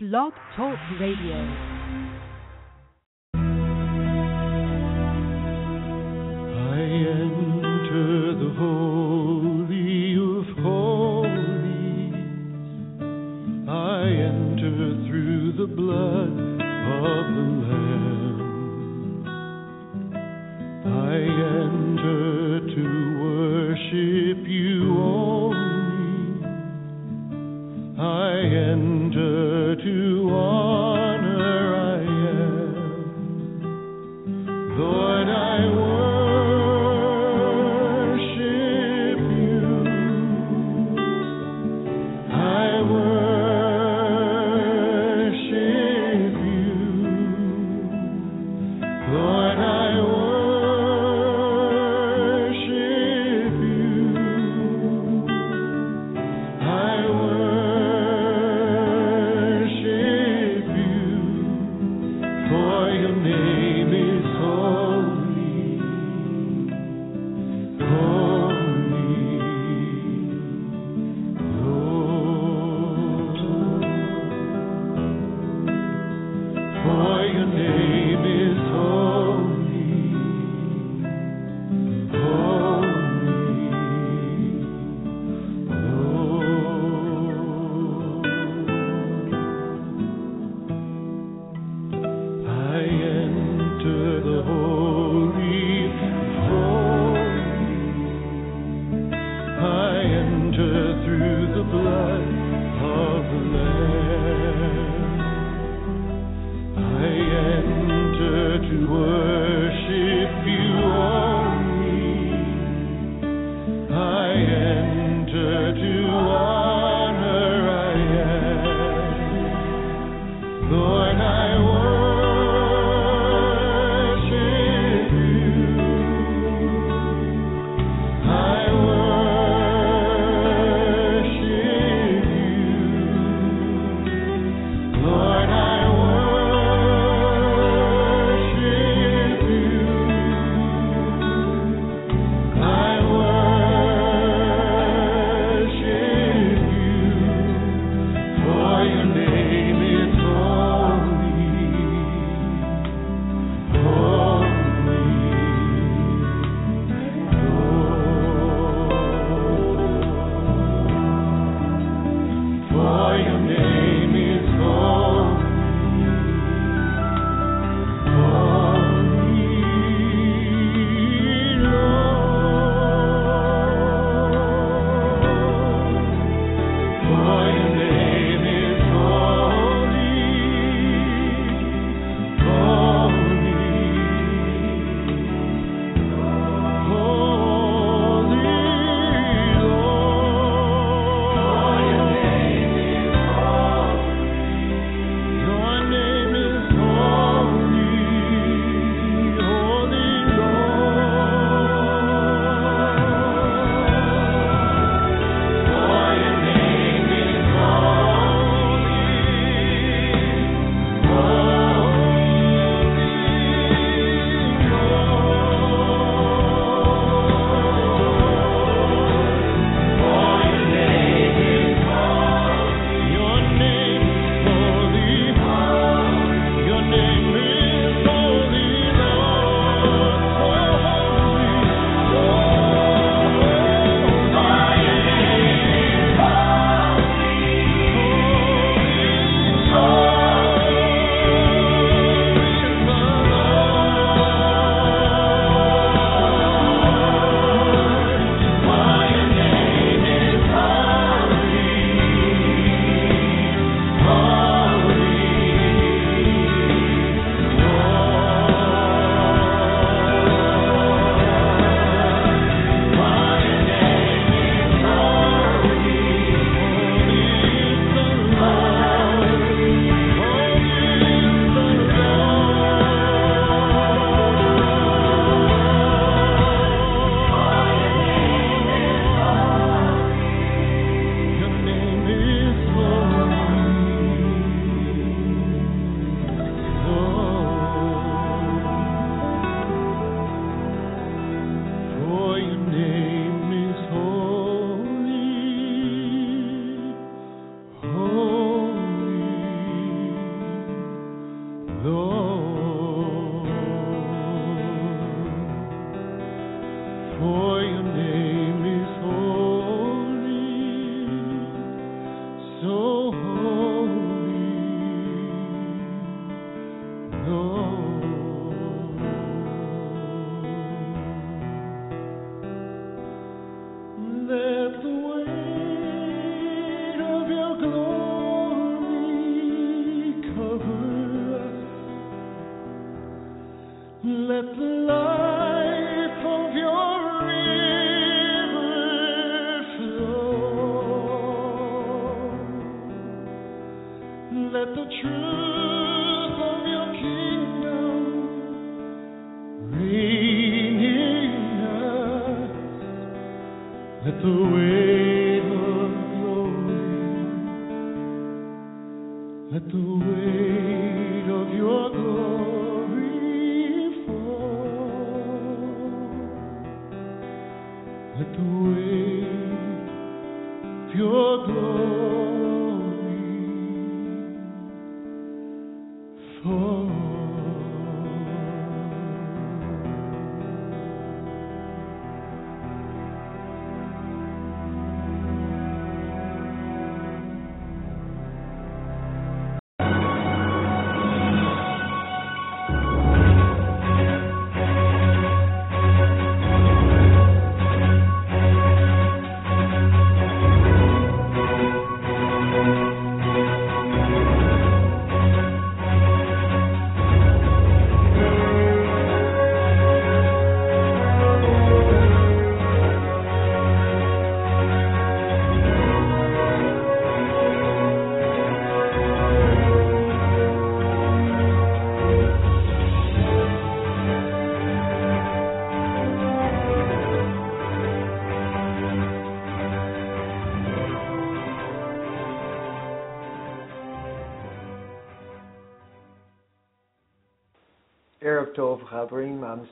Blog Talk Radio. I enter the holy holies. I enter through the blood of the L I enter to worship you all I enter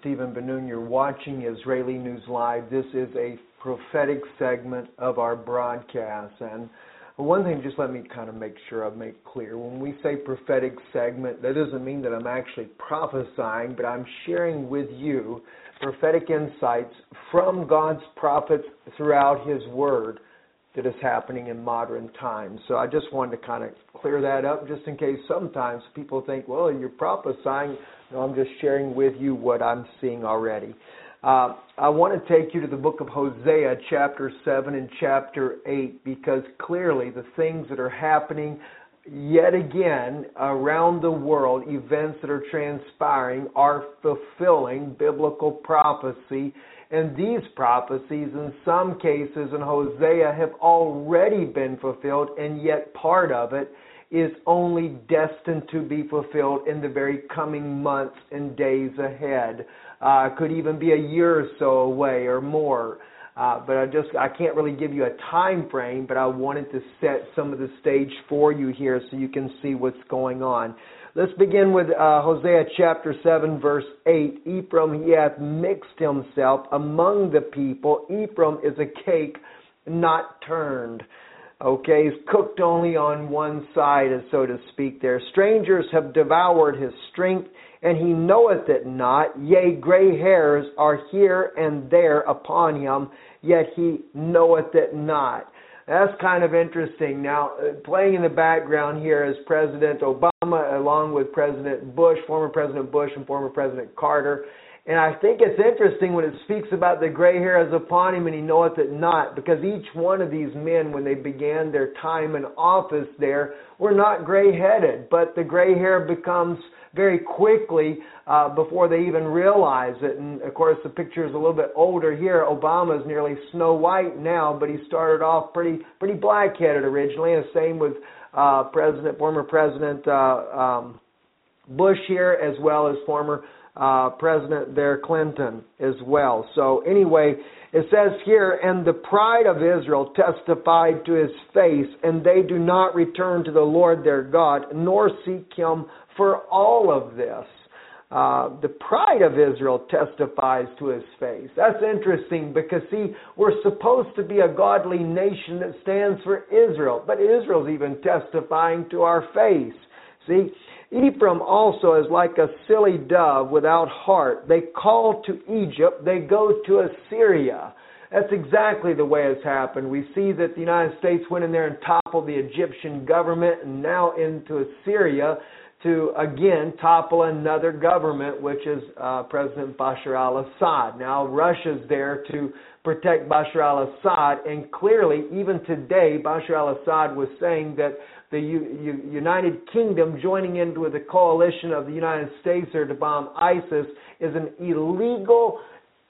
Steven Ben-Nun. You're watching Israeli News Live. This is a prophetic segment of our broadcast. And one thing, just let me kind of make sure I make clear. When we say prophetic segment, that doesn't mean that I'm actually prophesying, but I'm sharing with you prophetic insights from God's prophets throughout His Word that is happening in modern times. So I just wanted to kind of clear that up just in case sometimes people think, well, you're prophesying. I'm just sharing with you what I'm seeing already. Uh, I want to take you to the book of Hosea, chapter 7 and chapter 8, because clearly the things that are happening yet again around the world, events that are transpiring, are fulfilling biblical prophecy. And these prophecies, in some cases in Hosea, have already been fulfilled, and yet part of it is only destined to be fulfilled in the very coming months and days ahead. Uh, could even be a year or so away or more. Uh, but I just I can't really give you a time frame, but I wanted to set some of the stage for you here so you can see what's going on. Let's begin with uh, Hosea chapter 7, verse 8. Ephraim, he hath mixed himself among the people. Ephraim is a cake not turned. Okay, he's cooked only on one side, as so to speak, there. Strangers have devoured his strength, and he knoweth it not. Yea, gray hairs are here and there upon him, yet he knoweth it not. That's kind of interesting. Now, uh, playing in the background here is President Obama, along with President Bush, former President Bush, and former President Carter. And I think it's interesting when it speaks about the gray hairs upon him and he knoweth it not, because each one of these men, when they began their time in office there, were not gray headed, but the gray hair becomes very quickly uh, before they even realize it. And of course, the picture is a little bit older here. Obama is nearly Snow White now, but he started off pretty pretty black headed originally. And same with uh, President, former President uh, um, Bush here, as well as former uh, President there, Clinton, as well. So, anyway, it says here, and the pride of Israel testified to his face, and they do not return to the Lord their God, nor seek him for all of this. Uh, the pride of Israel testifies to his face. That's interesting because, see, we're supposed to be a godly nation that stands for Israel, but Israel's even testifying to our face. See, Ephraim also is like a silly dove without heart. They call to Egypt, they go to Assyria. That's exactly the way it's happened. We see that the United States went in there and toppled the Egyptian government and now into Assyria to again topple another government, which is uh, President Bashar al Assad. Now, Russia's there to protect Bashar al Assad, and clearly, even today, Bashar al Assad was saying that the U- U- United Kingdom joining into the coalition of the United States there to bomb ISIS is an illegal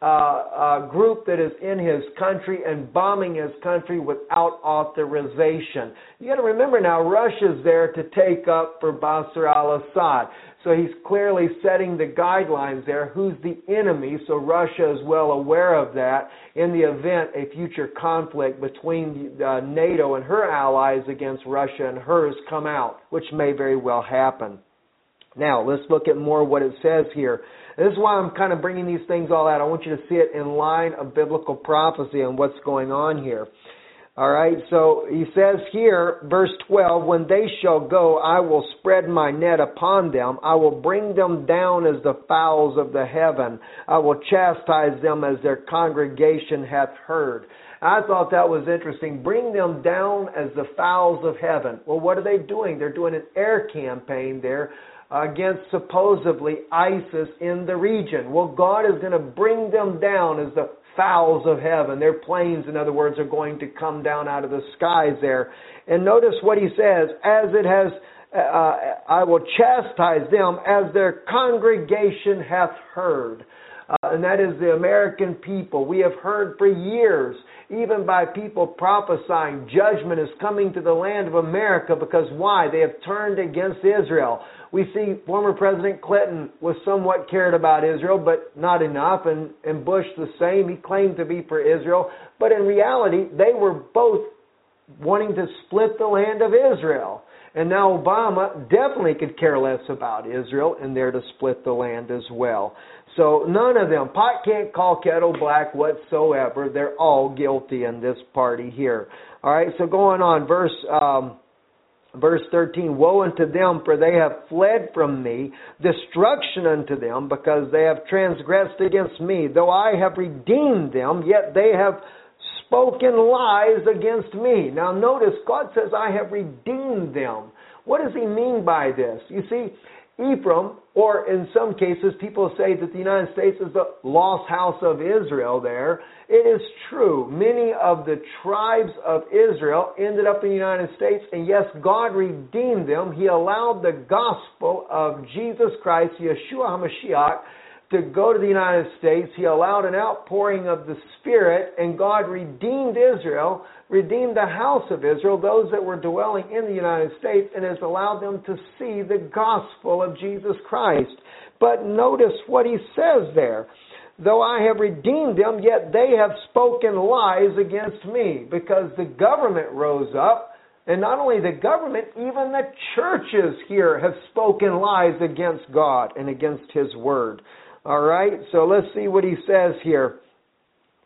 uh, uh, group that is in his country and bombing his country without authorization. You got to remember now, Russia's there to take up for Bashar al-Assad. So he's clearly setting the guidelines there. Who's the enemy? So Russia is well aware of that. In the event a future conflict between uh, NATO and her allies against Russia and hers come out, which may very well happen. Now, let's look at more what it says here. This is why I'm kind of bringing these things all out. I want you to see it in line of biblical prophecy and what's going on here. All right, so he says here, verse 12, when they shall go, I will spread my net upon them. I will bring them down as the fowls of the heaven. I will chastise them as their congregation hath heard. I thought that was interesting. Bring them down as the fowls of heaven. Well, what are they doing? They're doing an air campaign there against supposedly ISIS in the region. Well, God is going to bring them down as the fowls of heaven. Their planes, in other words, are going to come down out of the skies there. And notice what he says, as it has, uh, I will chastise them as their congregation hath heard. Uh, and that is the American people. We have heard for years, even by people prophesying, judgment is coming to the land of America because why? They have turned against Israel. We see former President Clinton was somewhat cared about Israel, but not enough, and, and Bush the same. He claimed to be for Israel, but in reality, they were both wanting to split the land of Israel. And now Obama definitely could care less about Israel and there to split the land as well. So none of them, pot can't call kettle black whatsoever. They're all guilty in this party here. All right, so going on, verse um, verse 13 Woe unto them, for they have fled from me, destruction unto them, because they have transgressed against me. Though I have redeemed them, yet they have spoken lies against me. Now notice, God says, I have redeemed them. What does he mean by this? You see, Ephraim, or in some cases, people say that the United States is the lost house of Israel there. It is true. Many of the tribes of Israel ended up in the United States, and yes, God redeemed them. He allowed the gospel of Jesus Christ, Yeshua HaMashiach, to go to the United States. He allowed an outpouring of the Spirit, and God redeemed Israel, redeemed the house of Israel, those that were dwelling in the United States, and has allowed them to see the gospel of Jesus Christ. But notice what he says there. Though I have redeemed them, yet they have spoken lies against me, because the government rose up. And not only the government, even the churches here have spoken lies against God and against His Word. All right, so let's see what he says here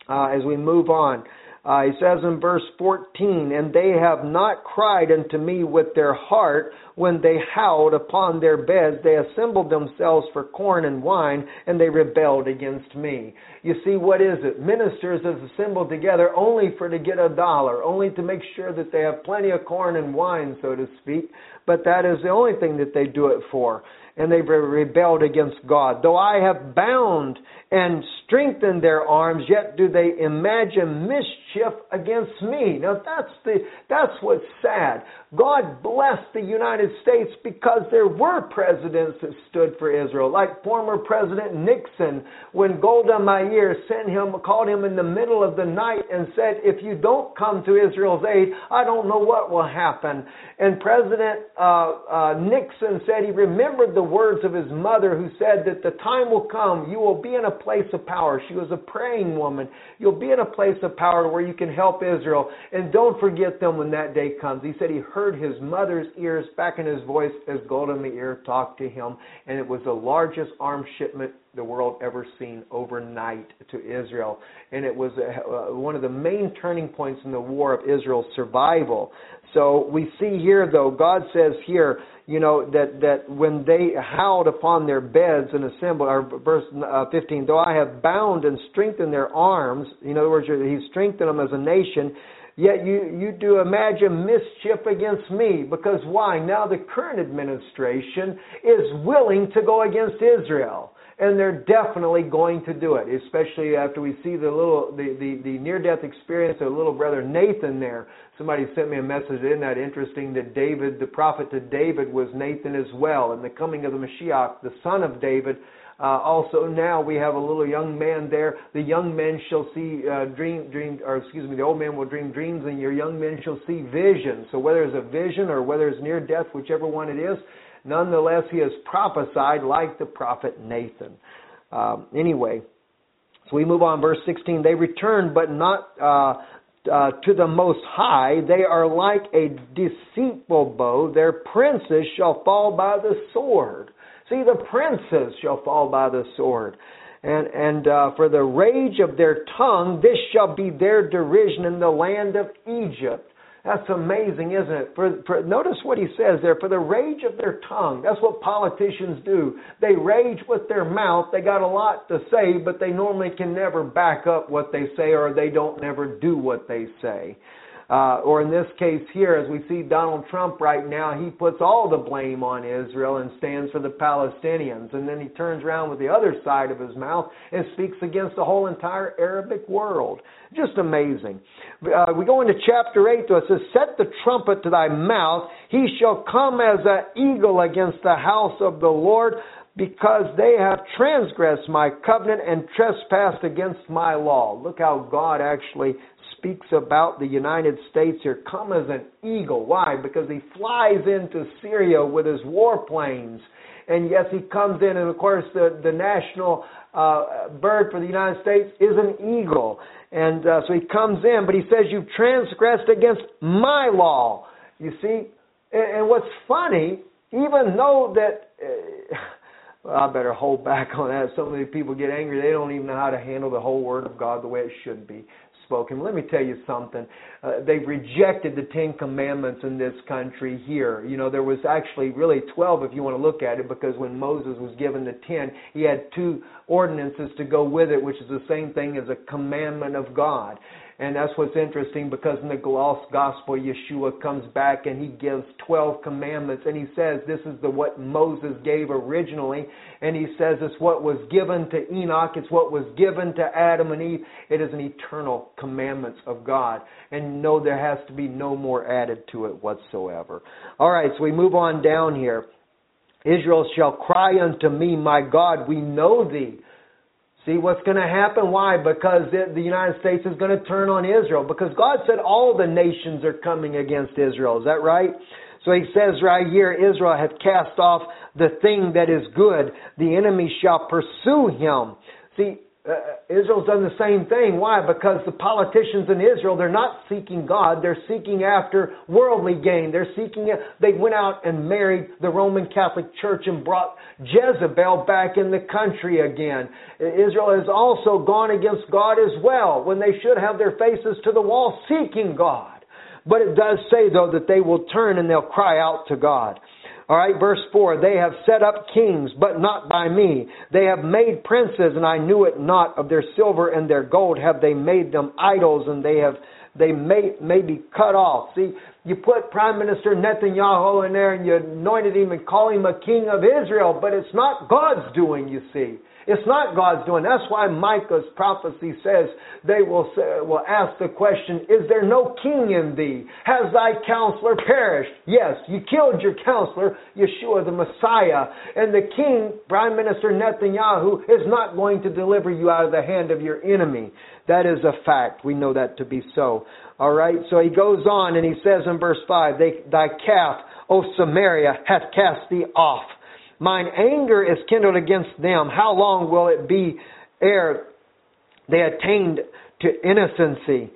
uh, as we move on. Uh, he says in verse 14, And they have not cried unto me with their heart when they howled upon their beds. They assembled themselves for corn and wine, and they rebelled against me. You see, what is it? Ministers have assembled together only for to get a dollar, only to make sure that they have plenty of corn and wine, so to speak. But that is the only thing that they do it for and they've rebelled against God. Though I have bound and strengthened their arms, yet do they imagine mischief against me. Now that's the that's what's sad. God blessed the United States because there were presidents that stood for Israel, like former President Nixon, when Golda Meir sent him, called him in the middle of the night and said, "If you don't come to Israel's aid, I don't know what will happen." And President uh, uh, Nixon said he remembered the words of his mother, who said that the time will come, you will be in a place of power. She was a praying woman. You'll be in a place of power where you can help Israel, and don't forget them when that day comes. He said he heard his mother's ears back in his voice as Golda Meir talked to him, and it was the largest arms shipment the world ever seen overnight to Israel. And it was a, uh, one of the main turning points in the war of Israel's survival. So we see here, though, God says here, you know that that when they howled upon their beds and assembled or verse uh, 15 though i have bound and strengthened their arms in other words he strengthened them as a nation yet you you do imagine mischief against me because why? Now the current administration is willing to go against israel and they're definitely going to do it, especially after we see the little the, the, the near death experience of little brother Nathan there. Somebody sent me a message, isn't that interesting that David, the prophet to David was Nathan as well, and the coming of the Mashiach, the son of David. Uh, also now we have a little young man there. The young men shall see uh, dream dream or excuse me, the old man will dream dreams, and your young men shall see visions. So whether it's a vision or whether it's near death, whichever one it is, Nonetheless, he has prophesied like the prophet Nathan. Um, anyway, so we move on, verse 16. They return, but not uh, uh, to the Most High. They are like a deceitful bow. Their princes shall fall by the sword. See, the princes shall fall by the sword. And, and uh, for the rage of their tongue, this shall be their derision in the land of Egypt. That's amazing, isn't it? For, for, notice what he says there. For the rage of their tongue, that's what politicians do. They rage with their mouth. They got a lot to say, but they normally can never back up what they say, or they don't never do what they say. Uh, or in this case here, as we see Donald Trump right now, he puts all the blame on Israel and stands for the Palestinians. And then he turns around with the other side of his mouth and speaks against the whole entire Arabic world. Just amazing. Uh, we go into chapter 8, though. It says, Set the trumpet to thy mouth. He shall come as an eagle against the house of the Lord because they have transgressed my covenant and trespassed against my law. Look how God actually speaks about the United States here come as an eagle. Why? Because he flies into Syria with his warplanes. And yes, he comes in, and of course, the, the national uh, bird for the United States is an eagle. And uh, so he comes in, but he says, You've transgressed against my law. You see? And, and what's funny, even though that. Uh, well, I better hold back on that. So many people get angry. They don't even know how to handle the whole Word of God the way it should be spoken. Let me tell you something. Uh, they've rejected the Ten Commandments in this country here. You know, there was actually really 12 if you want to look at it, because when Moses was given the ten, he had two ordinances to go with it, which is the same thing as a commandment of God. And that's what's interesting because in the lost gospel, Yeshua comes back and he gives 12 commandments. And he says this is the what Moses gave originally. And he says it's what was given to Enoch. It's what was given to Adam and Eve. It is an eternal commandments of God. And no, there has to be no more added to it whatsoever. All right, so we move on down here. Israel shall cry unto me, my God, we know thee. See what's going to happen? Why? Because the United States is going to turn on Israel. Because God said all the nations are coming against Israel. Is that right? So he says right here, Israel hath cast off the thing that is good. The enemy shall pursue him. See, uh, Israel's done the same thing. Why? Because the politicians in Israel, they're not seeking God. They're seeking after worldly gain. They're seeking it. They went out and married the Roman Catholic Church and brought Jezebel back in the country again. Israel has also gone against God as well when they should have their faces to the wall seeking God. But it does say, though, that they will turn and they'll cry out to God. All right, verse 4 They have set up kings, but not by me. They have made princes, and I knew it not. Of their silver and their gold have they made them idols, and they have they may, may be cut off. See, you put Prime Minister Netanyahu in there and you anointed him and call him a king of Israel, but it's not God's doing, you see. It's not God's doing. That's why Micah's prophecy says they will say, will ask the question, Is there no king in thee? Has thy counselor perished? Yes, you killed your counselor, Yeshua the Messiah. And the king, Prime Minister Netanyahu, is not going to deliver you out of the hand of your enemy. That is a fact. We know that to be so. All right, so he goes on and he says in verse 5, Thy calf, O Samaria, hath cast thee off Mine anger is kindled against them. How long will it be ere they attained to innocency?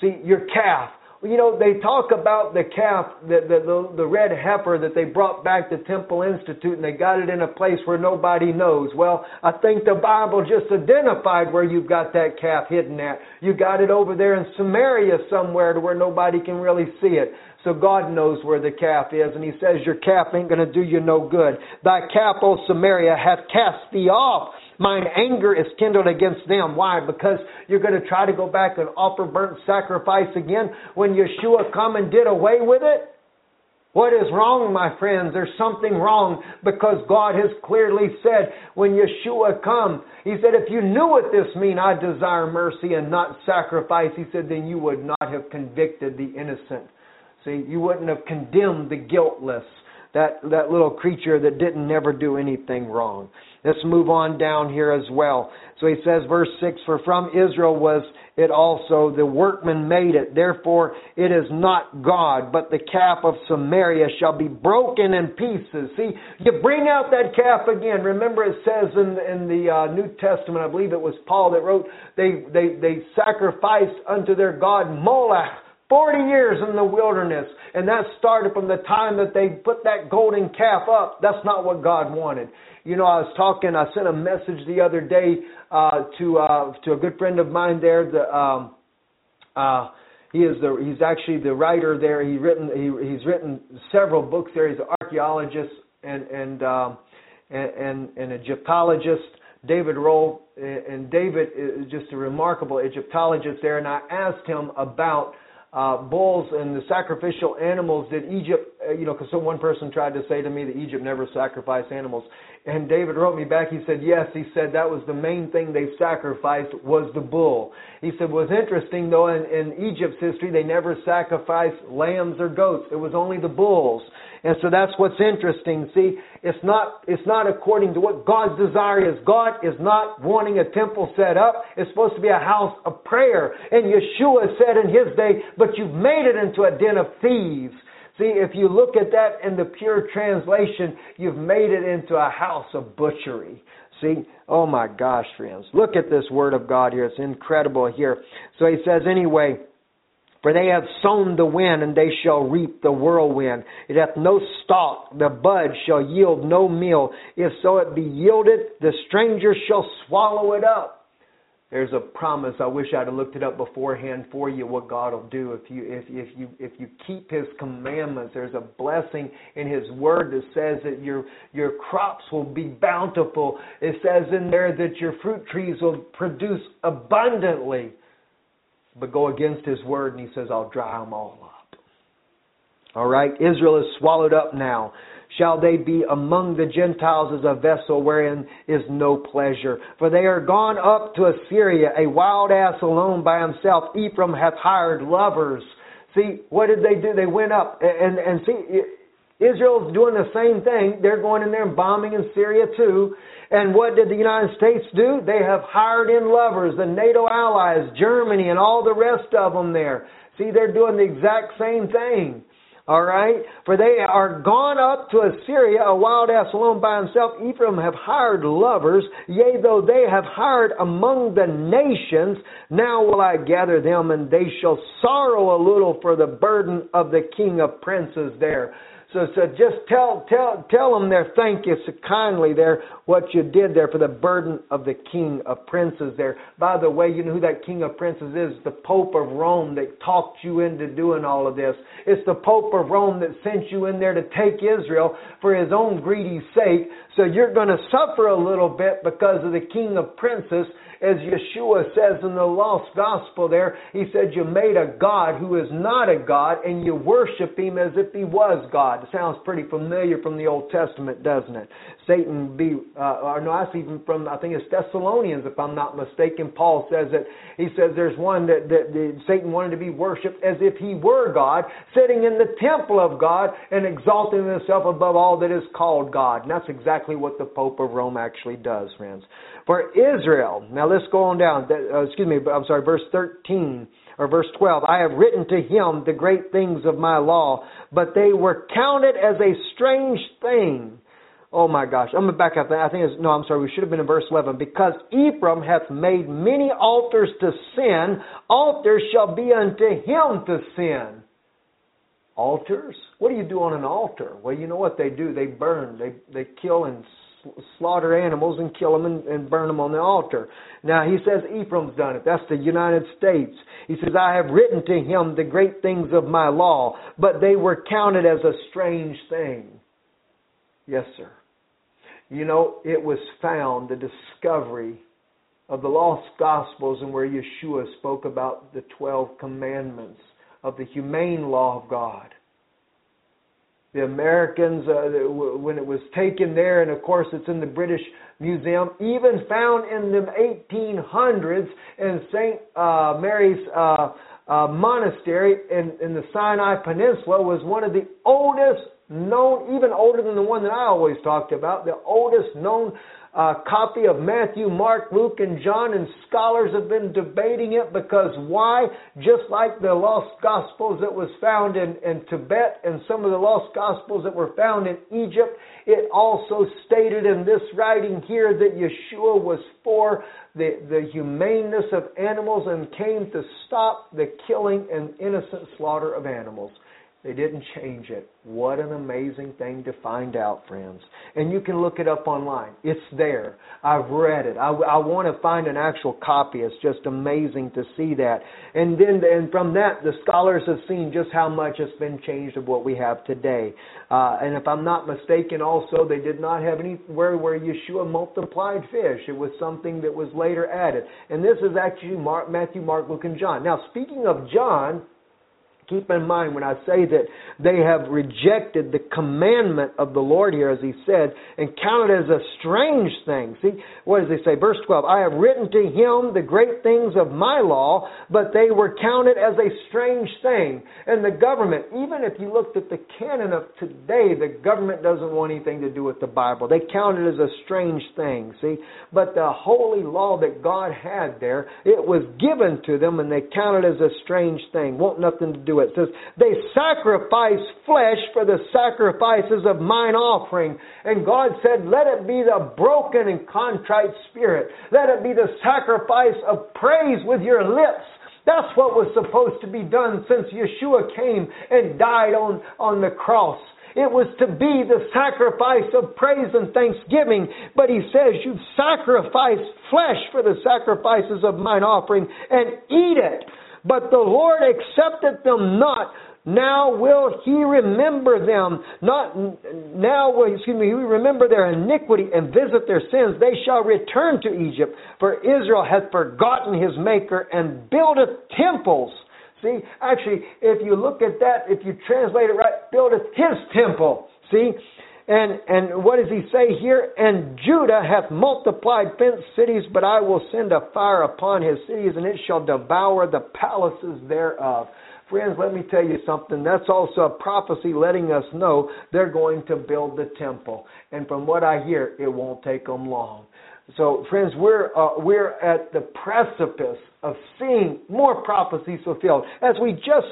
See, your calf. you know, they talk about the calf, the, the, the, the red heifer that they brought back to Temple Institute and they got it in a place where nobody knows. Well, I think the Bible just identified where you've got that calf hidden at. You got it over there in Samaria somewhere to where nobody can really see it. So God knows where the calf is, and He says, Your calf ain't going to do you no good. Thy calf, O Samaria, hath cast thee off Mine anger is kindled against them. Why? Because you're going to try to go back and offer burnt sacrifice again when Yeshua come and did away with it? What is wrong, my friends? There's something wrong because God has clearly said when Yeshua come, He said, if you knew what this mean, I desire mercy and not sacrifice, He said, then you would not have convicted the innocent. See, you wouldn't have condemned the guiltless that, that little creature that didn't never do anything wrong. Let's move on down here as well. So he says, verse 6 For from Israel was it also, the workman made it. Therefore it is not God, but the calf of Samaria shall be broken in pieces. See, you bring out that calf again. Remember it says in, in the uh, New Testament, I believe it was Paul that wrote, they, they, they sacrificed unto their God Moloch 40 years in the wilderness. And that started from the time that they put that golden calf up. That's not what God wanted. You know, I was talking, I sent a message the other day uh, to uh, to a good friend of mine there. The, um, uh, he is the he's actually the writer there. He written he, he's written several books there. He's an archaeologist and and um, and, and, and Egyptologist. David Rohl and David is just a remarkable Egyptologist there. And I asked him about uh, bulls and the sacrificial animals that Egypt, uh, you know, because one person tried to say to me that Egypt never sacrificed animals. And David wrote me back. He said, yes. He said that was the main thing they sacrificed was the bull. He said, was interesting though in, in Egypt's history they never sacrificed lambs or goats. It was only the bulls. And so that's what's interesting. See, it's not, it's not according to what God's desire is. God is not wanting a temple set up. It's supposed to be a house of prayer. And Yeshua said in his day, but you've made it into a den of thieves. See, if you look at that in the pure translation, you've made it into a house of butchery. See, oh my gosh, friends. Look at this word of God here. It's incredible here. So he says, anyway, for they have sown the wind, and they shall reap the whirlwind. It hath no stalk, the bud shall yield no meal. If so it be yielded, the stranger shall swallow it up. There's a promise. I wish I'd have looked it up beforehand for you. What God will do if you if if you if you keep His commandments. There's a blessing in His Word that says that your your crops will be bountiful. It says in there that your fruit trees will produce abundantly. But go against His Word, and He says, "I'll dry them all up." All right, Israel is swallowed up now shall they be among the Gentiles as a vessel wherein is no pleasure. For they are gone up to Assyria, a wild ass alone by himself. Ephraim hath hired lovers. See, what did they do? They went up and, and see, Israel's doing the same thing. They're going in there and bombing in Syria too. And what did the United States do? They have hired in lovers, the NATO allies, Germany, and all the rest of them there. See, they're doing the exact same thing. All right? For they are gone up to Assyria, a wild ass alone by himself. Ephraim have hired lovers, yea, though they have hired among the nations. Now will I gather them, and they shall sorrow a little for the burden of the king of princes there. So, so just tell, tell, tell them there, thank you so kindly there, what you did there for the burden of the king of princes there. By the way, you know who that king of princes is? The Pope of Rome that talked you into doing all of this. It's the Pope of Rome that sent you in there to take Israel for his own greedy sake. So you're going to suffer a little bit because of the king of princes as Yeshua says in the lost gospel there, he said, You made a God who is not a God and you worship him as if he was God. Sounds pretty familiar from the Old Testament, doesn't it? Satan be, uh, or no, that's even from, I think it's Thessalonians, if I'm not mistaken. Paul says that, he says there's one that, that, that Satan wanted to be worshiped as if he were God, sitting in the temple of God and exalting himself above all that is called God. And that's exactly what the Pope of Rome actually does, friends. For Israel, now let's go on down. Uh, excuse me, I'm sorry, verse 13 or verse 12. I have written to him the great things of my law, but they were counted as a strange thing Oh my gosh. I'm to back up. I think it's, no, I'm sorry. We should have been in verse 11. Because Ephraim hath made many altars to sin, altars shall be unto him to sin. Altars? What do you do on an altar? Well, you know what they do. They burn. They they kill and slaughter animals and kill them and, and burn them on the altar. Now he says Ephraim's done it. That's the United States. He says, I have written to him the great things of my law, but they were counted as a strange thing. Yes, sir. You know, it was found, the discovery of the lost gospels and where Yeshua spoke about the 12 commandments of the humane law of God the Americans uh, when it was taken there, and of course it's in the British Museum, even found in the 1800s in St. Uh, Mary's uh, uh, Monastery in, in the Sinai Peninsula was one of the oldest known, even older than the one that I always talked about, the oldest known uh, copy of Matthew, Mark, Luke, and John, and scholars have been debating it because why? Just like the lost gospels that was found in, in Tibet and some of the lost gospels that were found in Egypt, it also stated in this writing here that Yeshua was for the, the humaneness of animals and came to stop the killing and innocent slaughter of animals. They didn't change it. What an amazing thing to find out, friends. And you can look it up online. It's there. I've read it. I, I want to find an actual copy. It's just amazing to see that. And then, and from that, the scholars have seen just how much has been changed of what we have today. Uh, and if I'm not mistaken, also, they did not have anywhere where Yeshua multiplied fish. It was something that was later added. And this is actually Mark, Matthew, Mark, Luke, and John. Now, speaking of John, Keep in mind when I say that they have rejected the commandment of the Lord here, as he said, and counted as a strange thing. See, what does he say? Verse 12 I have written to him the great things of my law, but they were counted as a strange thing. And the government, even if you looked at the canon of today, the government doesn't want anything to do with the Bible. They count it as a strange thing, see? But the holy law that God had there, it was given to them, and they counted as a strange thing. Want nothing to do it. It says, They sacrifice flesh for the sacrifices of mine offering. And God said, Let it be the broken and contrite spirit. Let it be the sacrifice of praise with your lips. That's what was supposed to be done since Yeshua came and died on, on the cross. It was to be the sacrifice of praise and thanksgiving. But he says, You sacrifice flesh for the sacrifices of mine offering and eat it. But the Lord accepted them not. Now will he remember them, not now will excuse me, he remember their iniquity and visit their sins. They shall return to Egypt, for Israel hath forgotten his maker and buildeth temples. See, actually, if you look at that, if you translate it right, buildeth his temple. See, and, and what does he say here? And Judah hath multiplied fenced cities, but I will send a fire upon his cities, and it shall devour the palaces thereof. Friends, let me tell you something. That's also a prophecy letting us know they're going to build the temple. And from what I hear, it won't take them long. So, friends, we're uh, we're at the precipice of seeing more prophecies fulfilled. As we just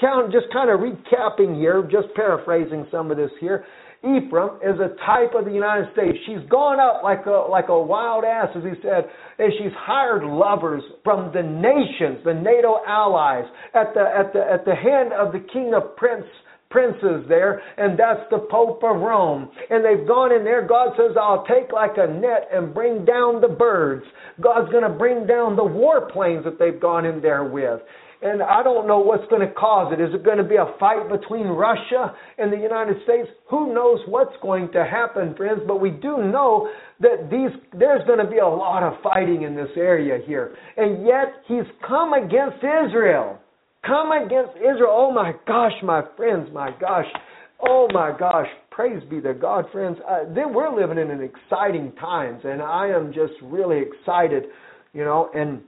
count, just kind of recapping here, just paraphrasing some of this here. Ephraim is a type of the United States. She's gone up like a, like a wild ass, as he said, and she's hired lovers from the nations, the NATO allies, at the, at the, at the hand of the king of prince, princes there, and that's the Pope of Rome. And they've gone in there. God says, I'll take like a net and bring down the birds. God's going to bring down the warplanes that they've gone in there with. And I don't know what's going to cause it. Is it going to be a fight between Russia and the United States? Who knows what's going to happen, friends? But we do know that these there's going to be a lot of fighting in this area here. And yet he's come against Israel. Come against Israel. Oh my gosh, my friends, my gosh. Oh my gosh. Praise be to God, friends. Uh, then we're living in an exciting times, and I am just really excited, you know, and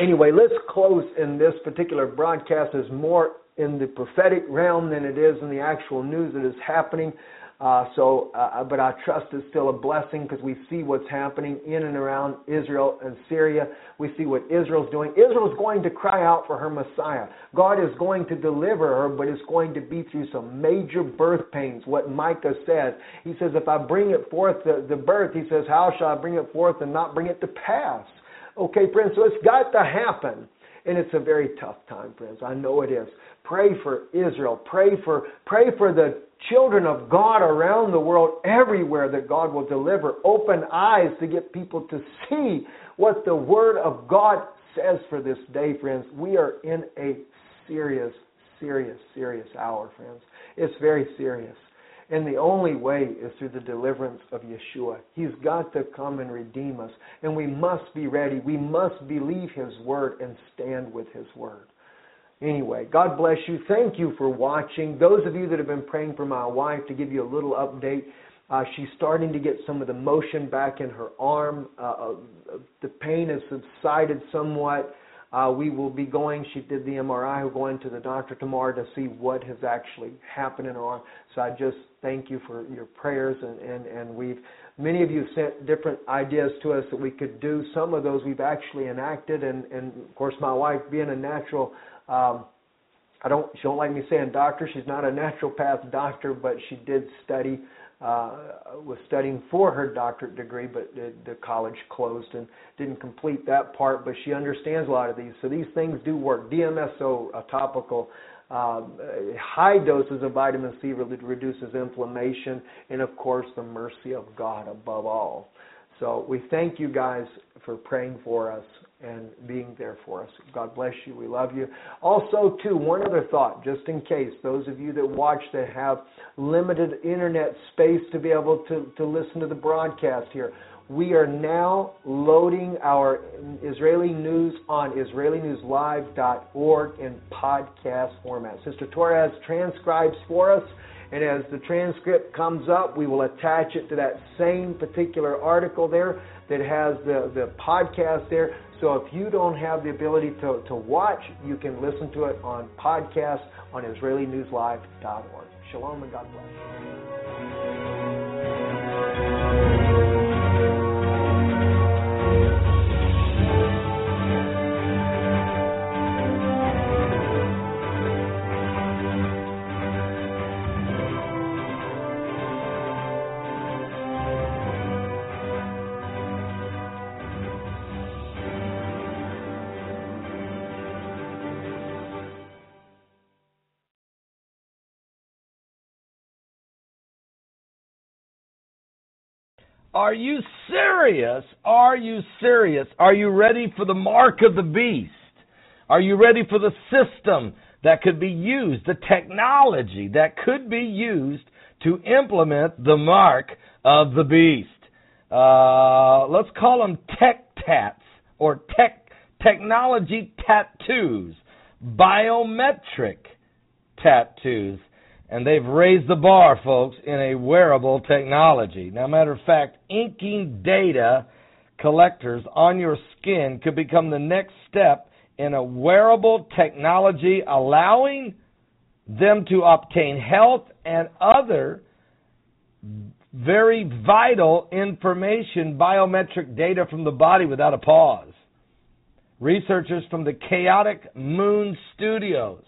anyway, let's close in this particular broadcast is more in the prophetic realm than it is in the actual news that is happening. Uh, so, uh, but I trust it's still a blessing because we see what's happening in and around Israel and Syria. We see what Israel's doing. Israel's going to cry out for her Messiah. God is going to deliver her, but it's going to be through some major birth pains. What Micah says, he says, if I bring it forth, the, the birth, he says, how shall I bring it forth and not bring it to pass? Okay, friends, so it's got to happen. And it's a very tough time, friends. I know it is. Pray for Israel. Pray for pray for the children of God around the world, everywhere, that God will deliver open eyes to get people to see what the Word of God says for this day, friends. We are in a serious, serious, serious hour, friends. It's very serious. And the only way is through the deliverance of Yeshua. He's got to come and redeem us. And we must be ready. We must believe His Word and stand with His Word. Anyway, God bless you. Thank you for watching. Those of you that have been praying for my wife, to give you a little update, uh, she's starting to get some of the motion back in her arm. Uh, uh, the pain has subsided somewhat. Uh, we will be going. She did the MRI. We're going to the doctor tomorrow to see what has actually happened in her arm. So I just thank you for your prayers, and and and we've many of you sent different ideas to us that we could do. Some of those we've actually enacted, and and of course my wife being a natural um, I don't. She don't like me saying doctor. She's not a naturopath doctor, but she did study. Uh, was studying for her doctorate degree, but the, the college closed and didn't complete that part. But she understands a lot of these. So these things do work. DMSO, a topical, um, high doses of vitamin C really reduces inflammation, and of course the mercy of God above all. So we thank you guys for praying for us and being there for us. God bless you. We love you. Also, too, one other thought, just in case those of you that watch that have limited internet space to be able to, to listen to the broadcast here. We are now loading our Israeli news on IsraeliNewsLive.org in podcast format. Sister Torres transcribes for us, and as the transcript comes up, we will attach it to that same particular article there that has the, the podcast there. So if you don't have the ability to, to watch, you can listen to it on podcast on IsraeliNewsLive.org. Shalom and God bless. Are you serious? Are you serious? Are you ready for the mark of the beast? Are you ready for the system that could be used, the technology that could be used to implement the mark of the beast? Uh, let's call them tech tats or tech technology tattoos, biometric tattoos. And they've raised the bar, folks, in a wearable technology. Now, matter of fact, inking data collectors on your skin could become the next step in a wearable technology allowing them to obtain health and other very vital information, biometric data from the body without a pause. Researchers from the Chaotic Moon Studios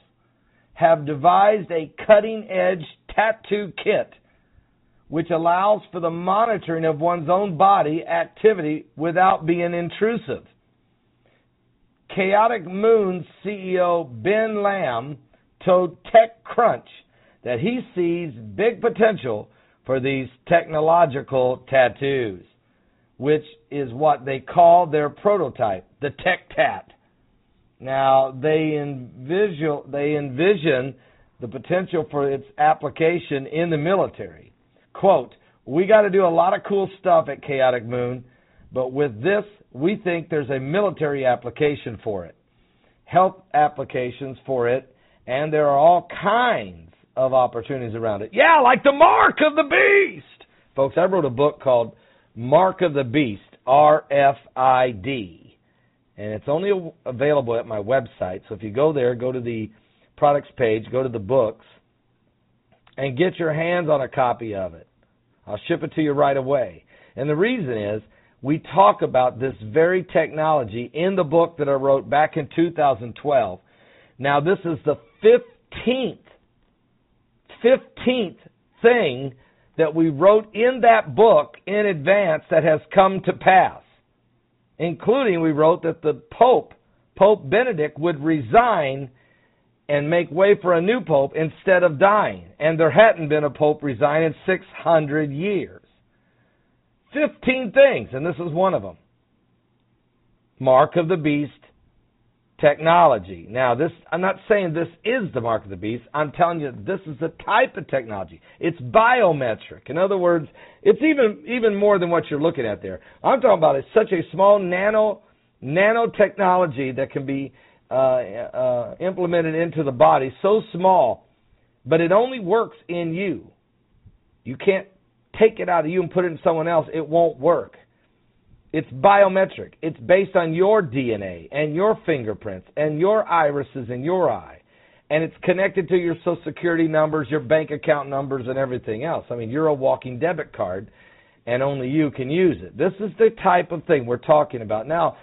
have devised a cutting edge tattoo kit which allows for the monitoring of one's own body activity without being intrusive. Chaotic Moon CEO Ben Lamb told TechCrunch that he sees big potential for these technological tattoos, which is what they call their prototype, the Tech Tat. Now they envision they envision the potential for its application in the military. Quote, we got to do a lot of cool stuff at Chaotic Moon, but with this, we think there's a military application for it, health applications for it, and there are all kinds of opportunities around it. Yeah, like the Mark of the Beast. Folks, I wrote a book called Mark of the Beast, RFID and it's only available at my website. So if you go there, go to the products page, go to the books, and get your hands on a copy of it. I'll ship it to you right away. And the reason is we talk about this very technology in the book that I wrote back in 2012. Now, this is the 15th, 15th thing that we wrote in that book in advance that has come to pass, including we wrote that the Pope, Pope Benedict, would resign and make way for a new pope instead of dying. And there hadn't been a pope resign in 600 years. 15 things, and this is one of them. Mark of the beast technology. Now, this I'm not saying this is the mark of the beast. I'm telling you this is the type of technology. It's biometric. In other words, it's even even more than what you're looking at there. I'm talking about it's such a small nano nanotechnology that can be uh, uh, implemented into the body, so small, but it only works in you. You can't take it out of you and put it in someone else. It won't work. It's biometric. It's based on your DNA and your fingerprints and your irises in your eye. And it's connected to your social security numbers, your bank account numbers, and everything else. I mean, you're a walking debit card, and only you can use it. This is the type of thing we're talking about. Now,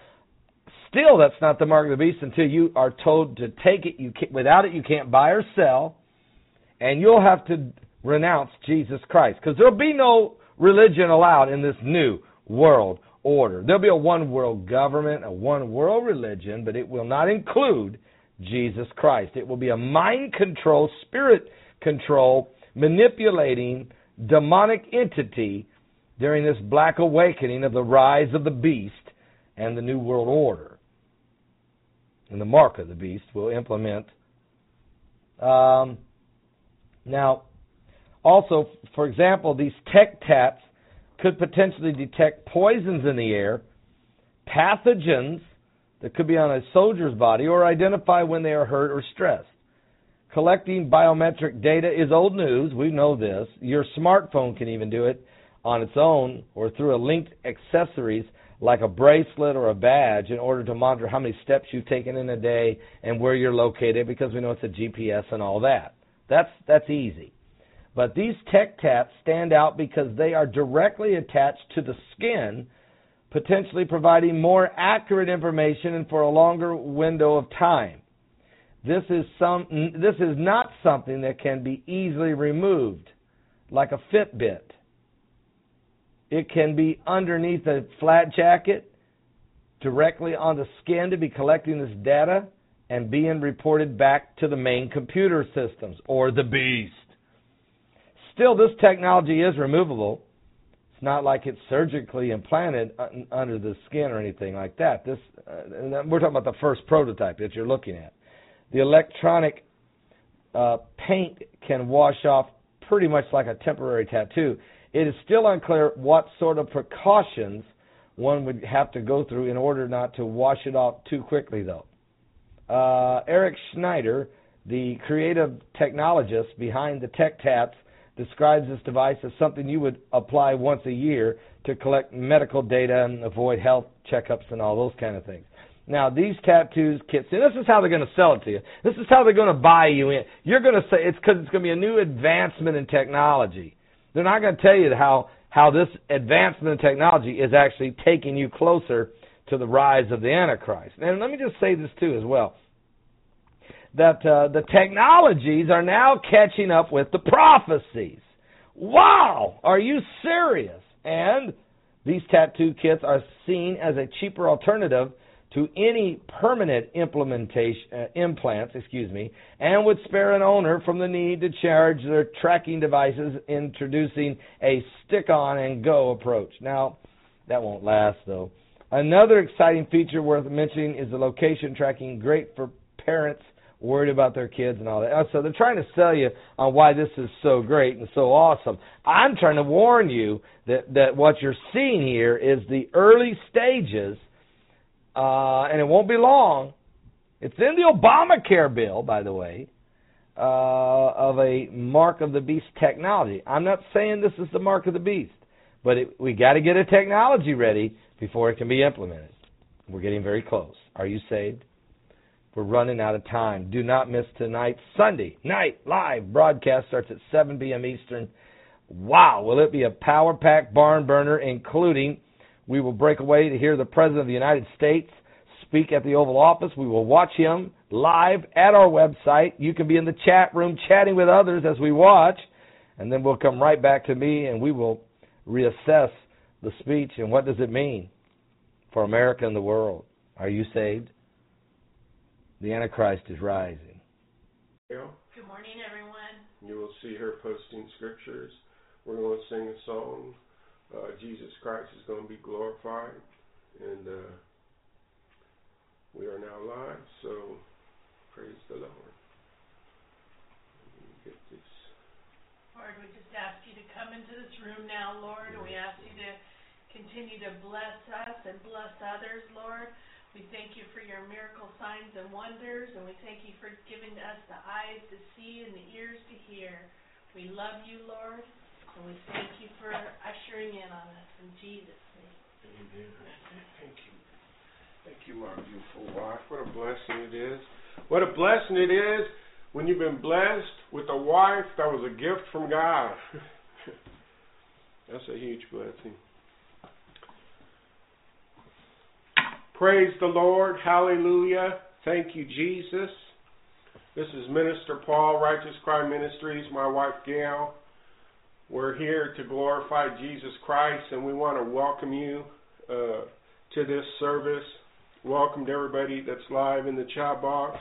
still, that's not the mark of the beast until you are told to take it. You can, without it, you can't buy or sell, and you'll have to renounce Jesus Christ because there'll be no religion allowed in this new world order. There'll be a one world government, a one world religion, but it will not include Jesus Christ. It will be a mind control, spirit control, manipulating demonic entity during this black awakening of the rise of the beast and the new world order. And the mark of the beast will implement. Um, now, also, for example, these tech tats could potentially detect poisons in the air, pathogens that could be on a soldier's body, or identify when they are hurt or stressed. Collecting biometric data is old news. We know this. Your smartphone can even do it on its own or through a linked accessories like a bracelet or a badge in order to monitor how many steps you've taken in a day and where you're located because we know it's a GPS and all that. That's that's easy. But these tech tats stand out because they are directly attached to the skin, potentially providing more accurate information and for a longer window of time. This is some this is not something that can be easily removed like a Fitbit. It can be underneath a flat jacket directly on the skin to be collecting this data and being reported back to the main computer systems or the beast. Still, this technology is removable. It's not like it's surgically implanted under the skin or anything like that. This, uh, we're talking about the first prototype that you're looking at. The electronic uh, paint can wash off pretty much like a temporary tattoo. It is still unclear what sort of precautions one would have to go through in order not to wash it off too quickly, though. Uh, Eric Schneider, the creative technologist behind the Tech Tats, describes this device as something you would apply once a year to collect medical data and avoid health checkups and all those kind of things. Now, these tattoos kits, and this is how they're going to sell it to you. This is how they're going to buy you in. You're going to say it's because it's going to be a new advancement in technology. They're not going to tell you how how this advancement in technology is actually taking you closer to the rise of the Antichrist. And let me just say this too as well that uh, the technologies are now catching up with the prophecies. Wow, are you serious? And these tattoo kits are seen as a cheaper alternative to any permanent implementation uh, implants, excuse me, and would spare an owner from the need to charge their tracking devices introducing a stick on and go approach. Now, that won't last though. Another exciting feature worth mentioning is the location tracking great for parents worried about their kids and all that. So they're trying to sell you on why this is so great and so awesome. I'm trying to warn you that that what you're seeing here is the early stages, uh, and it won't be long. It's in the Obamacare bill, by the way, uh, of a mark of the beast technology. I'm not saying this is the mark of the beast, but it, we got to get a technology ready before it can be implemented. We're getting very close. Are you saved? We're running out of time. Do not miss tonight's Sunday night live broadcast starts at 7 p.m. Eastern. Wow, will it be a power pack barn burner, including we will break away to hear the President of the United States speak at the Oval Office. We will watch him live at our website. You can be in the chat room chatting with others as we watch, and then we'll come right back to me and we will reassess the speech and what does it mean for America and the world. Are you saved? The Antichrist is rising. Good morning, everyone. You will see her posting scriptures. We're going to sing a song. Uh, Jesus Christ is going to be glorified. And uh, we are now live, so praise the Lord. Get this. Lord, we just ask you to come into this room now, Lord, and we ask you to continue to bless us and bless others, Lord. We thank you for your miracle signs and wonders, and we thank you for giving us the eyes to see and the ears to hear. We love you, Lord, and we thank you for ushering in on us in Jesus' name. Amen. Thank you. Thank you, my beautiful wife. What a blessing it is. What a blessing it is when you've been blessed with a wife that was a gift from God. That's a huge blessing. Praise the Lord. Hallelujah. Thank you, Jesus. This is Minister Paul, Righteous Cry Ministries, my wife Gail. We're here to glorify Jesus Christ, and we want to welcome you uh, to this service. Welcome to everybody that's live in the chat box.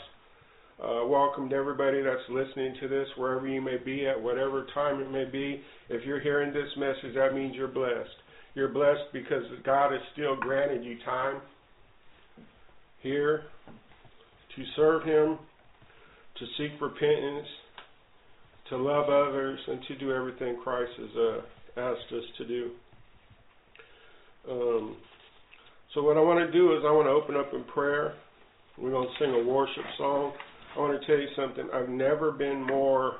Uh, welcome to everybody that's listening to this, wherever you may be, at whatever time it may be. If you're hearing this message, that means you're blessed. You're blessed because God has still granted you time here to serve Him, to seek repentance, to love others, and to do everything Christ has uh, asked us to do. Um, so, what I want to do is I want to open up in prayer. We're going to sing a worship song. I want to tell you something. I've never been more,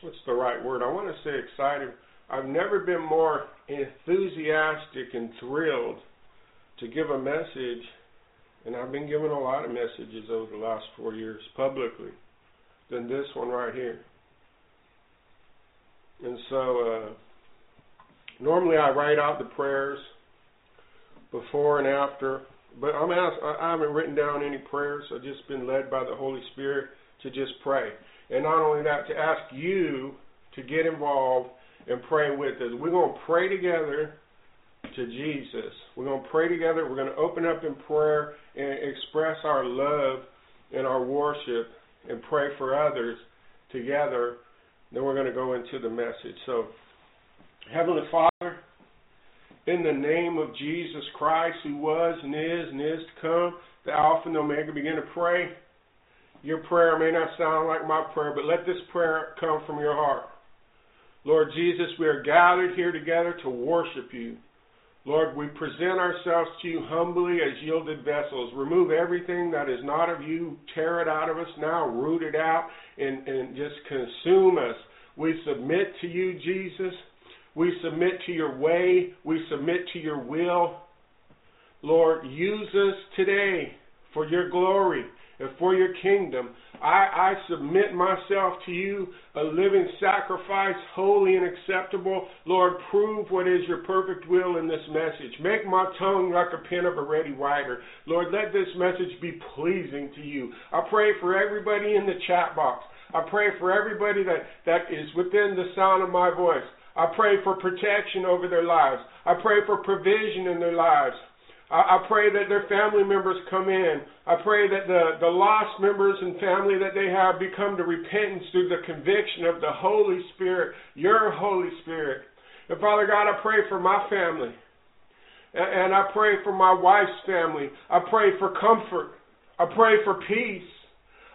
what's the right word? I want to say excited. I've never been more enthusiastic and thrilled to give a message, and I've been giving a lot of messages over the last four years publicly, than this one right here. And so, uh, normally I write out the prayers before and after, but I'm asked, I haven't written down any prayers. I've just been led by the Holy Spirit to just pray. And not only that, to ask you to get involved and pray with us. We're going to pray together to Jesus. We're going to pray together. We're going to open up in prayer and express our love and our worship and pray for others together. Then we're going to go into the message. So, Heavenly Father, in the name of Jesus Christ, who was and is and is to come, the Alpha and Omega, begin to pray. Your prayer may not sound like my prayer, but let this prayer come from your heart. Lord Jesus, we are gathered here together to worship you. Lord, we present ourselves to you humbly as yielded vessels. Remove everything that is not of you. Tear it out of us now. Root it out and, and just consume us. We submit to you, Jesus. We submit to your way. We submit to your will. Lord, use us today for your glory and for your kingdom. I, I submit myself to you, a living sacrifice, holy and acceptable. Lord, prove what is your perfect will in this message. Make my tongue like a pen of a ready writer. Lord, let this message be pleasing to you. I pray for everybody in the chat box. I pray for everybody that, that is within the sound of my voice. I pray for protection over their lives. I pray for provision in their lives. I, I pray that their family members come in. I pray that the, the lost members and family that they have become to repentance through the conviction of the Holy Spirit, your Holy Spirit. And Father God, I pray for my family. And, and I pray for my wife's family. I pray for comfort. I pray for peace.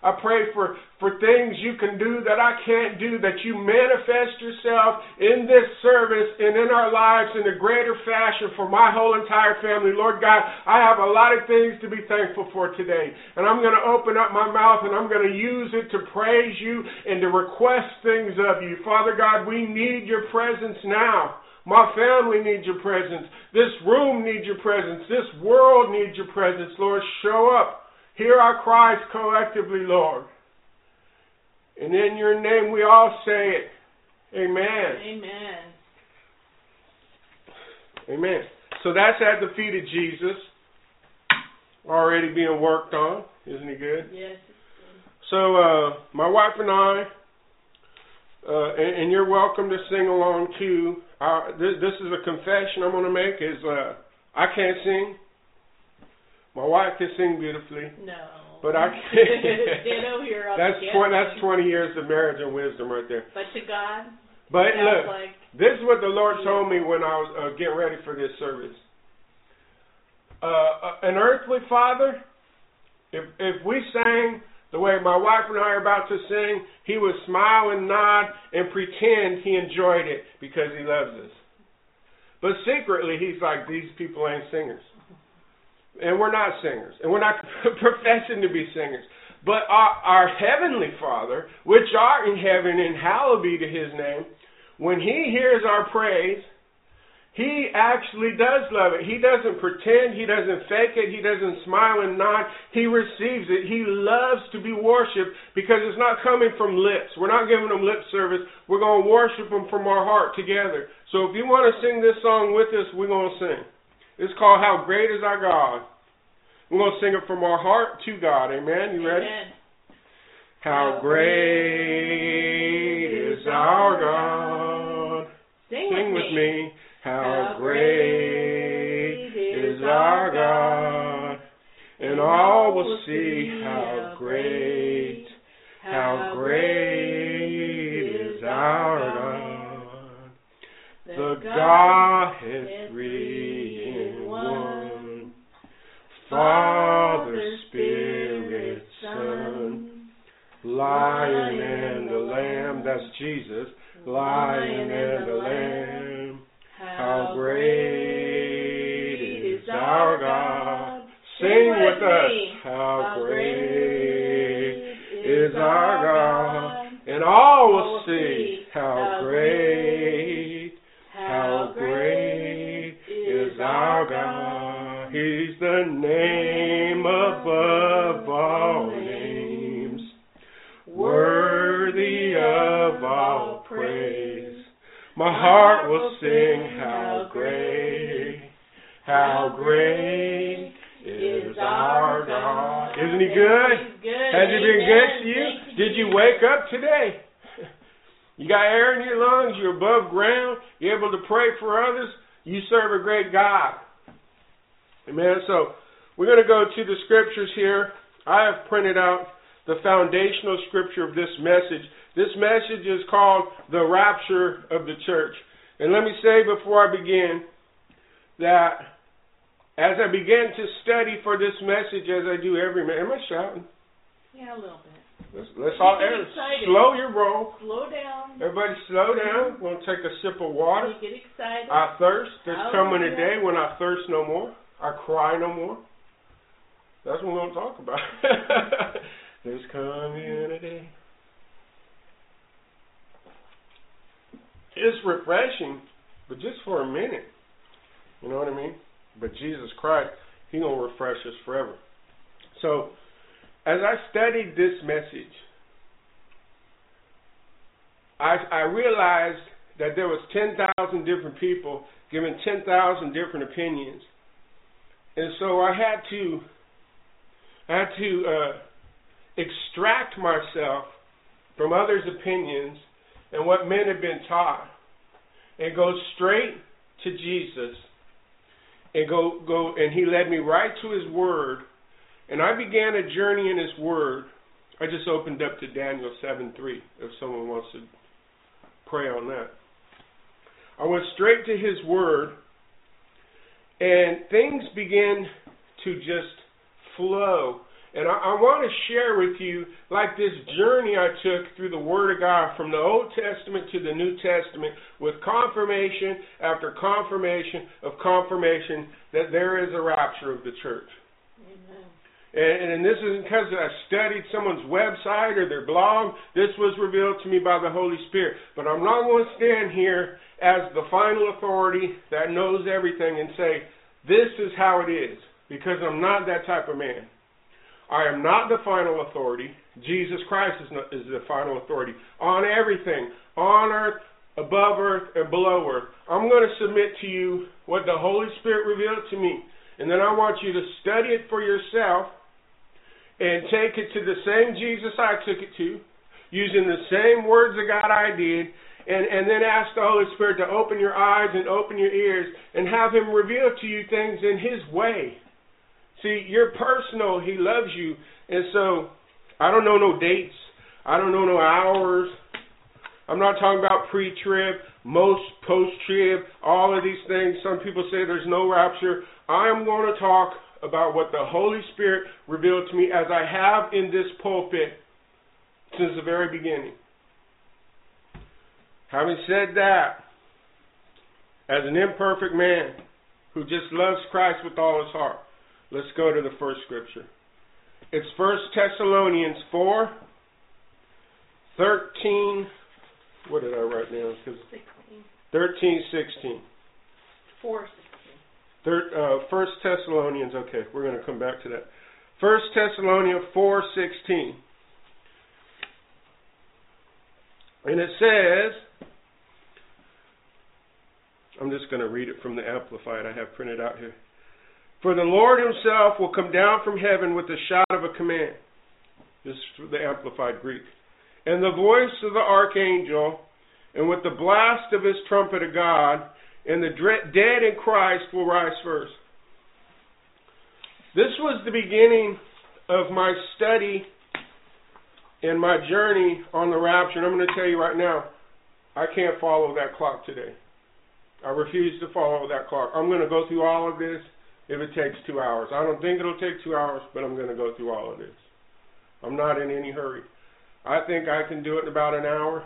I pray for, for things you can do that I can't do, that you manifest yourself in this service and in our lives in a greater fashion for my whole entire family. Lord God, I have a lot of things to be thankful for today. And I'm going to open up my mouth and I'm going to use it to praise you and to request things of you. Father God, we need your presence now. My family needs your presence. This room needs your presence. This world needs your presence. Lord, show up. Hear our cries collectively, Lord. And in your name we all say it. Amen. Amen. Amen. So that's at the feet of Jesus. Already being worked on. Isn't he good? Yes. So uh, my wife and I, uh, and, and, you're welcome to sing along too. Uh, this, this, is a confession I'm going to make. Is uh, I can't sing. My wife can sing beautifully. No. But I can't. That's twenty. That's twenty years of marriage and wisdom right there. But to God. But look, like this is what the Lord told me when I was uh, getting ready for this service. Uh, an earthly father, if if we sang the way my wife and I are about to sing, he would smile and nod and pretend he enjoyed it because he loves us. But secretly, he's like, these people ain't singers and we're not singers, and we're not professing to be singers. But our, our heavenly Father, which art in heaven, and hallowed be to His name, when He hears our praise, He actually does love it. He doesn't pretend. He doesn't fake it. He doesn't smile and nod. He receives it. He loves to be worshipped because it's not coming from lips. We're not giving Him lip service. We're going to worship Him from our heart together. So if you want to sing this song with us, we're going to sing. It's called How Great Is Our God. We're going to sing it from our heart to God. Amen. You ready? Amen. How great is our God. Sing, Sing with, with me. How great is our God. And all will see how great, how great is our God. The God is Father, Spirit, Son, Lion and the Lamb, that's Jesus, Lion and the Lamb. How great is our God. Sing with us. How great is our God. And all will see how great, how great is our God. He's the name above all names, worthy of all praise. My heart will sing how great, how great is our God. Isn't he good? Good. Has he been good to you? Did you wake up today? You got air in your lungs, you're above ground, you're able to pray for others, you serve a great God. Amen. So we're going to go to the scriptures here. I have printed out the foundational scripture of this message. This message is called the rapture of the church. And let me say before I begin that as I began to study for this message, as I do every man, am I shouting? Yeah, a little bit. Let's, let's all slow your roll. Slow down. Everybody, slow down. We're gonna take a sip of water. You get excited. I thirst. There's coming a day when I thirst no more. I cry no more. That's what we're gonna talk about. There's community. It's refreshing, but just for a minute. You know what I mean? But Jesus Christ, He gonna refresh us forever. So, as I studied this message, I, I realized that there was 10,000 different people giving 10,000 different opinions. And so I had to I had to uh, extract myself from others' opinions and what men had been taught and go straight to Jesus and go go and he led me right to his word and I began a journey in his word. I just opened up to Daniel 7 3 if someone wants to pray on that. I went straight to his word, and things begin to just flow. And I, I want to share with you, like this journey I took through the Word of God from the Old Testament to the New Testament with confirmation after confirmation of confirmation that there is a rapture of the church. And, and this isn't because I studied someone's website or their blog. This was revealed to me by the Holy Spirit. But I'm not going to stand here as the final authority that knows everything and say, this is how it is, because I'm not that type of man. I am not the final authority. Jesus Christ is, not, is the final authority on everything, on earth, above earth, and below earth. I'm going to submit to you what the Holy Spirit revealed to me. And then I want you to study it for yourself and take it to the same Jesus I took it to, using the same words of God I did, and, and then ask the Holy Spirit to open your eyes and open your ears and have Him reveal to you things in His way. See, you're personal. He loves you. And so, I don't know no dates. I don't know no hours. I'm not talking about pre trib, most post trib, all of these things. Some people say there's no rapture. I'm going to talk about what the Holy Spirit revealed to me as I have in this pulpit since the very beginning. Having said that, as an imperfect man who just loves Christ with all his heart, let's go to the first scripture. It's 1 Thessalonians 4 13. What did I write down? 16. 13, 16. 4 Third, uh, First Thessalonians. Okay, we're going to come back to that. First Thessalonians four sixteen, and it says, I'm just going to read it from the Amplified I have printed out here. For the Lord Himself will come down from heaven with the shout of a command. This is the Amplified Greek. And the voice of the archangel, and with the blast of his trumpet of God, and the dead in Christ will rise first. This was the beginning of my study and my journey on the rapture. And I'm going to tell you right now, I can't follow that clock today. I refuse to follow that clock. I'm going to go through all of this if it takes two hours. I don't think it'll take two hours, but I'm going to go through all of this. I'm not in any hurry. I think I can do it in about an hour.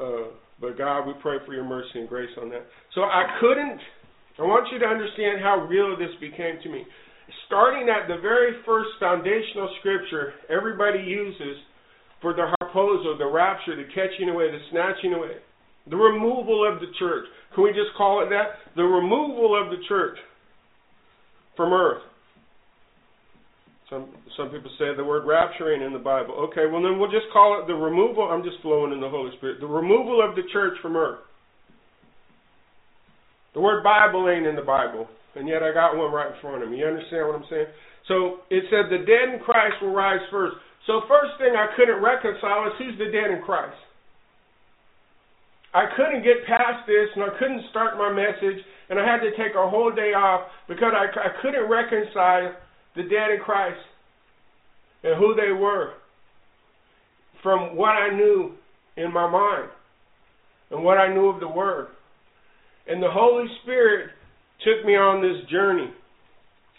Uh, but God, we pray for your mercy and grace on that. So I couldn't, I want you to understand how real this became to me. Starting at the very first foundational scripture everybody uses for the harpazo, the rapture, the catching away, the snatching away, the removal of the church. Can we just call it that? The removal of the church from earth. Some some people say the word rapture ain't in the Bible. Okay, well then we'll just call it the removal. I'm just flowing in the Holy Spirit. The removal of the church from earth. The word Bible ain't in the Bible, and yet I got one right in front of me. You understand what I'm saying? So it said the dead in Christ will rise first. So first thing I couldn't reconcile is who's the dead in Christ. I couldn't get past this, and I couldn't start my message, and I had to take a whole day off because I, I couldn't reconcile the dead in Christ and who they were from what I knew in my mind and what I knew of the Word. And the Holy Spirit took me on this journey.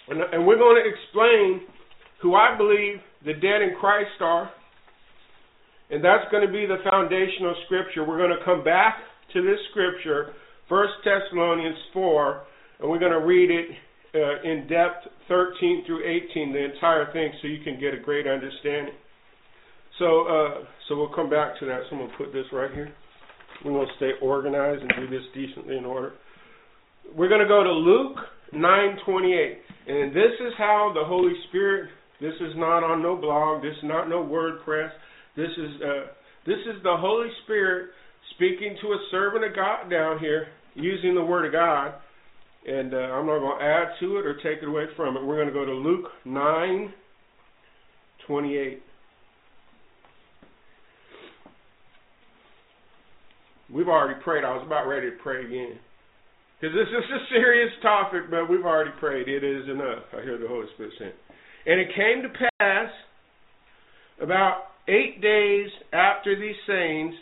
And, and we're going to explain who I believe the dead in Christ are. And that's going to be the foundational scripture. We're going to come back to this scripture, 1 Thessalonians 4, and we're going to read it uh, in depth 13 through 18, the entire thing, so you can get a great understanding. So, uh, so we'll come back to that. Someone put this right here. We're going to stay organized and do this decently in order. We're going to go to Luke 9:28, and this is how the Holy Spirit. This is not on no blog. This is not no WordPress. This is uh, this is the Holy Spirit speaking to a servant of God down here using the Word of God and uh, I'm not going to add to it or take it away from it. We're going to go to Luke 9 28. We've already prayed. I was about ready to pray again. Because this is a serious topic, but we've already prayed. It is enough. I hear the Holy Spirit saying. And it came to pass about eight days after these sayings,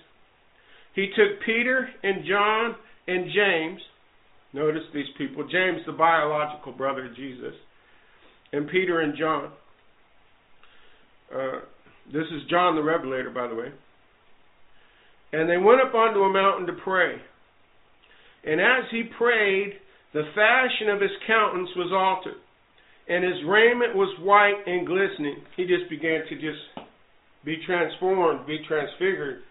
he took Peter and John and James Notice these people James, the biological brother of Jesus, and Peter and John, Uh, this is John the Revelator, by the way. And they went up onto a mountain to pray. And as he prayed, the fashion of his countenance was altered, and his raiment was white and glistening. He just began to just be transformed, be transfigured,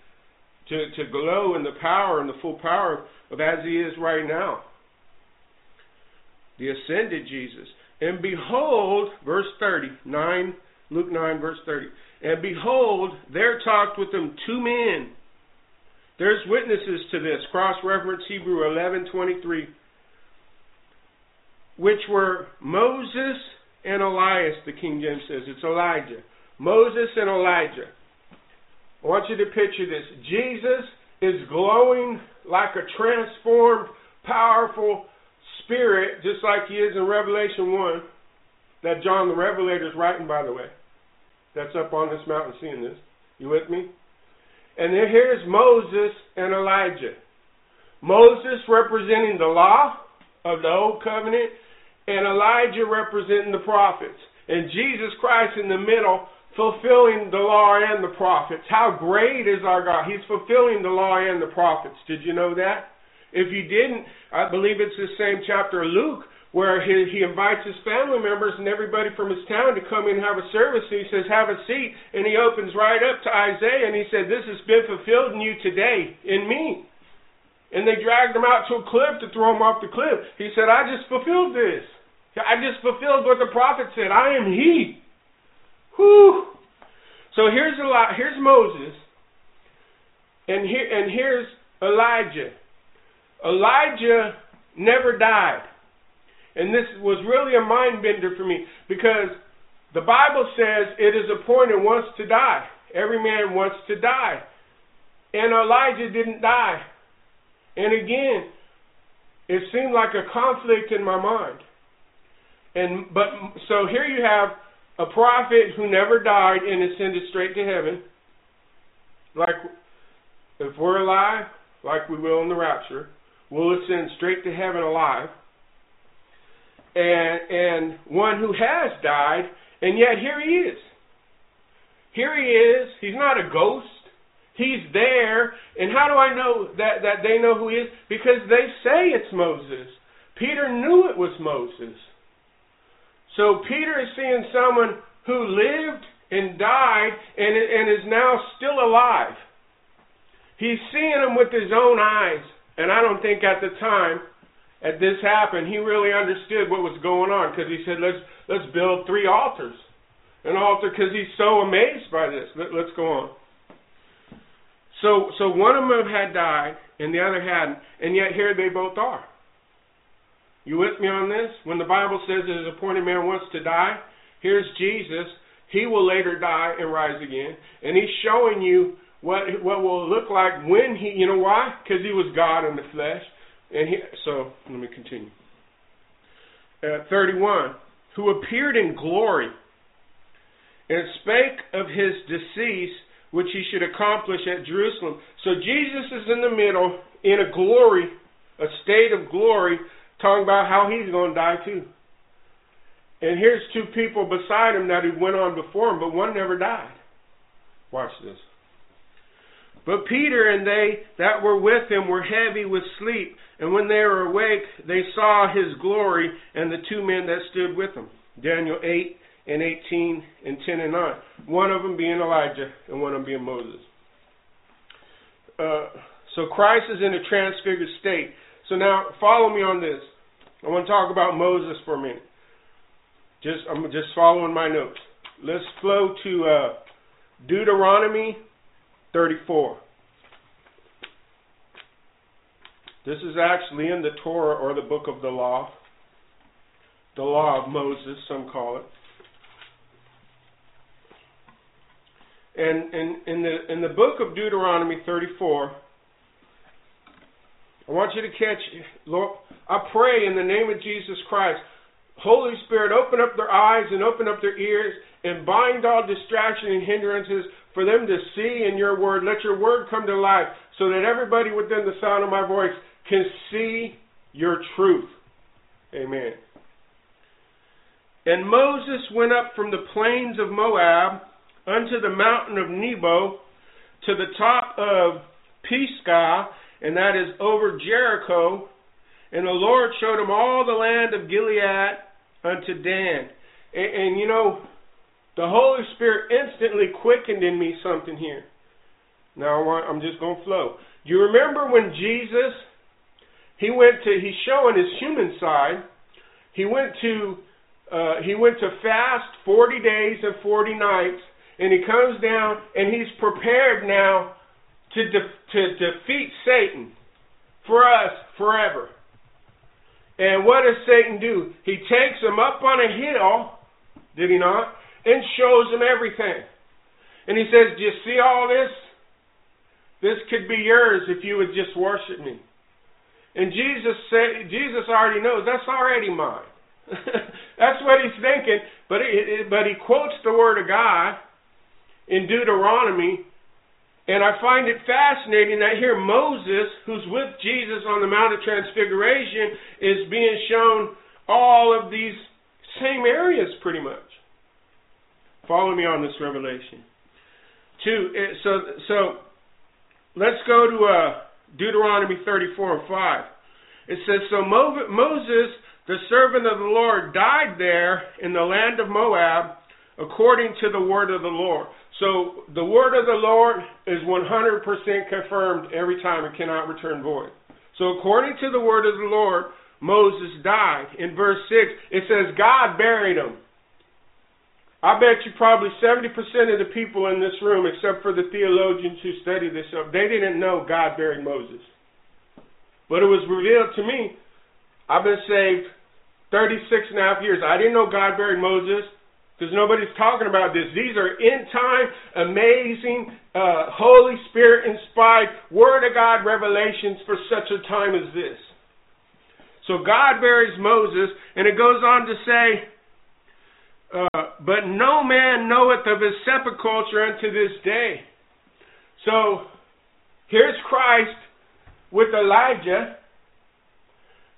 to, to glow in the power and the full power of as he is right now. The ascended Jesus. And behold, verse 30, 9, Luke 9, verse 30. And behold, there talked with them two men. There's witnesses to this. Cross reference Hebrew 11:23, which were Moses and Elias. The King James says it's Elijah. Moses and Elijah. I want you to picture this. Jesus is glowing like a transformed, powerful spirit, just like he is in Revelation 1, that John the Revelator is writing, by the way. That's up on this mountain seeing this. You with me? And then here's Moses and Elijah. Moses representing the law of the old covenant, and Elijah representing the prophets. And Jesus Christ in the middle fulfilling the law and the prophets. How great is our God? He's fulfilling the law and the prophets. Did you know that? If you didn't, I believe it's the same chapter of Luke where he, he invites his family members and everybody from his town to come in and have a service. And he says, Have a seat. And he opens right up to Isaiah and he said, This has been fulfilled in you today, in me. And they dragged him out to a cliff to throw him off the cliff. He said, I just fulfilled this. I just fulfilled what the prophet said. I am he. Whew. So here's a lot. here's Moses, and here and here's Elijah. Elijah never died, and this was really a mind bender for me because the Bible says it is appointed once to die. Every man wants to die, and Elijah didn't die. And again, it seemed like a conflict in my mind. And but so here you have a prophet who never died and ascended straight to heaven, like if we're alive, like we will in the rapture, we'll ascend straight to heaven alive. And and one who has died, and yet here he is. Here he is. He's not a ghost. He's there. And how do I know that, that they know who he is? Because they say it's Moses. Peter knew it was Moses. So Peter is seeing someone who lived and died and, and is now still alive. He's seeing him with his own eyes. And I don't think at the time that this happened, he really understood what was going on because he said, let's, let's build three altars. An altar because he's so amazed by this. Let, let's go on. So, so one of them had died and the other hadn't, and yet here they both are. You with me on this? When the Bible says that his appointed man wants to die, here's Jesus. He will later die and rise again. And he's showing you what what will look like when he, you know why? Because he was God in the flesh. And he, so let me continue. Uh, 31, who appeared in glory and spake of his decease, which he should accomplish at Jerusalem. So Jesus is in the middle in a glory, a state of glory, talking about how he's going to die too. And here's two people beside him that he went on before him, but one never died. Watch this. But Peter and they that were with him were heavy with sleep, and when they were awake, they saw his glory and the two men that stood with him. Daniel 8 and 18 and 10 and 9. One of them being Elijah, and one of them being Moses. Uh, so Christ is in a transfigured state. So now follow me on this. I want to talk about Moses for a minute. Just I'm just following my notes. Let's flow to uh, Deuteronomy 34. This is actually in the Torah or the book of the law. The law of Moses, some call it. And in, in the in the book of Deuteronomy 34, I want you to catch, Lord, I pray in the name of Jesus Christ, Holy Spirit, open up their eyes and open up their ears and bind all distraction and hindrances for them to see in your word. Let your word come to life so that everybody within the sound of my voice can see your truth. Amen. And Moses went up from the plains of Moab unto the mountain of Nebo, to the top of Pisgah, and that is over Jericho. And the Lord showed him all the land of Gilead unto Dan. And, and you know, the Holy Spirit instantly quickened in me something here. Now I'm just going to flow. Do you remember when Jesus, he went to, he's showing his human side. He went to, uh, he went to fast 40 days and 40 nights, and he comes down and he's prepared now to, de- to defeat Satan for us forever. And what does Satan do? He takes him up on a hill, did he not? And shows him everything. And he says, Do you see all this? This could be yours if you would just worship me. And Jesus said, Jesus already knows that's already mine. that's what he's thinking. But it, but he quotes the word of God in Deuteronomy and I find it fascinating that here Moses, who's with Jesus on the Mount of Transfiguration, is being shown all of these same areas pretty much. Follow me on this revelation. Two, eh, so so let's go to uh, Deuteronomy 34 and 5. It says, So Moses, the servant of the Lord, died there in the land of Moab according to the word of the Lord. So the word of the Lord is 100% confirmed every time and cannot return void. So according to the word of the Lord, Moses died. In verse 6, it says God buried him. I bet you probably 70% of the people in this room, except for the theologians who study this stuff, they didn't know God buried Moses. But it was revealed to me. I've been saved 36 and a half years. I didn't know God buried Moses because nobody's talking about this. These are in time, amazing, uh, Holy Spirit inspired, Word of God revelations for such a time as this. So God buries Moses, and it goes on to say, uh, But no man knoweth of his sepulchre unto this day. So here's Christ with Elijah,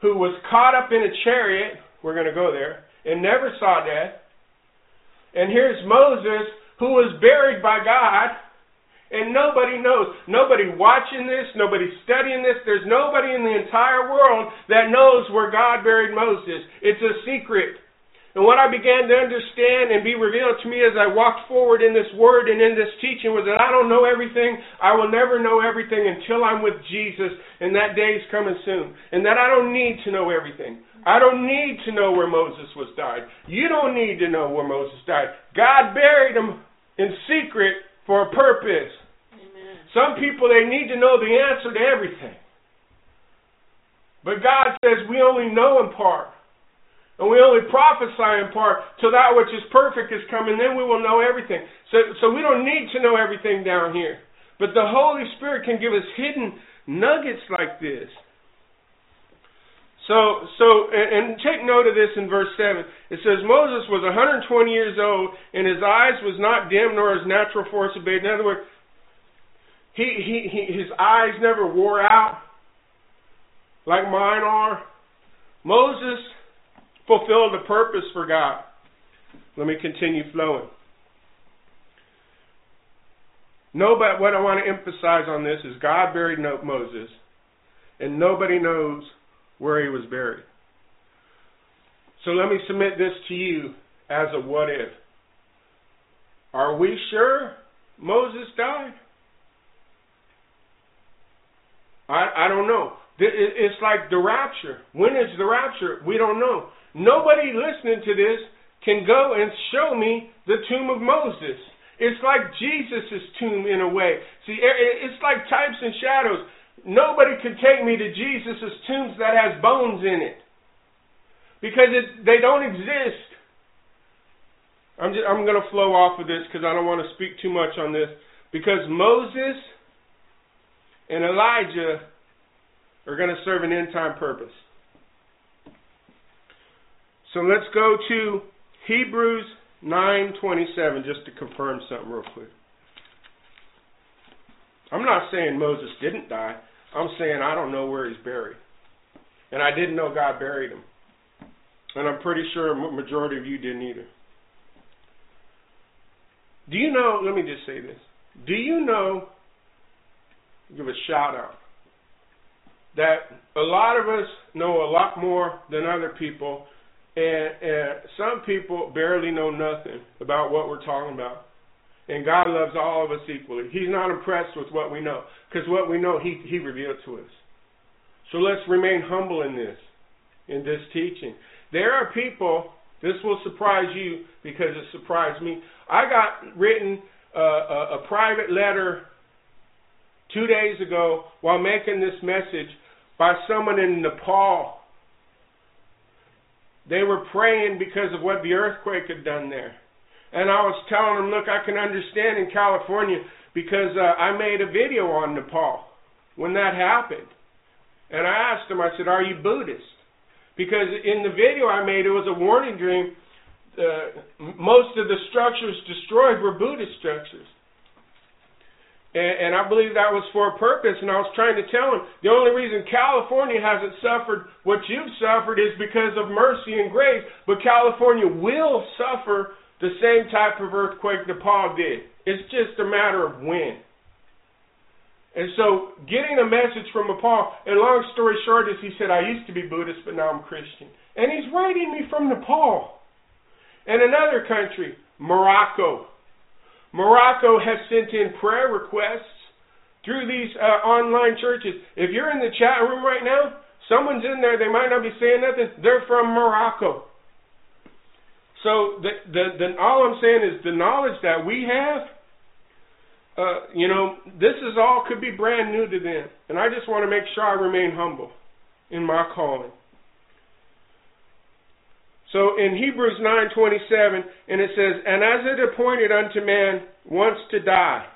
who was caught up in a chariot, we're going to go there, and never saw death. And here's Moses, who was buried by God, and nobody knows. Nobody watching this, nobody studying this. There's nobody in the entire world that knows where God buried Moses. It's a secret. And what I began to understand and be revealed to me as I walked forward in this word and in this teaching was that I don't know everything. I will never know everything until I'm with Jesus, and that day is coming soon. And that I don't need to know everything. I don't need to know where Moses was died. You don't need to know where Moses died. God buried him in secret for a purpose. Amen. Some people they need to know the answer to everything. But God says we only know in part. And we only prophesy in part till that which is perfect is coming, then we will know everything. So so we don't need to know everything down here. But the Holy Spirit can give us hidden nuggets like this. So, so, and, and take note of this in verse 7. It says, Moses was 120 years old, and his eyes was not dim, nor his natural force abated. In other words, he, he, he, his eyes never wore out like mine are. Moses fulfilled a purpose for God. Let me continue flowing. Nobody, what I want to emphasize on this is God buried Moses, and nobody knows where he was buried. So let me submit this to you as a what if. Are we sure Moses died? I, I don't know. It's like the rapture. When is the rapture? We don't know. Nobody listening to this can go and show me the tomb of Moses. It's like Jesus' tomb in a way. See, it's like types and shadows. Nobody could take me to Jesus' tombs that has bones in it. Because it, they don't exist. I'm, just, I'm going to flow off of this because I don't want to speak too much on this. Because Moses and Elijah are going to serve an end time purpose. So let's go to Hebrews 9:27 just to confirm something real quick. I'm not saying Moses didn't die. I'm saying I don't know where he's buried. And I didn't know God buried him. And I'm pretty sure a majority of you didn't either. Do you know? Let me just say this. Do you know? Give a shout out that a lot of us know a lot more than other people, and, and some people barely know nothing about what we're talking about. And God loves all of us equally. He's not impressed with what we know, because what we know, He He revealed to us. So let's remain humble in this, in this teaching. There are people. This will surprise you because it surprised me. I got written uh, a, a private letter two days ago while making this message by someone in Nepal. They were praying because of what the earthquake had done there. And I was telling them, look, I can understand in California because uh, I made a video on Nepal when that happened. And I asked them, I said, Are you Buddhist? Because in the video I made, it was a warning dream. Uh, most of the structures destroyed were Buddhist structures. And, and I believe that was for a purpose. And I was trying to tell them the only reason California hasn't suffered what you've suffered is because of mercy and grace. But California will suffer the same type of earthquake Nepal did. It's just a matter of when. And so, getting a message from Nepal, and long story short is he said, I used to be Buddhist, but now I'm Christian. And he's writing me from Nepal. And another country, Morocco. Morocco has sent in prayer requests through these uh, online churches. If you're in the chat room right now, someone's in there. They might not be saying nothing. They're from Morocco. So the, the, the, all I'm saying is the knowledge that we have, uh, you know, this is all could be brand new to them, and I just want to make sure I remain humble in my calling. So in Hebrews 9:27, and it says, "And as it appointed unto man once to die."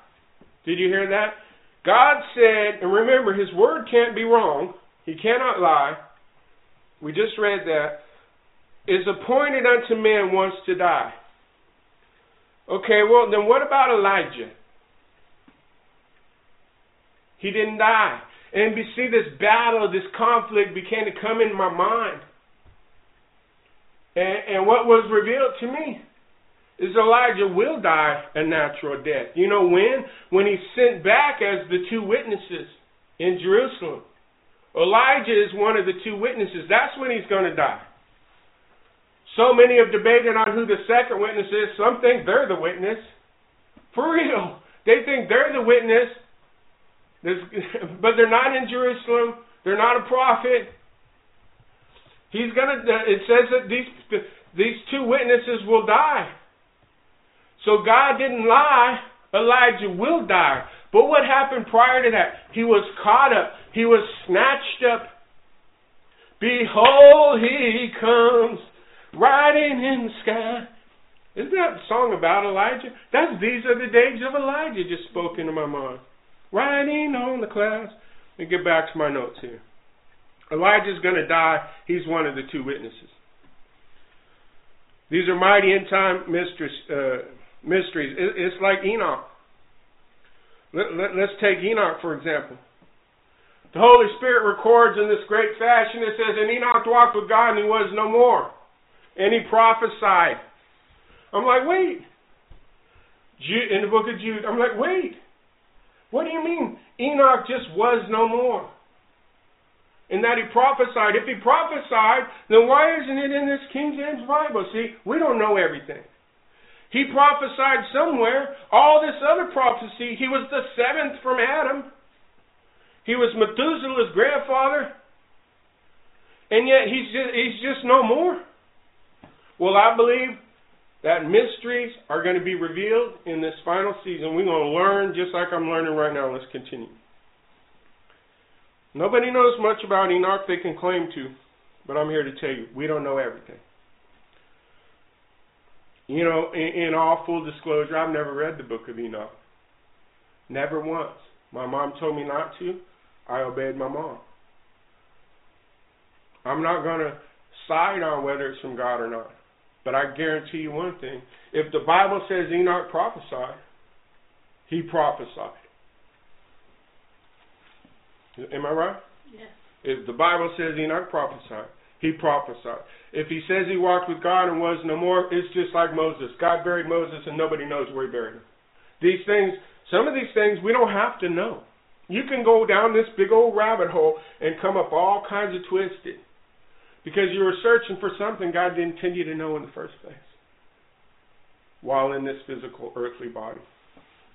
Did you hear that? God said, and remember, His word can't be wrong. He cannot lie. We just read that. Is appointed unto man once to die. Okay, well then what about Elijah? He didn't die. And you see this battle, this conflict began to come in my mind. And, and what was revealed to me is Elijah will die a natural death. You know when? When he's sent back as the two witnesses in Jerusalem. Elijah is one of the two witnesses. That's when he's going to die. So many have debated on who the second witness is. Some think they're the witness. For real. They think they're the witness. but they're not in Jerusalem. They're not a prophet. He's gonna. It says that these these two witnesses will die. So God didn't lie. Elijah will die. But what happened prior to that? He was caught up. He was snatched up. Behold, he comes riding in the sky. Isn't that the song about Elijah? That's these are the days of Elijah just spoke into my mind. Riding on the clouds. Let me get back to my notes here. Elijah's going to die. He's one of the two witnesses. These are mighty end time mysteries. Uh, mysteries. It, it's like Enoch. Let, let's take Enoch, for example. The Holy Spirit records in this great fashion. It says, And Enoch walked with God, and he was no more. And he prophesied. I'm like, wait. In the book of Jude, I'm like, wait. What do you mean? Enoch just was no more in that he prophesied. If he prophesied, then why isn't it in this King James Bible? See, we don't know everything. He prophesied somewhere. All this other prophecy, he was the seventh from Adam. He was Methuselah's grandfather. And yet he's just, he's just no more. Well, I believe that mysteries are going to be revealed in this final season. We're going to learn just like I'm learning right now. Let's continue. Nobody knows much about Enoch they can claim to, but I'm here to tell you, we don't know everything. You know, in, in all full disclosure, I've never read the book of Enoch. Never once. My mom told me not to. I obeyed my mom. I'm not going to side on whether it's from God or not. But I guarantee you one thing. If the Bible says Enoch prophesied, he prophesied. Am I right? Yes. If the Bible says Enoch prophesied, he prophesied. If he says he walked with God and was no more, it's just like Moses. God buried Moses and nobody knows where he buried him. These things, some of these things we don't have to know. You can go down this big old rabbit hole and come up all kinds of twisted because you were searching for something God didn't intend you to know in the first place while in this physical earthly body.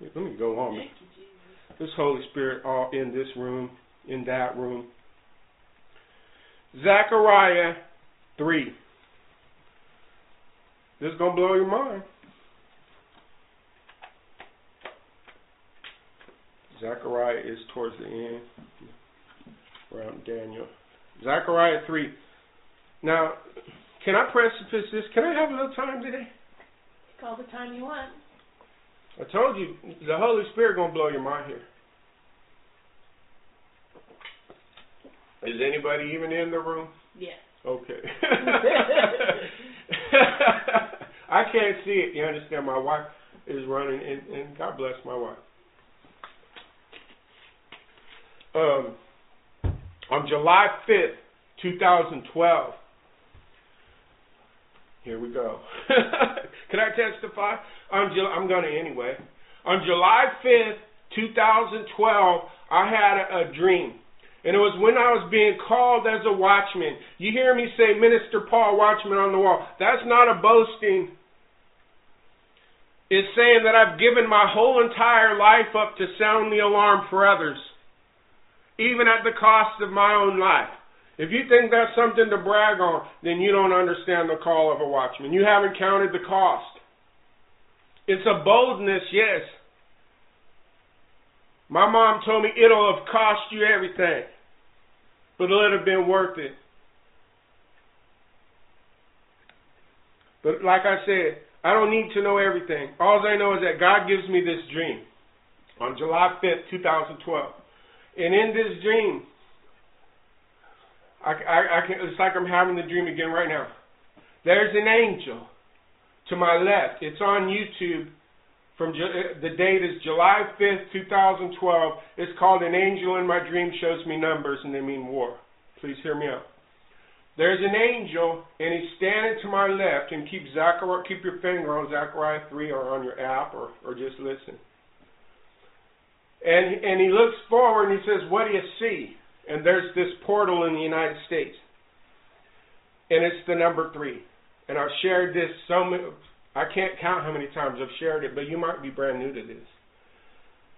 Let me go on. This Holy Spirit all in this room, in that room. Zechariah 3. This is going to blow your mind. Zechariah is towards the end, around Daniel. Zechariah 3. Now, can I precipice this? Can I have a little time today? Call the time you want. I told you, the Holy Spirit going to blow your mind here. Is anybody even in the room? Yes. Okay. I can't see it. You understand? My wife is running, and, and God bless my wife. Um, on July 5th, 2012. Here we go. Can I testify? On Ju- I'm going to anyway. On July 5th, 2012, I had a, a dream. And it was when I was being called as a watchman. You hear me say, Minister Paul, watchman on the wall. That's not a boasting. It's saying that I've given my whole entire life up to sound the alarm for others even at the cost of my own life. If you think that's something to brag on, then you don't understand the call of a watchman. You haven't counted the cost. It's a boldness, yes. My mom told me it'll have cost you everything, but it'll have been worth it. But like I said, I don't need to know everything. All I know is that God gives me this dream on July 5th, 2012. And in this dream, I, I, I can, it's like I'm having the dream again right now. There's an angel to my left. It's on YouTube. From uh, the date is July 5th, 2012. It's called "An Angel in My Dream Shows Me Numbers," and they mean war. Please hear me out. There's an angel, and he's standing to my left. And keep Zechariah, keep your finger on Zechariah 3 or on your app, or, or just listen. And, and he looks forward and he says, What do you see? And there's this portal in the United States. And it's the number three. And I've shared this so many, I can't count how many times I've shared it, but you might be brand new to this.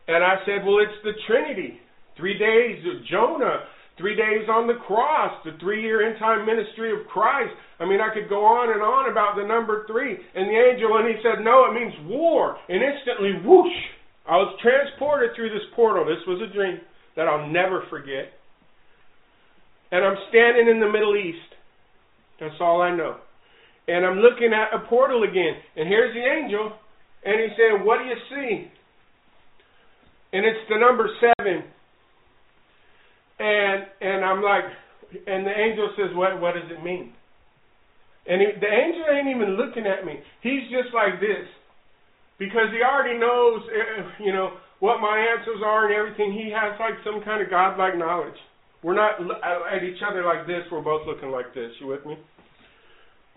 And I said, Well, it's the Trinity. Three days of Jonah, three days on the cross, the three year end time ministry of Christ. I mean, I could go on and on about the number three. And the angel, and he said, No, it means war. And instantly, whoosh, I was transported through this portal. This was a dream that I'll never forget. And I'm standing in the Middle East. That's all I know. And I'm looking at a portal again. And here's the angel. And he's saying, What do you see? And it's the number seven. And and I'm like, and the angel says, What what does it mean? And he, the angel ain't even looking at me. He's just like this because he already knows, eh, you know, what my answers are and everything. He has like some kind of godlike knowledge. We're not at each other like this. We're both looking like this. You with me?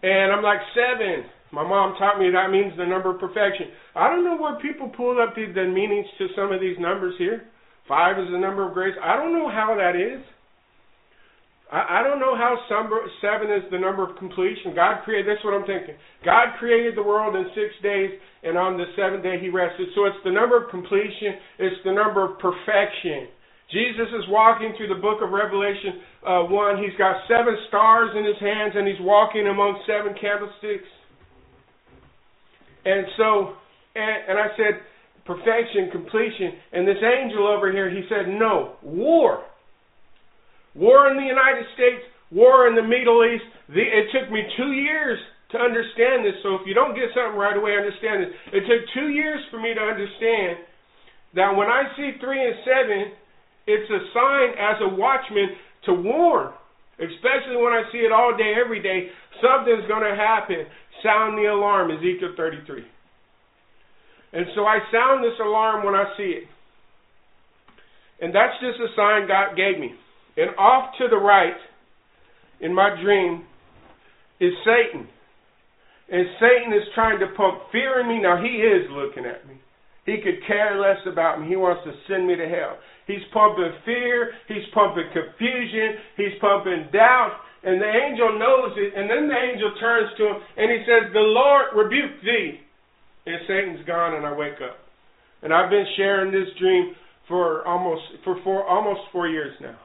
And I'm like seven. My mom taught me that means the number of perfection. I don't know where people pull up the, the meanings to some of these numbers here. Five is the number of grace. I don't know how that is. I, don't know how seven is the number of completion. God created, that's what I'm thinking. God created the world in six days, and on the seventh day he rested. So it's the number of completion, it's the number of perfection. Jesus is walking through the book of Revelation uh, 1. He's got seven stars in his hands, and he's walking among seven candlesticks. And so, and, and I said, perfection, completion. And this angel over here, he said, no, war. War in the United States, war in the Middle East. The, it took me two years to understand this. So if you don't get something right away, understand this. It took two years for me to understand that when I see three and seven, it's a sign as a watchman to warn, especially when I see it all day, every day. Something's going to happen. Sound the alarm, Ezekiel 33. And so I sound this alarm when I see it. And that's just a sign God gave me. And off to the right, in my dream, is Satan. And Satan is trying to pump fear in me. Now, he is looking at me. He could care less about me. He wants to send me to hell. He's pumping fear. He's pumping confusion. He's pumping doubt. And the angel knows it. And then the angel turns to him and he says, The Lord rebuke thee. And Satan's gone and I wake up. And I've been sharing this dream for almost for four almost four years now.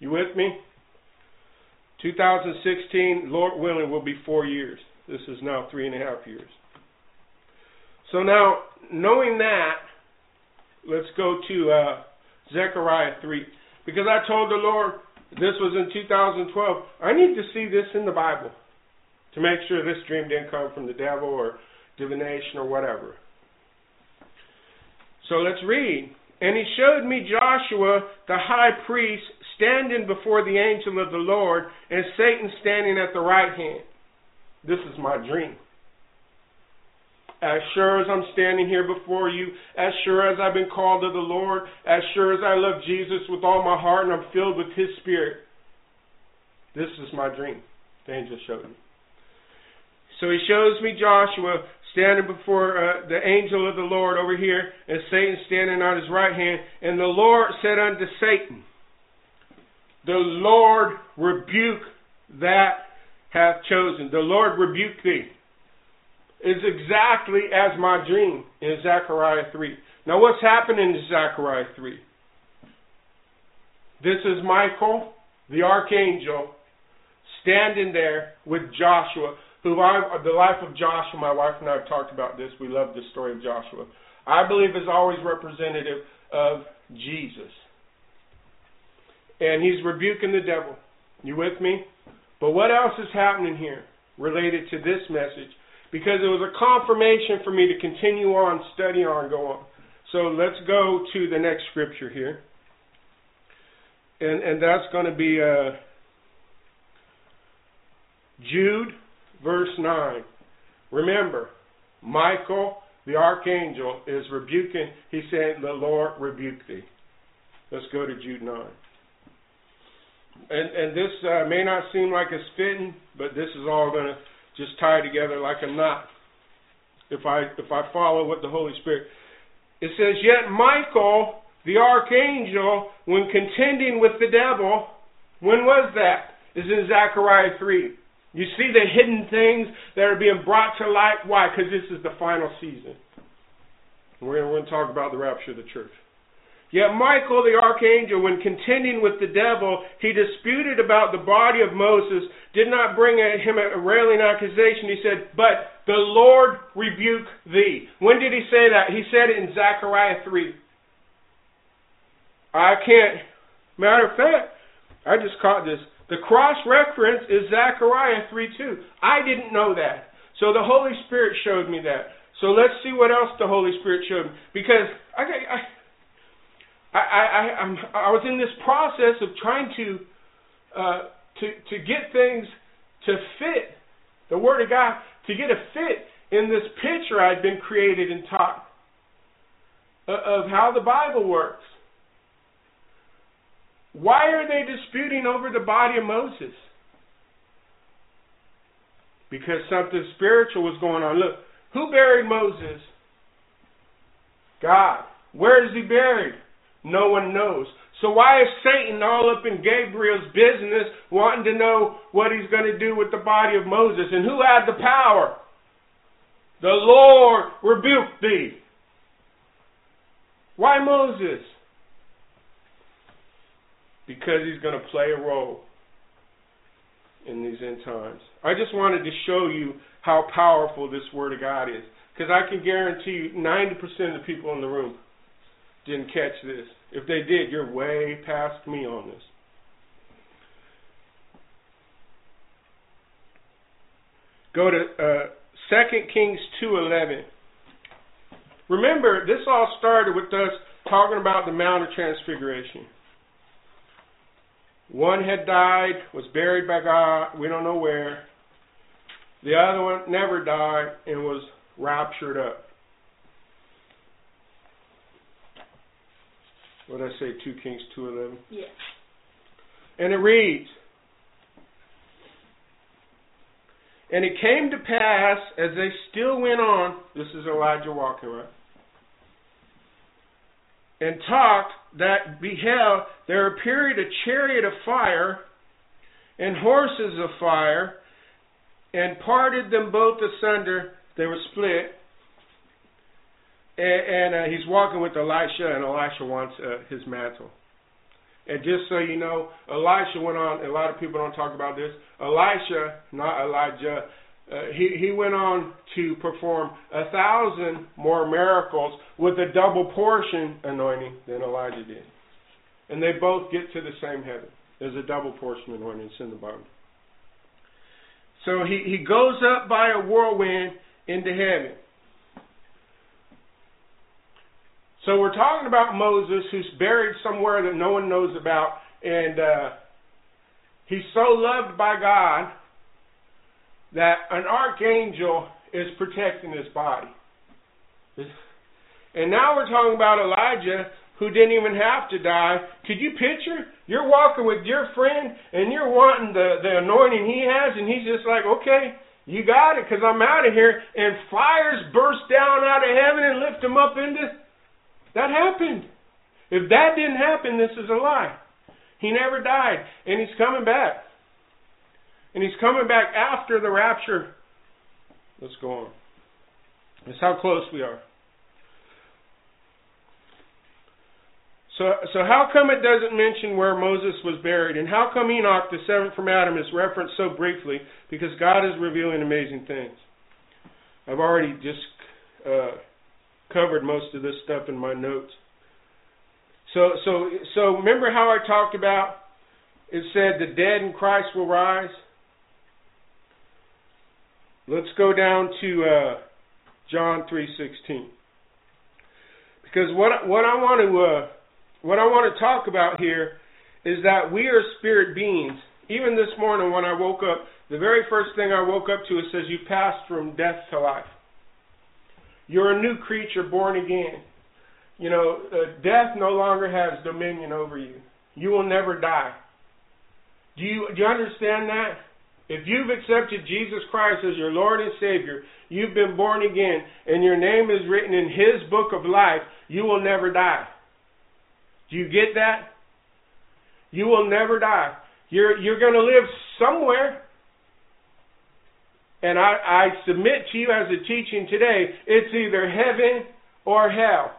You with me? 2016, Lord willing, will be four years. This is now three and a half years. So now, knowing that, let's go to uh, Zechariah 3. Because I told the Lord, this was in 2012, I need to see this in the Bible to make sure this dream didn't come from the devil or divination or whatever. So let's read. And he showed me Joshua the high priest standing before the angel of the Lord, and Satan standing at the right hand. This is my dream. As sure as I'm standing here before you, as sure as I've been called of the Lord, as sure as I love Jesus with all my heart and I'm filled with His Spirit, this is my dream. The angel showed me. So he shows me Joshua standing before uh, the angel of the Lord over here, and Satan standing on his right hand. And the Lord said unto Satan, The Lord rebuke that hath chosen. The Lord rebuke thee. Is exactly as my dream in Zechariah 3. Now, what's happening in Zechariah 3? This is Michael, the archangel, standing there with Joshua who I, the life of Joshua, my wife and I have talked about this. We love the story of Joshua. I believe is always representative of Jesus. And he's rebuking the devil. You with me? But what else is happening here related to this message? Because it was a confirmation for me to continue on, study on, go on. So let's go to the next scripture here. And, and that's going to be uh, Jude verse 9. Remember, Michael, the archangel, is rebuking, he said, The Lord rebuke thee. Let's go to Jude 9. And, and this uh, may not seem like it's fitting, but this is all going to just tie together like a knot if I, if I follow what the Holy Spirit. It says, Yet Michael, the archangel, when contending with the devil, when was that? Is in Zechariah 3. You see the hidden things that are being brought to light. Why? Because this is the final season. We're going to talk about the rapture of the church. Yet Michael the archangel, when contending with the devil, he disputed about the body of Moses, did not bring him a railing accusation. He said, But the Lord rebuke thee. When did he say that? He said it in Zechariah 3. I can't. Matter of fact, I just caught this. The cross reference is Zechariah 3 2. I didn't know that. So the Holy Spirit showed me that. So let's see what else the Holy Spirit showed me. Because I, got I, I, I, I'm, I was in this process of trying to, uh, to, to get things to fit the Word of God, to get a fit in this picture I'd been created and taught of how the Bible works. Why are they disputing over the body of Moses? Because something spiritual was going on. Look, who buried Moses? God. Where is he buried? No one knows. So why is Satan all up in Gabriel's business wanting to know what he's going to do with the body of Moses? And who had the power? The Lord rebuked thee. Why Moses? because he's going to play a role in these end times. I just wanted to show you how powerful this Word of God is. Because I can guarantee you 90% of the people in the room didn't catch this. If they did, you're way past me on this. Go to uh, 2 Kings 2.11. Remember, this all started with us talking about the Mount of Transfiguration. One had died, was buried by God, we don't know where. The other one never died and was raptured up. What did I say? Two Kings two eleven. Yes. And it reads. And it came to pass as they still went on. This is Elijah walking, right? and talked that beheld there appeared a chariot of fire and horses of fire and parted them both asunder. They were split. And, and uh, he's walking with Elisha, and Elisha wants uh, his mantle. And just so you know, Elisha went on. A lot of people don't talk about this. Elisha, not Elijah, uh, he he went on to perform a thousand more miracles with a double portion anointing than Elijah did, and they both get to the same heaven. There's a double portion anointing. It's in the Bible. So he he goes up by a whirlwind into heaven. So we're talking about Moses, who's buried somewhere that no one knows about, and uh, he's so loved by God that an archangel is protecting his body. And now we're talking about Elijah, who didn't even have to die. Could you picture? You're walking with your friend, and you're wanting the, the anointing he has, and he's just like, okay, you got it, because I'm out of here. And fires burst down out of heaven and lift him up into that happened. If that didn't happen, this is a lie. He never died, and he's coming back. And he's coming back after the rapture. Let's go on. That's how close we are. So, so how come it doesn't mention where Moses was buried, and how come Enoch, the seventh from Adam, is referenced so briefly? Because God is revealing amazing things. I've already just uh, covered most of this stuff in my notes. So so so remember how I talked about it said the dead in Christ will rise? Let's go down to uh, John 3:16. Because what what I want to uh, what I want to talk about here is that we are spirit beings. Even this morning when I woke up, the very first thing I woke up to it says you passed from death to life. You're a new creature born again. You know, uh, death no longer has dominion over you. You will never die. Do you do you understand that? If you've accepted Jesus Christ as your Lord and Savior, you've been born again, and your name is written in His book of life, you will never die. Do you get that? You will never die. You're you're going to live somewhere. And I, I submit to you as a teaching today, it's either heaven or hell.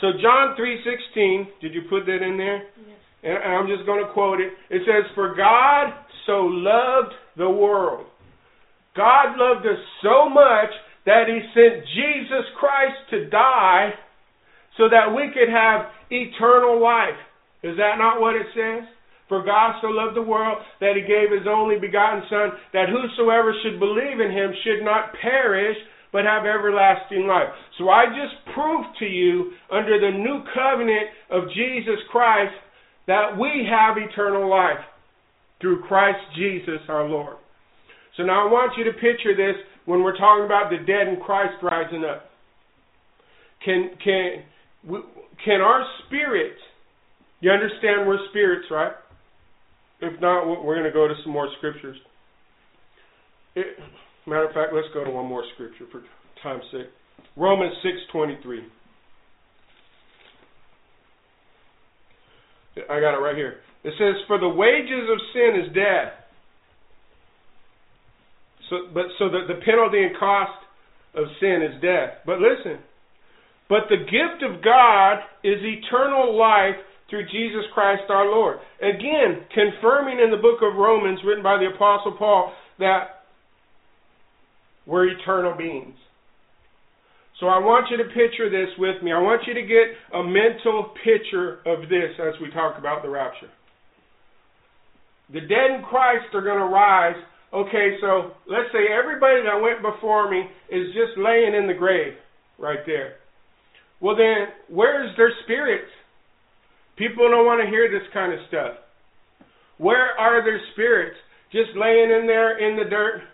So John 3:16, did you put that in there? Yes. And I'm just going to quote it. It says, "For God so loved the world. God loved us so much that he sent Jesus Christ to die so that we could have eternal life." Is that not what it says? For God so loved the world that he gave his only begotten Son, that whosoever should believe in him should not perish, but have everlasting life. So I just proved to you, under the new covenant of Jesus Christ, that we have eternal life through Christ Jesus our Lord. So now I want you to picture this when we're talking about the dead in Christ rising up. Can can can our spirit? You understand we're spirits, right? If not, we're going to go to some more scriptures. It, matter of fact, let's go to one more scripture for time's sake. Romans six twenty three. I got it right here. It says, "For the wages of sin is death." So, but so the, the penalty and cost of sin is death. But listen, but the gift of God is eternal life through Jesus Christ our Lord. Again, confirming in the book of Romans, written by the Apostle Paul, that we're eternal beings. So I want you to picture this with me. I want you to get a mental picture of this as we talk about the rapture. The dead in Christ are going to rise. Okay, so let's say everybody that went before me is just laying in the grave right there. Well, then, where's their spirits? People don't want to hear this kind of stuff. Where are their spirits? Just laying in there in the dirt?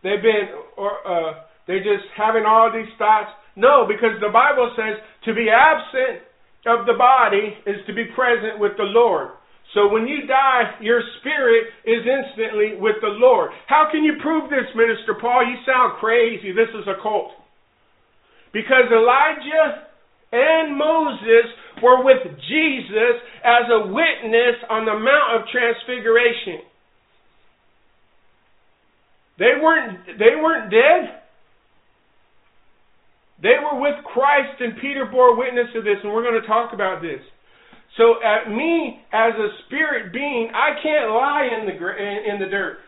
They've been, or uh, they're just having all these thoughts? No, because the Bible says to be absent of the body is to be present with the Lord. So when you die, your spirit is instantly with the Lord. How can you prove this, Minister Paul? You sound crazy. This is a cult. Because Elijah and Moses were with Jesus as a witness on the Mount of Transfiguration. They weren't they weren't dead. They were with Christ and Peter bore witness to this and we're going to talk about this. So at me as a spirit being, I can't lie in the in the dirt.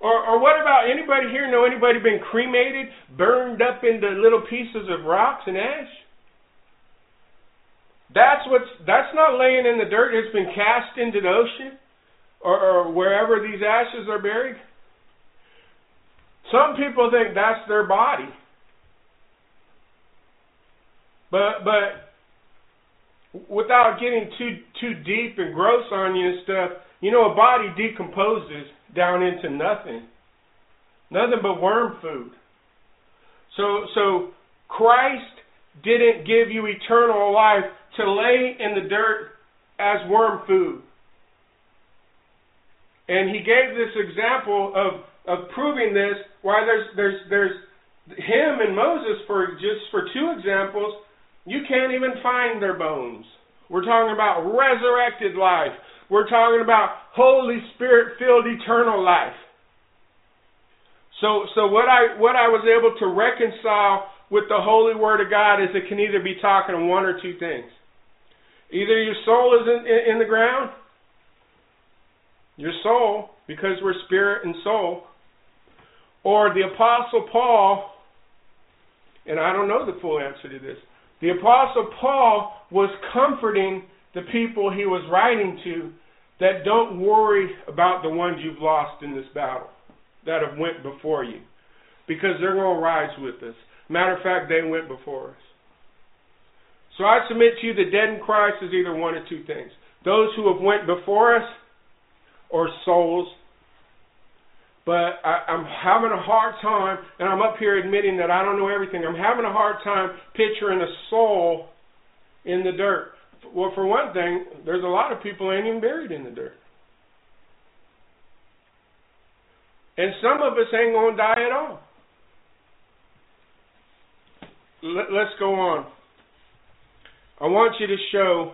Or, or what about anybody here know anybody been cremated, burned up into little pieces of rocks and ash? That's what's that's not laying in the dirt. It's been cast into the ocean or, or wherever these ashes are buried. Some people think that's their body. But but without getting too too deep and gross on you and stuff, you know a body decomposes down into nothing. Nothing but worm food. So so Christ didn't give you eternal life to lay in the dirt as worm food. And he gave this example of, of proving this, why there's there's there's him and Moses for just for two examples, you can't even find their bones. We're talking about resurrected life. We're talking about Holy Spirit filled eternal life. So so what I what I was able to reconcile with the holy word of God is it can either be talking one or two things. Either your soul is in, in, in the ground, your soul, because we're spirit and soul, or the Apostle Paul, and I don't know the full answer to this. The Apostle Paul was comforting the people he was writing to that don't worry about the ones you've lost in this battle that have went before you because they're going to rise with us. Matter of fact, they went before us. So I submit to you the dead in Christ is either one or two things. Those who have went before us or souls. But I, I'm having a hard time, and I'm up here admitting that I don't know everything. I'm having a hard time picturing a soul in the dirt. Well, for one thing, there's a lot of people ain't even buried in the dirt. And some of us ain't going to die at all. Let, let's go on. I want you to show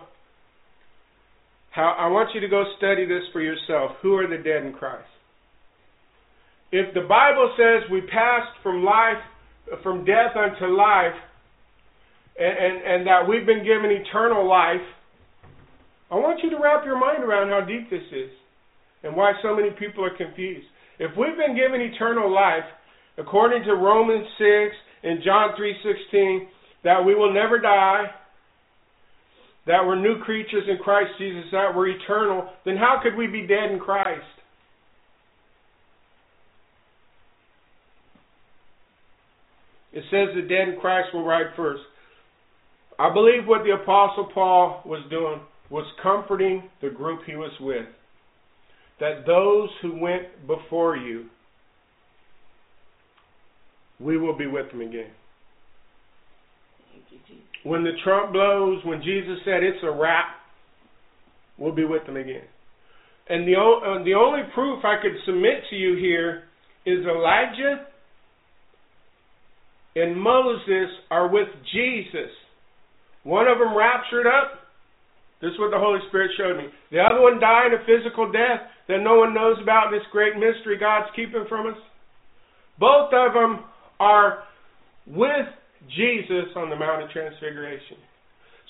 how I want you to go study this for yourself. Who are the dead in Christ? If the Bible says we passed from life from death unto life and, and, and that we've been given eternal life, I want you to wrap your mind around how deep this is and why so many people are confused. If we've been given eternal life, according to Romans 6 and John 3:16, that we will never die, that we're new creatures in Christ Jesus, that we're eternal, then how could we be dead in Christ? It says the dead in Christ will rise first. I believe what the Apostle Paul was doing was comforting the group he was with. That those who went before you, we will be with them again. When the trump blows, when Jesus said it's a wrap, we'll be with them again. And the, uh, the only proof I could submit to you here is Elijah and Moses are with Jesus. One of them raptured up. This is what the Holy Spirit showed me. The other one died a physical death that no one knows about, this great mystery God's keeping from us. Both of them are with Jesus on the Mount of Transfiguration.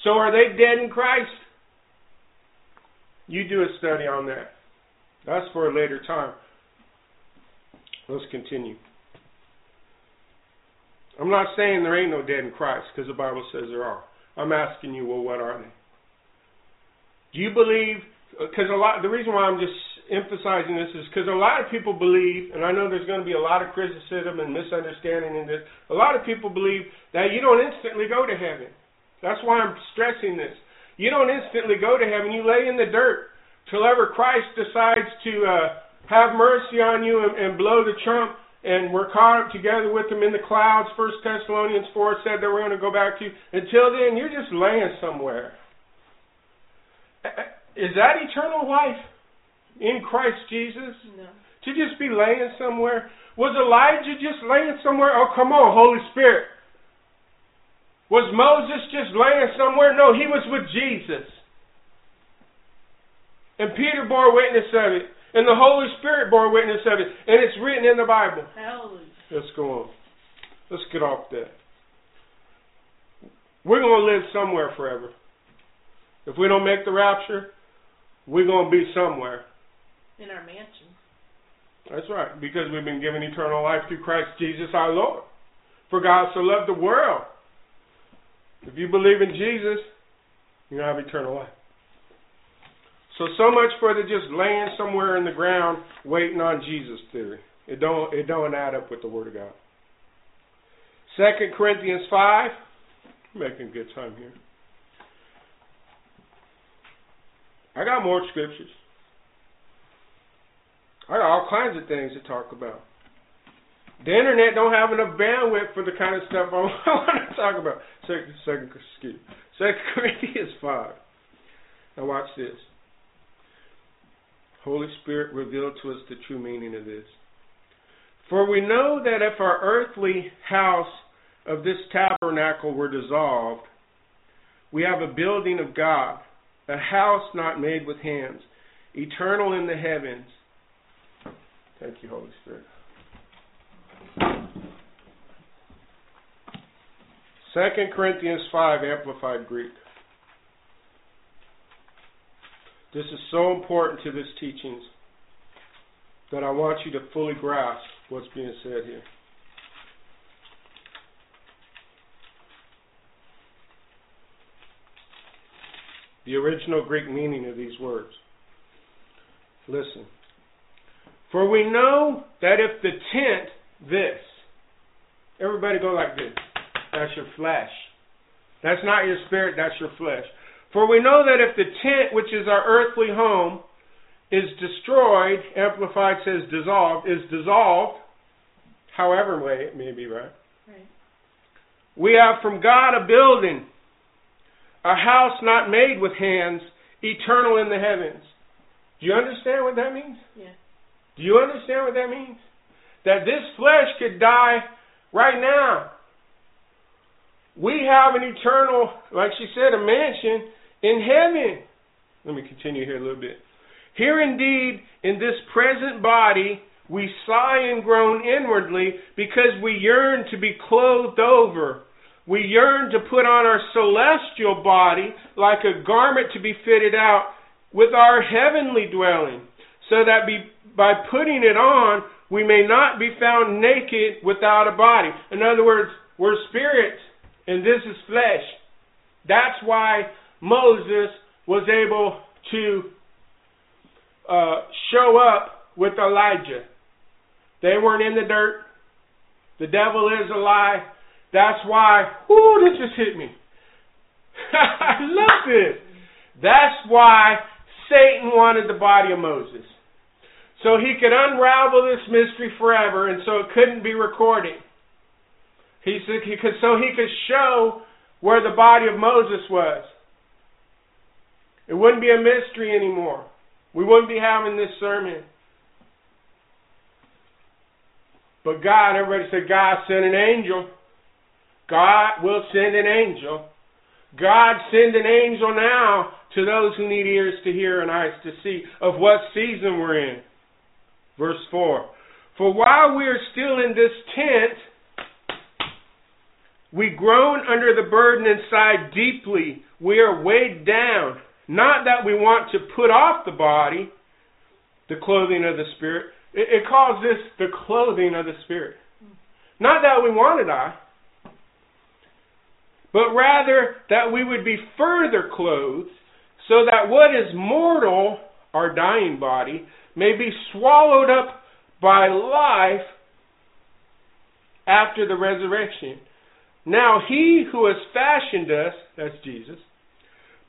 So are they dead in Christ? You do a study on that. That's for a later time. Let's continue. I'm not saying there ain't no dead in Christ because the Bible says there are. I'm asking you, well, what are they? Do you believe? Because a lot. The reason why I'm just emphasizing this is because a lot of people believe, and I know there's going to be a lot of criticism and misunderstanding in this. A lot of people believe that you don't instantly go to heaven. That's why I'm stressing this. You don't instantly go to heaven. You lay in the dirt till ever Christ decides to uh, have mercy on you and, and blow the trump, and we're caught up together with him in the clouds. First Thessalonians four said that we're going to go back to. You. Until then, you're just laying somewhere. Is that eternal life? in Christ Jesus? No. To just be laying somewhere? Was Elijah just laying somewhere? Oh, come on, Holy Spirit. Was Moses just laying somewhere? No, he was with Jesus. And Peter bore witness of it. And the Holy Spirit bore witness of it. And it's written in the Bible. Hallelujah. Let's go on. Let's get off that. We're going to live somewhere forever. If we don't make the rapture, we're going to be somewhere. In our mansion. That's right, because we've been given eternal life through Christ Jesus our Lord. For God so loved the world. If you believe in Jesus, you're gonna have eternal life. So so much for the just laying somewhere in the ground waiting on Jesus theory. It don't it don't add up with the Word of God. Second Corinthians five, making good time here. I got more scriptures. I got all kinds of things to talk about. The internet don't have enough bandwidth for the kind of stuff I want to talk about. Second, second, excuse, Second Corinthians five. Now watch this. Holy Spirit revealed to us the true meaning of this. For we know that if our earthly house of this tabernacle were dissolved, we have a building of God, a house not made with hands, eternal in the heavens. Thank you, Holy Spirit. Second Corinthians five amplified Greek. This is so important to this teachings that I want you to fully grasp what's being said here. The original Greek meaning of these words. Listen. For we know that if the tent, this, everybody go like this. That's your flesh. That's not your spirit, that's your flesh. For we know that if the tent, which is our earthly home, is destroyed, Amplified says dissolved, is dissolved, however way it may be, right? Right. We have from God a building, a house not made with hands, eternal in the heavens. Do you understand what that means? Yeah. Do you understand what that means? That this flesh could die right now. We have an eternal, like she said, a mansion in heaven. Let me continue here a little bit. Here indeed, in this present body, we sigh and groan inwardly because we yearn to be clothed over. We yearn to put on our celestial body like a garment to be fitted out with our heavenly dwelling, so that be, by putting it on, we may not be found naked without a body. In other words, we're spirits and this is flesh. That's why Moses was able to uh, show up with Elijah. They weren't in the dirt. The devil is a lie. That's why, ooh, this just hit me. I love this. That's why Satan wanted the body of Moses. So he could unravel this mystery forever, and so it couldn't be recorded. He, said he could, so he could show where the body of Moses was. It wouldn't be a mystery anymore. We wouldn't be having this sermon. But God, everybody said, God sent an angel. God will send an angel. God send an angel now to those who need ears to hear and eyes to see of what season we're in. Verse 4. For while we are still in this tent, we groan under the burden inside deeply. We are weighed down. Not that we want to put off the body, the clothing of the Spirit. It, calls this the clothing of the Spirit. Not that we want to die, but rather that we would be further clothed, so that what is mortal, our dying body, may be swallowed up by life after the resurrection. Now he who has fashioned us, that's Jesus,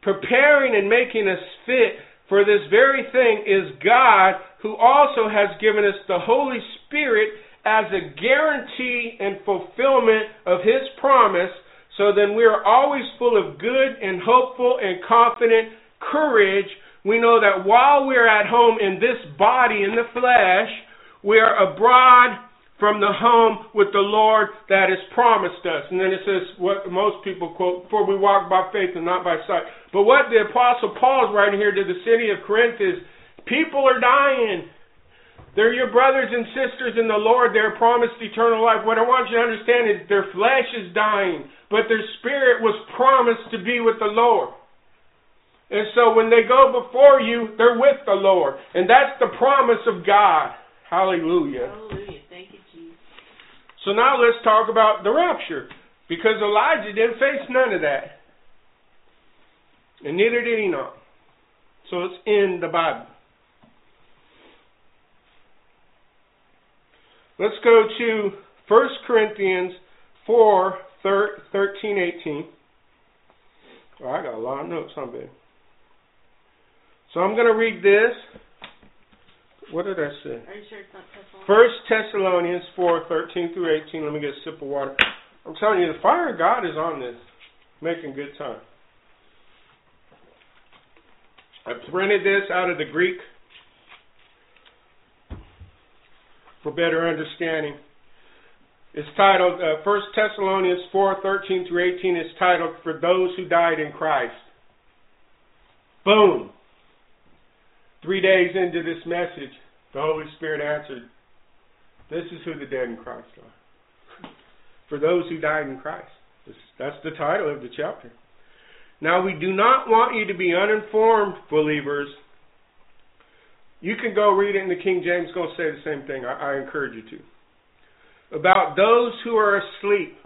preparing and making us fit for this very thing is God who also has given us the Holy Spirit as a guarantee and fulfillment of his promise so then we are always full of good and hopeful and confident courage. We know that while we're at home in this body, in the flesh, we are abroad from the home with the Lord that is promised us. And then it says what most people quote, for we walk by faith and not by sight. But what the apostle Paul is writing here to the city of Corinth is people are dying. They're your brothers and sisters in the Lord. They're promised eternal life. What I want you to understand is their flesh is dying, but their spirit was promised to be with the Lord. And so when they go before you, they're with the Lord. And that's the promise of God. Hallelujah. Hallelujah. Thank you, Jesus. So now let's talk about the rapture. Because Elijah didn't face none of that. And neither did Enoch. So it's in the Bible. Let's go to 1 Corinthians 4 13, 18. Oh, I got a lot of notes on it. So I'm going to read this. What did I say? Are you sure it's not Thessalonians? First Thessalonians 4 13 through 18. Let me get a sip of water. I'm telling you, the fire of God is on this. Making good time. I printed this out of the Greek for better understanding. It's titled uh, First Thessalonians four thirteen through eighteen. Is titled "For Those Who Died in Christ." Boom. Three days into this message, the Holy Spirit answered, "This is who the dead in Christ are. For those who died in Christ." That's the title of the chapter. Now we do not want you to be uninformed, believers you can go read it in the King James, going to say the same thing. I, I encourage you to. About those who are asleep,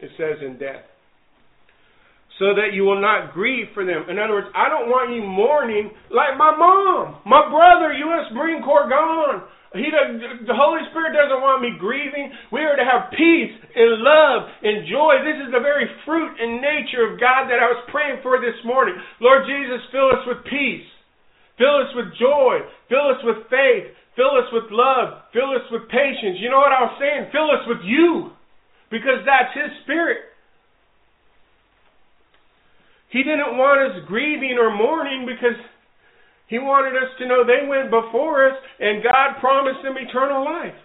it says in death. So that you will not grieve for them. In other words, I don't want you mourning like my mom, my brother, U.S. Marine Corps gone. He the Holy Spirit doesn't want me grieving. We are to have peace and love and joy. This is the very fruit and nature of God that I was praying for this morning. Lord Jesus, fill us with peace. Fill us with joy. Fill us with faith. Fill us with love. Fill us with patience. You know what I was saying? Fill us with you. Because that's His Spirit. He didn't want us grieving or mourning because He wanted us to know they went before us and God promised them eternal life.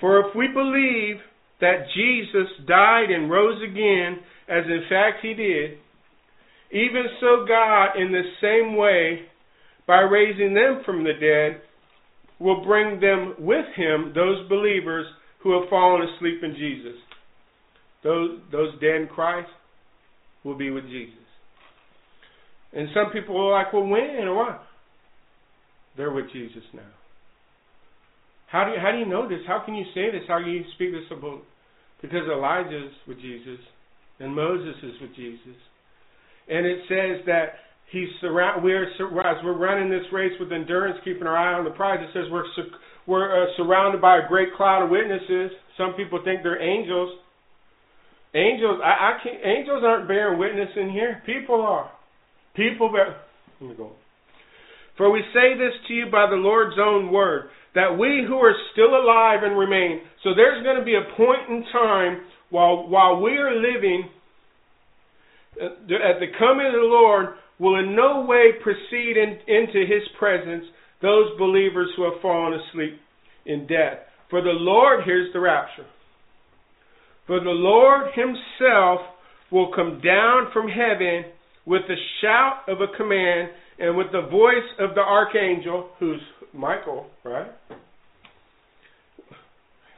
For if we believe that Jesus died and rose again, as in fact he did, even so God, in the same way, by raising them from the dead, will bring them with him, those believers who have fallen asleep in Jesus. Those, those dead in Christ will be with Jesus. And some people are like, well, when or what? They're with Jesus now. How do you, how do you know this? How can you say this? How can you speak this about? Because Elijah's with Jesus and Moses is with Jesus. And it says that he's surround. We're as we're running this race with endurance, keeping our eye on the prize. It says we're we're uh, surrounded by a great cloud of witnesses. Some people think they're angels. Angels, I, I can't. Angels aren't bearing witness in here. People are. People bear. Let me go. For we say this to you by the Lord's own word, that we who are still alive and remain. So there's going to be a point in time while, while we are living, uh, at the coming of the Lord, will in no way proceed in, into his presence those believers who have fallen asleep in death. For the Lord, here's the rapture. For the Lord himself will come down from heaven with the shout of a command and with the voice of the archangel, who's Michael, right?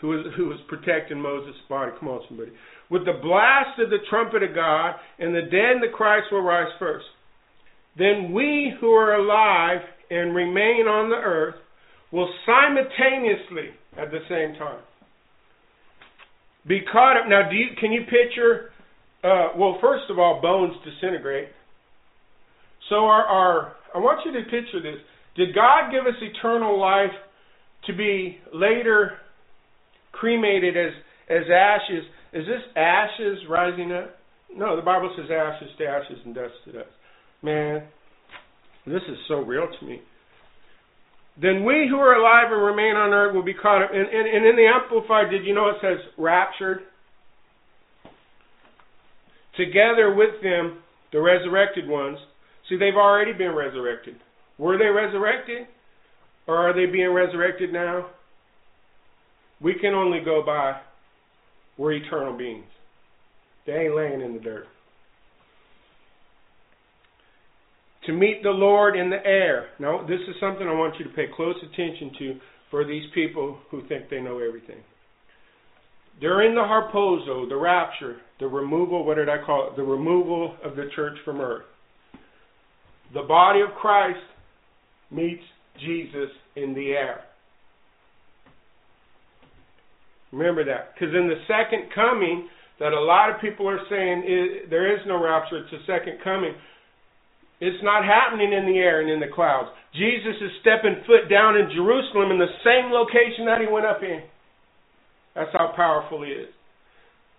Who was, who was protecting Moses' body. Come on, somebody. With the blast of the trumpet of God, and the dead the Christ will rise first. Then we who are alive and remain on the earth will simultaneously, at the same time, be caught up. Now, do you, can you picture? Uh, well, first of all, bones disintegrate. So, our, our I want you to picture this. Did God give us eternal life to be later cremated as as ashes. Is this ashes rising up? No, the Bible says ashes to ashes and dust to dust. Man, this is so real to me. Then we who are alive and remain on earth will be caught up. And, and, and in the Amplified, did you know it says raptured? Together with them, the resurrected ones. See, they've already been resurrected. Were they resurrected? Or are they being resurrected now? We can only go by we're eternal beings. They ain't laying in the dirt. To meet the Lord in the air. Now, this is something I want you to pay close attention to for these people who think they know everything. During the harpazo, the rapture, the removal, what did I call it? The removal of the church from earth. The body of Christ meets Jesus in the air. Remember that. Because in the second coming, that a lot of people are saying there is no rapture, it's a second coming. It's not happening in the air and in the clouds. Jesus is stepping foot down in Jerusalem in the same location that he went up in. That's how powerful he is.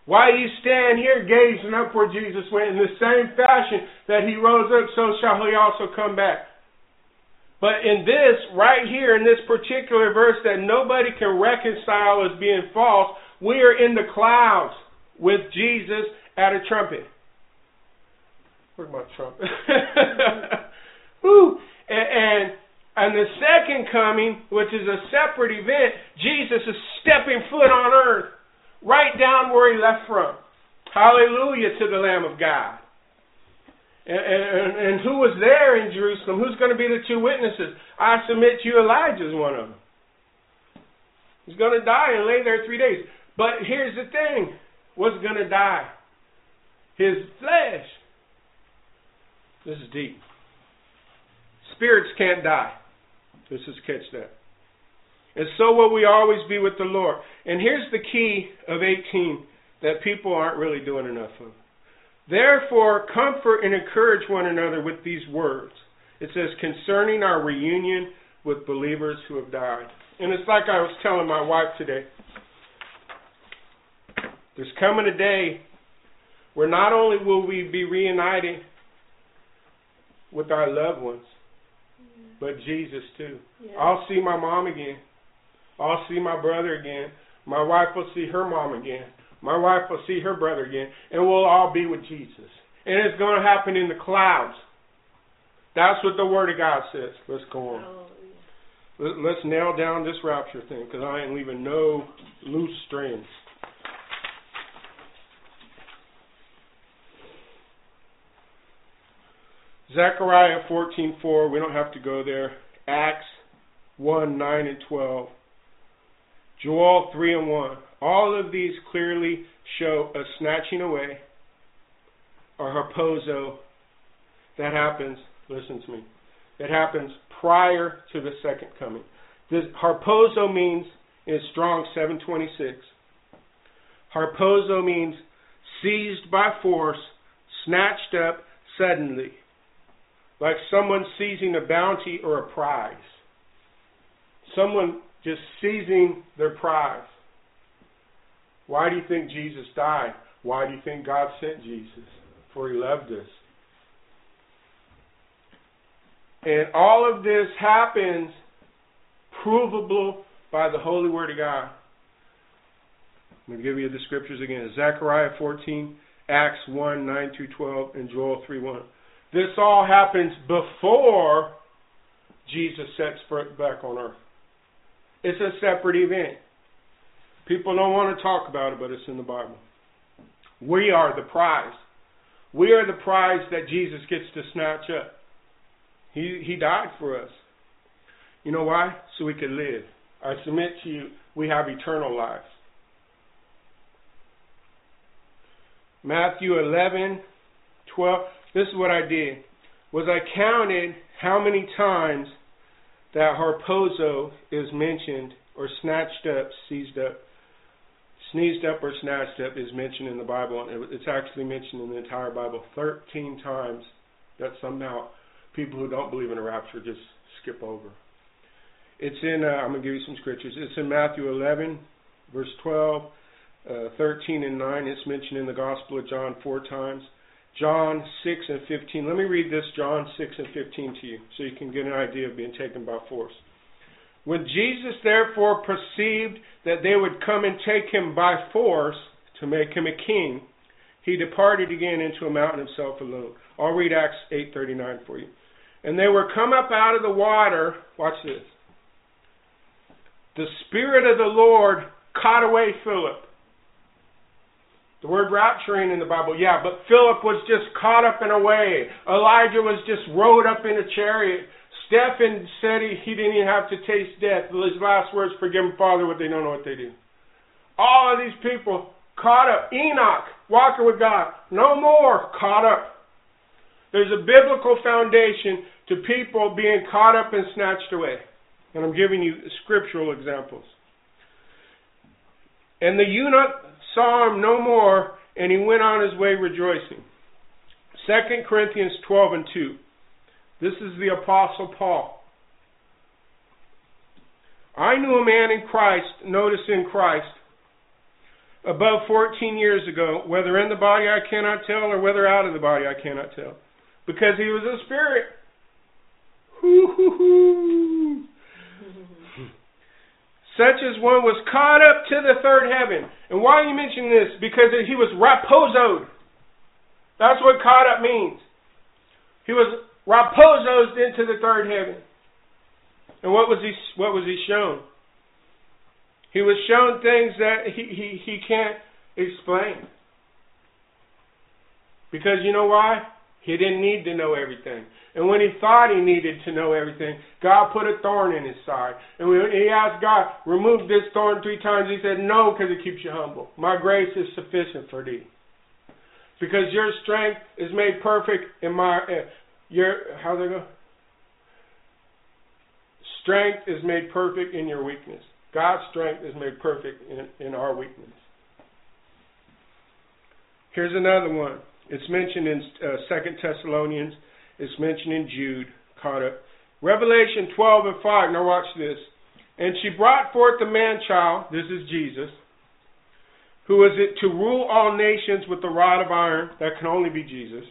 Why you stand here gazing up where Jesus went in the same fashion that he rose up, so shall he also come back. But in this, right here, in this particular verse that nobody can reconcile as being false, we are in the clouds with Jesus at a trumpet. Where's my trumpet? Woo! And, and and the second coming, which is a separate event, Jesus is stepping foot on earth, right down where he left from. Hallelujah to the Lamb of God. And, and, and who was there in Jerusalem? Who's going to be the two witnesses? I submit to you, Elijah is one of them. He's going to die and lay there three days. But here's the thing what's going to die? His flesh. This is deep. Spirits can't die. This is catch that. And so will we always be with the Lord. And here's the key of 18 that people aren't really doing enough of. Therefore, comfort and encourage one another with these words. It says, concerning our reunion with believers who have died. And it's like I was telling my wife today. There's coming a day where not only will we be reunited with our loved ones, but Jesus too. Yeah. I'll see my mom again. I'll see my brother again. My wife will see her mom again. My wife will see her brother again, and we'll all be with Jesus. And it's going to happen in the clouds. That's what the Word of God says. Let's go on. Let's nail down this rapture thing because I ain't leaving no loose strings. Zechariah 14:4. We don't have to go there. Acts 1 9 and 12. Joel 3 and 1. All of these clearly show a snatching away or harpazo that happens, listen to me, it happens prior to the second coming. This harpazo means in Strong 726. Harpazo means seized by force, snatched up suddenly, like someone seizing a bounty or a prize. Someone just seizing their prize. Why do you think Jesus died? Why do you think God sent Jesus? For he loved us. And all of this happens provable by the holy word of God. I'm going to give you the scriptures again. Zechariah 14, Acts 1, 9 through 12, and Joel 3, 1. This all happens before Jesus sets foot back on earth. It's a separate event. People don't want to talk about it, but it's in the Bible. We are the prize. We are the prize that Jesus gets to snatch up. He he died for us. You know why? So we could live. I submit to you, we have eternal life. Matthew 11, 12. This is what I did. Was I counted how many times that harpazo is mentioned or snatched up, seized up sneezed up or snatched up is mentioned in the Bible, and it's actually mentioned in the entire Bible 13 times. That somehow people who don't believe in a rapture just skip over. It's in, uh, I'm going to give you some scriptures. It's in Matthew 11, verse 12, uh, 13, and 9. It's mentioned in the Gospel of John four times. John 6 and 15. Let me read this, John 6 and 15 to you, so you can get an idea of being taken by force. When Jesus therefore perceived that they would come and take him by force to make him a king, he departed again into a mountain himself alone. I'll read Acts 8:39 for you. And they were come up out of the water. Watch this. the Spirit of the Lord caught away Philip. The word rapturing in the Bible, yeah, but Philip was just caught up and away. Elijah was just rode up in a chariot. Stephen said he, he didn't even have to taste death. His last words, forgive them, Father, what they don't know what they do. All of these people caught up. Enoch, walking with God, no more caught up. There's a biblical foundation to people being caught up and snatched away. And I'm giving you scriptural examples. And the eunuch saw him no more, and he went on his way rejoicing. 2 Corinthians 12 and 2. This is the Apostle Paul. I knew a man in Christ, notice in Christ, above 14 years ago, whether in the body I cannot tell or whether out of the body I cannot tell, because he was a spirit. Such as one was caught up to the third heaven. And why are you mentioning this? Because he was raposoed. That's what caught up means. He was raposoed into the third heaven. And what was he what was he shown? He was shown things that he, he, he can't explain. Because you know why? He didn't need to know everything. And when he thought he needed to know everything, God put a thorn in his side. And when he asked God, remove this thorn three times, he said, no, because it keeps you humble. My grace is sufficient for thee. Because your strength is made perfect in my, your, how's it go? Strength is made perfect in your weakness. God's strength is made perfect in, in our weakness. Here's another one. It's mentioned in uh, Second Thessalonians. It's mentioned in Jude. Caught up. Revelation 12 and 5. Now watch this. And she brought forth the man child. This is Jesus. Who is it to rule all nations with the rod of iron? That can only be Jesus.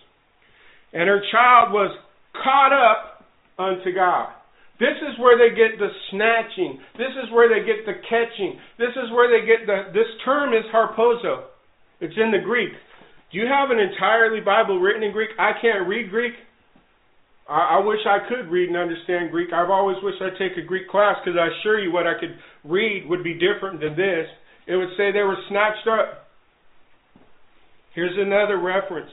And her child was caught up unto God. This is where they get the snatching. This is where they get the catching. This is where they get the. This term is harpazo. It's in the Greek. Do you have an entirely Bible written in Greek? I can't read Greek. I, I wish I could read and understand Greek. I've always wished I'd take a Greek class because I assure you what I could read would be different than this. It would say they were snatched up. Here's another reference.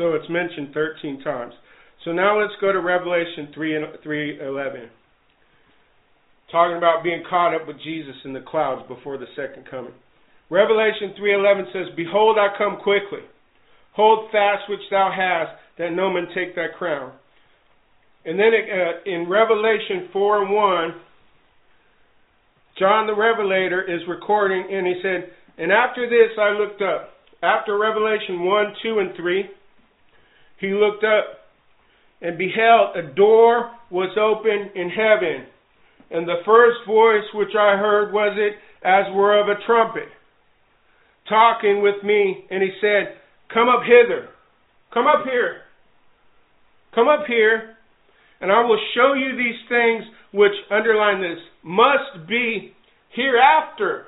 So it's mentioned 13 times. So now let's go to Revelation 3 and 3:11. Talking about being caught up with Jesus in the clouds before the second coming. Revelation 3:11 says, "Behold, I come quickly. Hold fast which thou hast, that no man take thy crown." And then uh, in Revelation 4 and 1, John the Revelator is recording, and he said, "And after this I looked up." After Revelation 1, 2, and 3, he looked up and beheld a door was open in heaven. And the first voice which I heard was it as were of a trumpet, talking with me, and he said, Come up hither, come up here, come up here, and I will show you these things which, underline this, must be hereafter.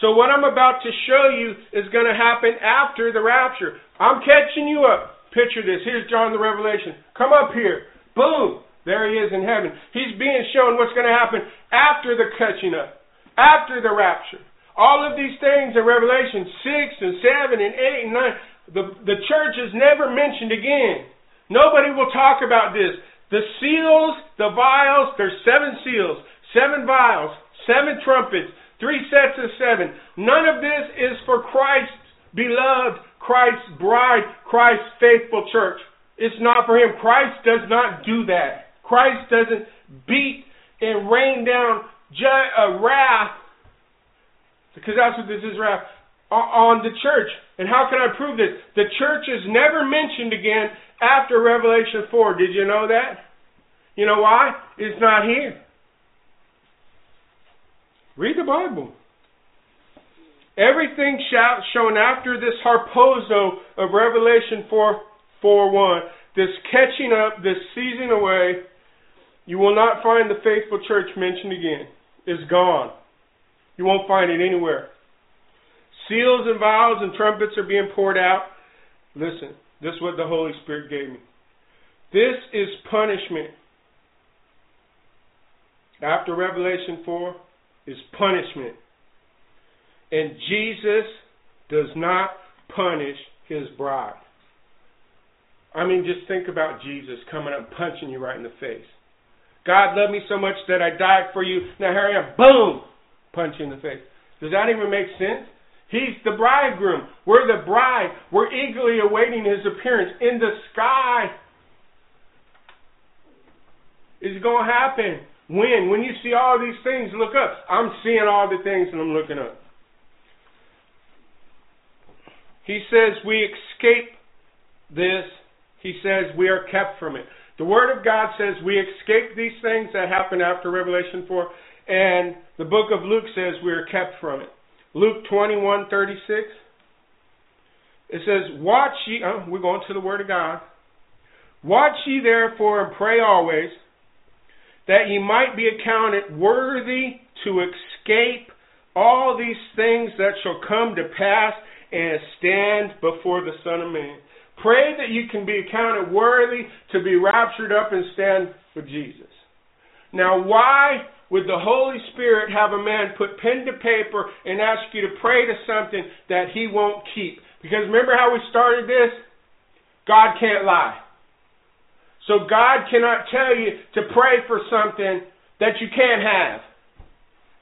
So what I'm about to show you is going to happen after the rapture. I'm catching you up. Picture this. Here's John the Revelation. Come up here. Boom. There he is in heaven. He's being shown what's going to happen after the catching up, after the rapture. All of these things in Revelation 6 and 7 and 8 and 9, the, the church is never mentioned again. Nobody will talk about this. The seals, the vials, there's seven seals, seven vials, seven trumpets, three sets of seven. None of this is for Christ's beloved Christ's bride, Christ's faithful church. It's not for him. Christ does not do that. Christ doesn't beat and rain down a uh, wrath, because that's what this is wrath, on the church. And how can I prove this? The church is never mentioned again after Revelation 4. Did you know that? You know why? It's not here. Read the Bible. Everything shown after this harpazo of Revelation 4, 4 1, this catching up, this seizing away, you will not find the faithful church mentioned again. It's gone. You won't find it anywhere. Seals and vials and trumpets are being poured out. Listen, this is what the Holy Spirit gave me. This is punishment after Revelation 4 is punishment. And Jesus does not punish his bride. I mean, just think about Jesus coming up punching you right in the face. God loved me so much that I died for you. Now here I am, boom, punch you in the face. Does that even make sense? He's the bridegroom. We're the bride. We're eagerly awaiting his appearance in the sky. It's going to happen. When? When you see all these things, look up. I'm seeing all the things and I'm looking up. He says we escape this. He says we are kept from it. The Word of God says we escape these things that happen after Revelation 4, and the book of Luke says we are kept from it. Luke 21 36. It says, Watch ye, oh, we're going to the Word of God. Watch ye therefore and pray always, that ye might be accounted worthy to escape all these things that shall come to pass and stand before the Son of Man. Pray that you can be accounted worthy to be raptured up and stand with Jesus. Now, why would the Holy Spirit have a man put pen to paper and ask you to pray to something that he won't keep? Because remember how we started this? God can't lie. So God cannot tell you to pray for something that you can't have.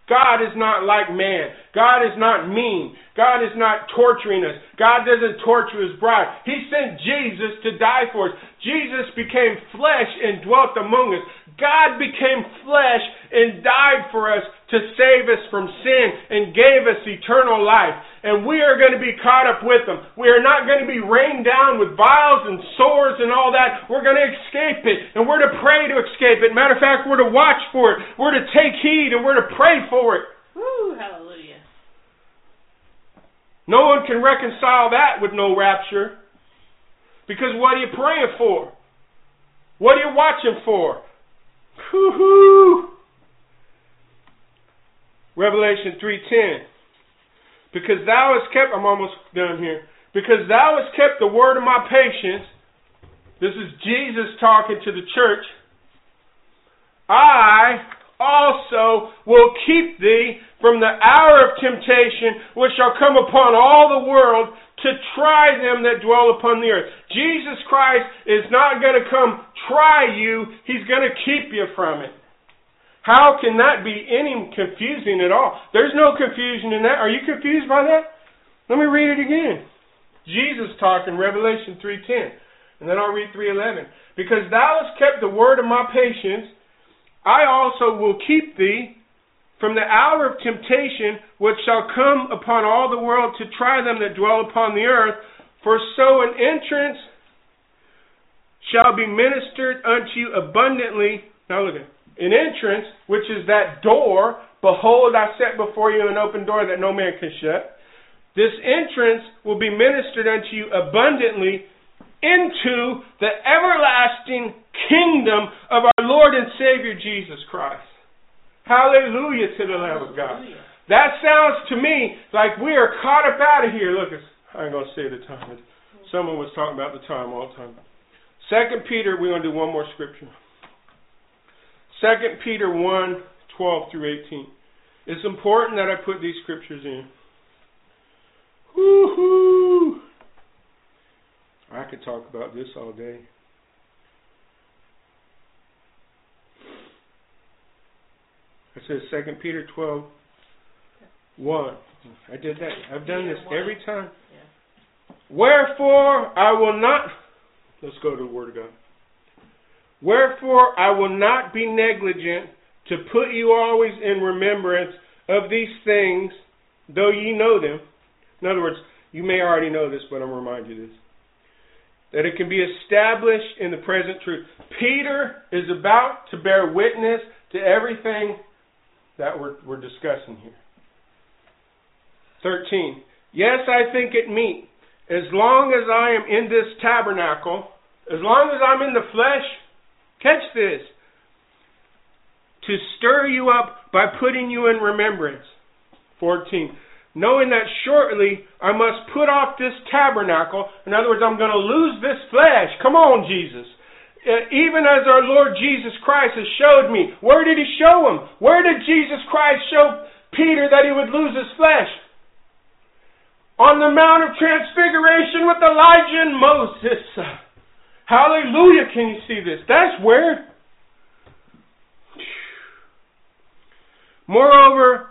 God is not like man. God is not mean. God is not torturing us. God doesn't torture his bride. He sent Jesus to die for us. Jesus became flesh and dwelt among us. God became flesh and died for us to save us from sin and gave us eternal life. And we are going to be caught up with him. We are not going to be rained down with vials and sores and all that. We're going to escape it. And we're to pray to escape it. Matter of fact, we're to watch for it. We're to take heed and we're to pray for it. Woo, hallelujah. No one can reconcile that with no rapture. Because what are you praying for? What are you watching for? Whoo-hoo! Revelation 3:10. Because thou hast kept I'm almost done here. Because thou hast kept the word of my patience. This is Jesus talking to the church. I also will keep thee from the hour of temptation which shall come upon all the world to try them that dwell upon the earth. Jesus Christ is not going to come try you, he's going to keep you from it. How can that be any confusing at all? There's no confusion in that. Are you confused by that? Let me read it again. Jesus talking Revelation 3:10. And then I'll read 3:11. Because thou hast kept the word of my patience, I also will keep thee from the hour of temptation which shall come upon all the world to try them that dwell upon the earth, for so an entrance shall be ministered unto you abundantly. Now look at it an entrance, which is that door. Behold, I set before you an open door that no man can shut. This entrance will be ministered unto you abundantly into the everlasting kingdom of our Lord and Savior Jesus Christ. Hallelujah to the Lamb of God. That sounds to me like we are caught up out of here. Look, I ain't going to say the time. Someone was talking about the time all the time. Second Peter, we're going to do one more scripture. 2 Peter 1 12 through 18. It's important that I put these scriptures in. Woo-hoo! I could talk about this all day. It says 2 Peter 12 1. I did that. I've done this every time. Wherefore I will not. Let's go to the Word of God. Wherefore I will not be negligent to put you always in remembrance of these things, though ye know them. In other words, you may already know this, but I'm going to remind you this. That it can be established in the present truth. Peter is about to bear witness to everything that we're, we're discussing here. 13. Yes, I think it meet, as long as I am in this tabernacle, as long as I'm in the flesh, Catch this. To stir you up by putting you in remembrance. 14. Knowing that shortly I must put off this tabernacle. In other words, I'm going to lose this flesh. Come on, Jesus. uh, even as our Lord Jesus Christ has showed me. Where did he show him? Where did Jesus Christ show Peter that he would lose his flesh? On the Mount of Transfiguration with Elijah and Moses. Hallelujah, can you see this? That's where. Moreover,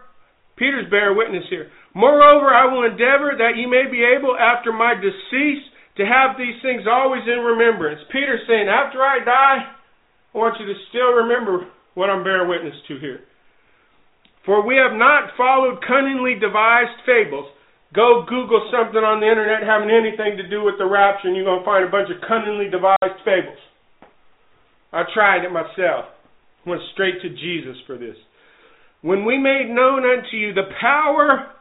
Peter's bear witness here. Moreover, I will endeavor that you may be able after my decease to have these things always in remembrance. Peter's saying, after I die, I want you to still remember what I'm bearing witness to here. For we have not followed cunningly devised fables. Go Google something on the internet having anything to do with the rapture, and you're going to find a bunch of cunningly devised fables. I tried it myself. Went straight to Jesus for this. When we made known unto you the power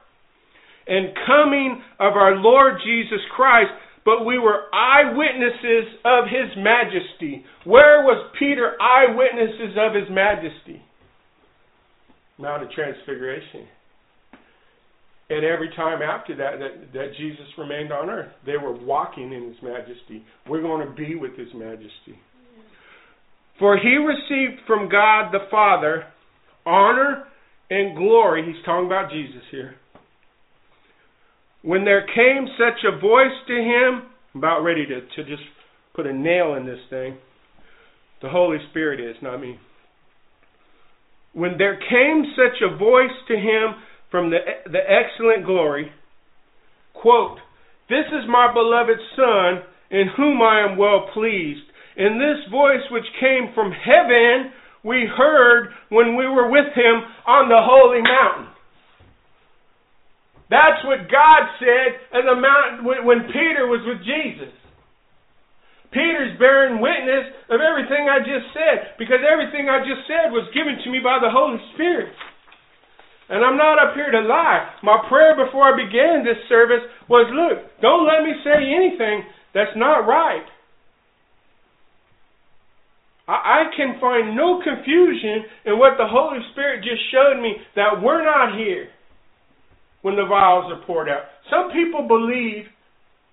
and coming of our Lord Jesus Christ, but we were eyewitnesses of his majesty. Where was Peter eyewitnesses of his majesty? Mount of Transfiguration. And every time after that, that, that Jesus remained on earth, they were walking in his majesty. We're going to be with his majesty. For he received from God the Father honor and glory. He's talking about Jesus here when there came such a voice to him, I'm about ready to, to just put a nail in this thing. The Holy Spirit is, not me. When there came such a voice to him from the, the excellent glory, quote, This is my beloved Son, in whom I am well pleased. In this voice which came from heaven, we heard when we were with him on the holy mountain. That's what God said at the mountain when Peter was with Jesus. Peter's bearing witness of everything I just said because everything I just said was given to me by the Holy Spirit. And I'm not up here to lie. My prayer before I began this service was look, don't let me say anything that's not right. I, I can find no confusion in what the Holy Spirit just showed me that we're not here when the vials are poured out. Some people believe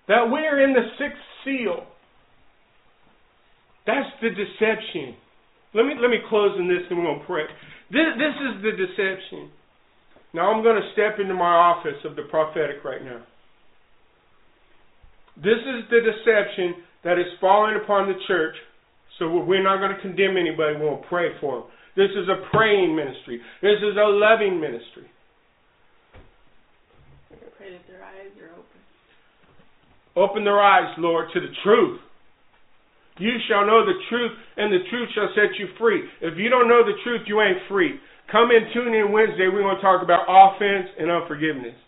that we're in the sixth seal. That's the deception. Let me let me close in this and we're gonna pray. This this is the deception. Now I'm gonna step into my office of the prophetic right now. This is the deception that is falling upon the church. So we're not going to condemn anybody. We're going to pray for them. This is a praying ministry. This is a loving ministry pray that their eyes are open. Open their eyes, Lord, to the truth. You shall know the truth, and the truth shall set you free. If you don't know the truth, you ain't free. Come in, tune in Wednesday. We're going to talk about offense and unforgiveness.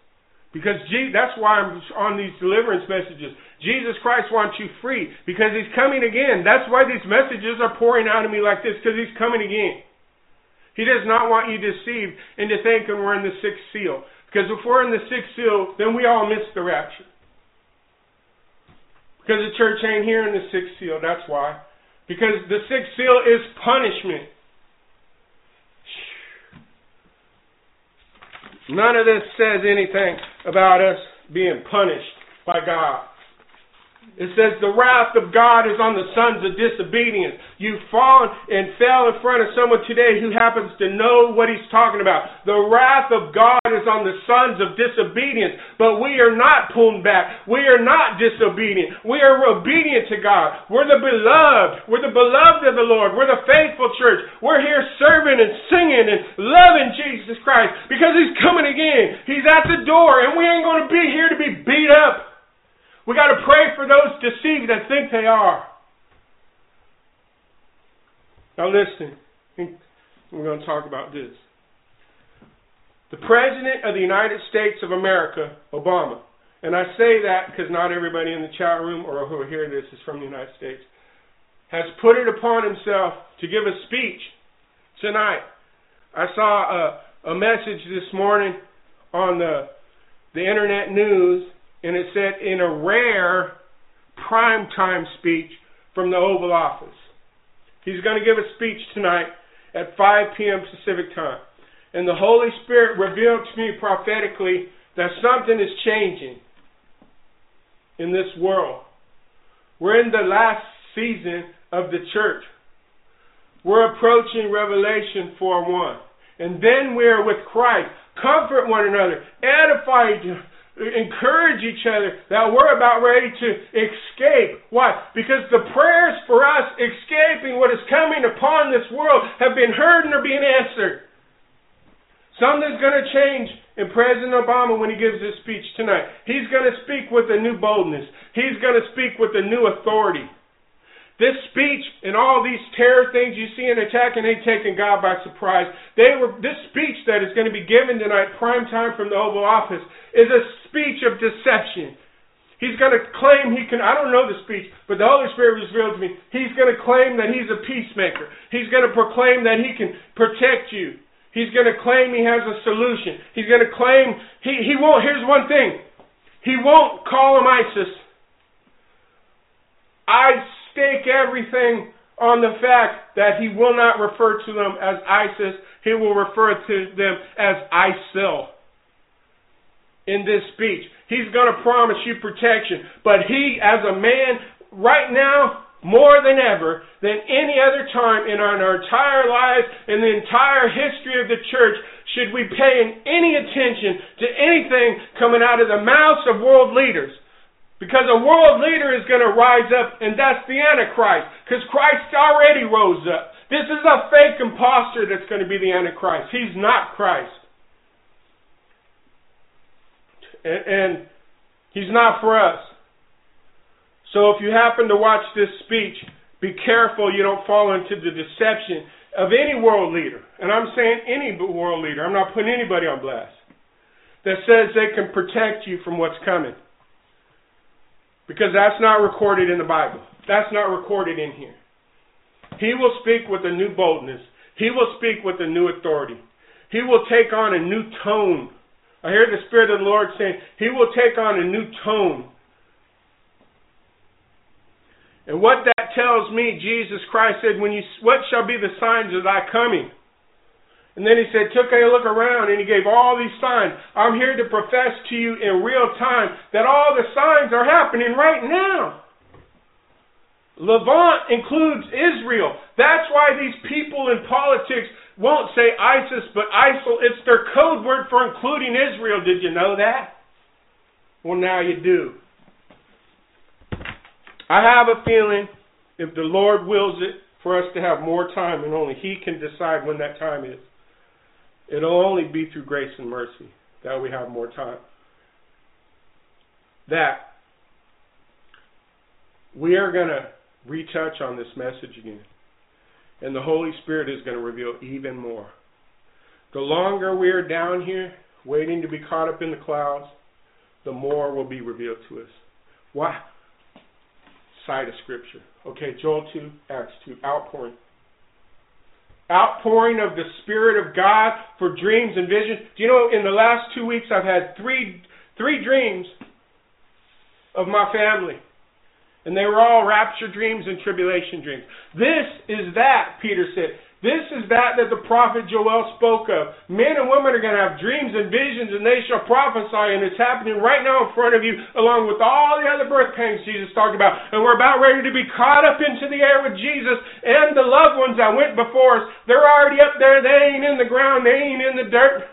Because that's why I'm on these deliverance messages. Jesus Christ wants you free because He's coming again. That's why these messages are pouring out of me like this because He's coming again. He does not want you deceived into thinking we're in the sixth seal. Because if we're in the sixth seal, then we all miss the rapture. Because the church ain't here in the sixth seal, that's why. Because the sixth seal is punishment. None of this says anything about us being punished by God. It says the wrath of God is on the sons of disobedience. You've fallen and fell in front of someone today who happens to know what he's talking about. The wrath of God is on the sons of disobedience. But we are not pulled back. We are not disobedient. We are obedient to God. We're the beloved. We're the beloved of the Lord. We're the faithful church. We're here serving and singing and loving Jesus Christ because he's coming again. He's at the door and we ain't going to be here to be beat up. We got to pray for those deceived that think they are. Now listen, we're going to talk about this. The President of the United States of America, Obama, and I say that because not everybody in the chat room or who are hearing this is from the United States, has put it upon himself to give a speech tonight. I saw a, a message this morning on the the internet news and it said in a rare primetime speech from the Oval Office. He's going to give a speech tonight at 5 p.m. Pacific time. And the Holy Spirit revealed to me prophetically that something is changing in this world. We're in the last season of the church. We're approaching Revelation 4 1. And then we're with Christ. Comfort one another, edify encourage each other that we're about ready to escape. Why? Because the prayers for us escaping what is coming upon this world have been heard and are being answered. Something's going to change in President Obama when he gives his speech tonight. He's going to speak with a new boldness. He's going to speak with a new authority. This speech and all these terror things you see in attack and they taking God by surprise. They were this speech that is going to be given tonight, prime time from the Oval Office, is a speech of deception. He's going to claim he can, I don't know the speech, but the Holy Spirit revealed to me. He's going to claim that he's a peacemaker. He's going to proclaim that he can protect you. He's going to claim he has a solution. He's going to claim, he, he won't, here's one thing. He won't call him ISIS. I stake everything on the fact that he will not refer to them as ISIS. He will refer to them as ISIL in this speech. He's going to promise you protection. But he, as a man, right now, more than ever, than any other time in our, in our entire lives, in the entire history of the church, should we pay any attention to anything coming out of the mouths of world leaders. Because a world leader is going to rise up, and that's the Antichrist. Because Christ already rose up. This is a fake impostor that's going to be the Antichrist. He's not Christ. And, and he's not for us. So if you happen to watch this speech, be careful you don't fall into the deception of any world leader. And I'm saying any world leader. I'm not putting anybody on blast. That says they can protect you from what's coming. Because that's not recorded in the Bible. That's not recorded in here. He will speak with a new boldness. He will speak with a new authority. He will take on a new tone. I hear the Spirit of the Lord saying, He will take on a new tone. And what that tells me, Jesus Christ said, when you, what shall be the signs of thy coming? And then he said, took a look around and he gave all these signs. I'm here to profess to you in real time that all the signs are happening right now. Levant includes Israel. That's why these people in politics won't say ISIS but ISIL. It's their code word for including Israel. Did you know that? Well, now you do. I have a feeling if the Lord wills it for us to have more time, and only He can decide when that time is. It'll only be through grace and mercy that we have more time. That we are going to retouch on this message again. And the Holy Spirit is going to reveal even more. The longer we are down here, waiting to be caught up in the clouds, the more will be revealed to us. Why? Side of Scripture. Okay, Joel 2, Acts 2, outpouring outpouring of the Spirit of God for dreams and visions. Do you know, in the last two weeks, I've had three, three dreams of my family. And they were all rapture dreams and tribulation dreams. This is that, Peter said. This is that that the prophet Joel spoke of. Men and women are going to have dreams and visions and they shall prophesy and it's happening right now in front of you along with all the other birth pangs Jesus talked about. And we're about ready to be caught up into the air with Jesus and the loved ones that went before us. They're already up there. They ain't in the ground. They ain't in the dirt.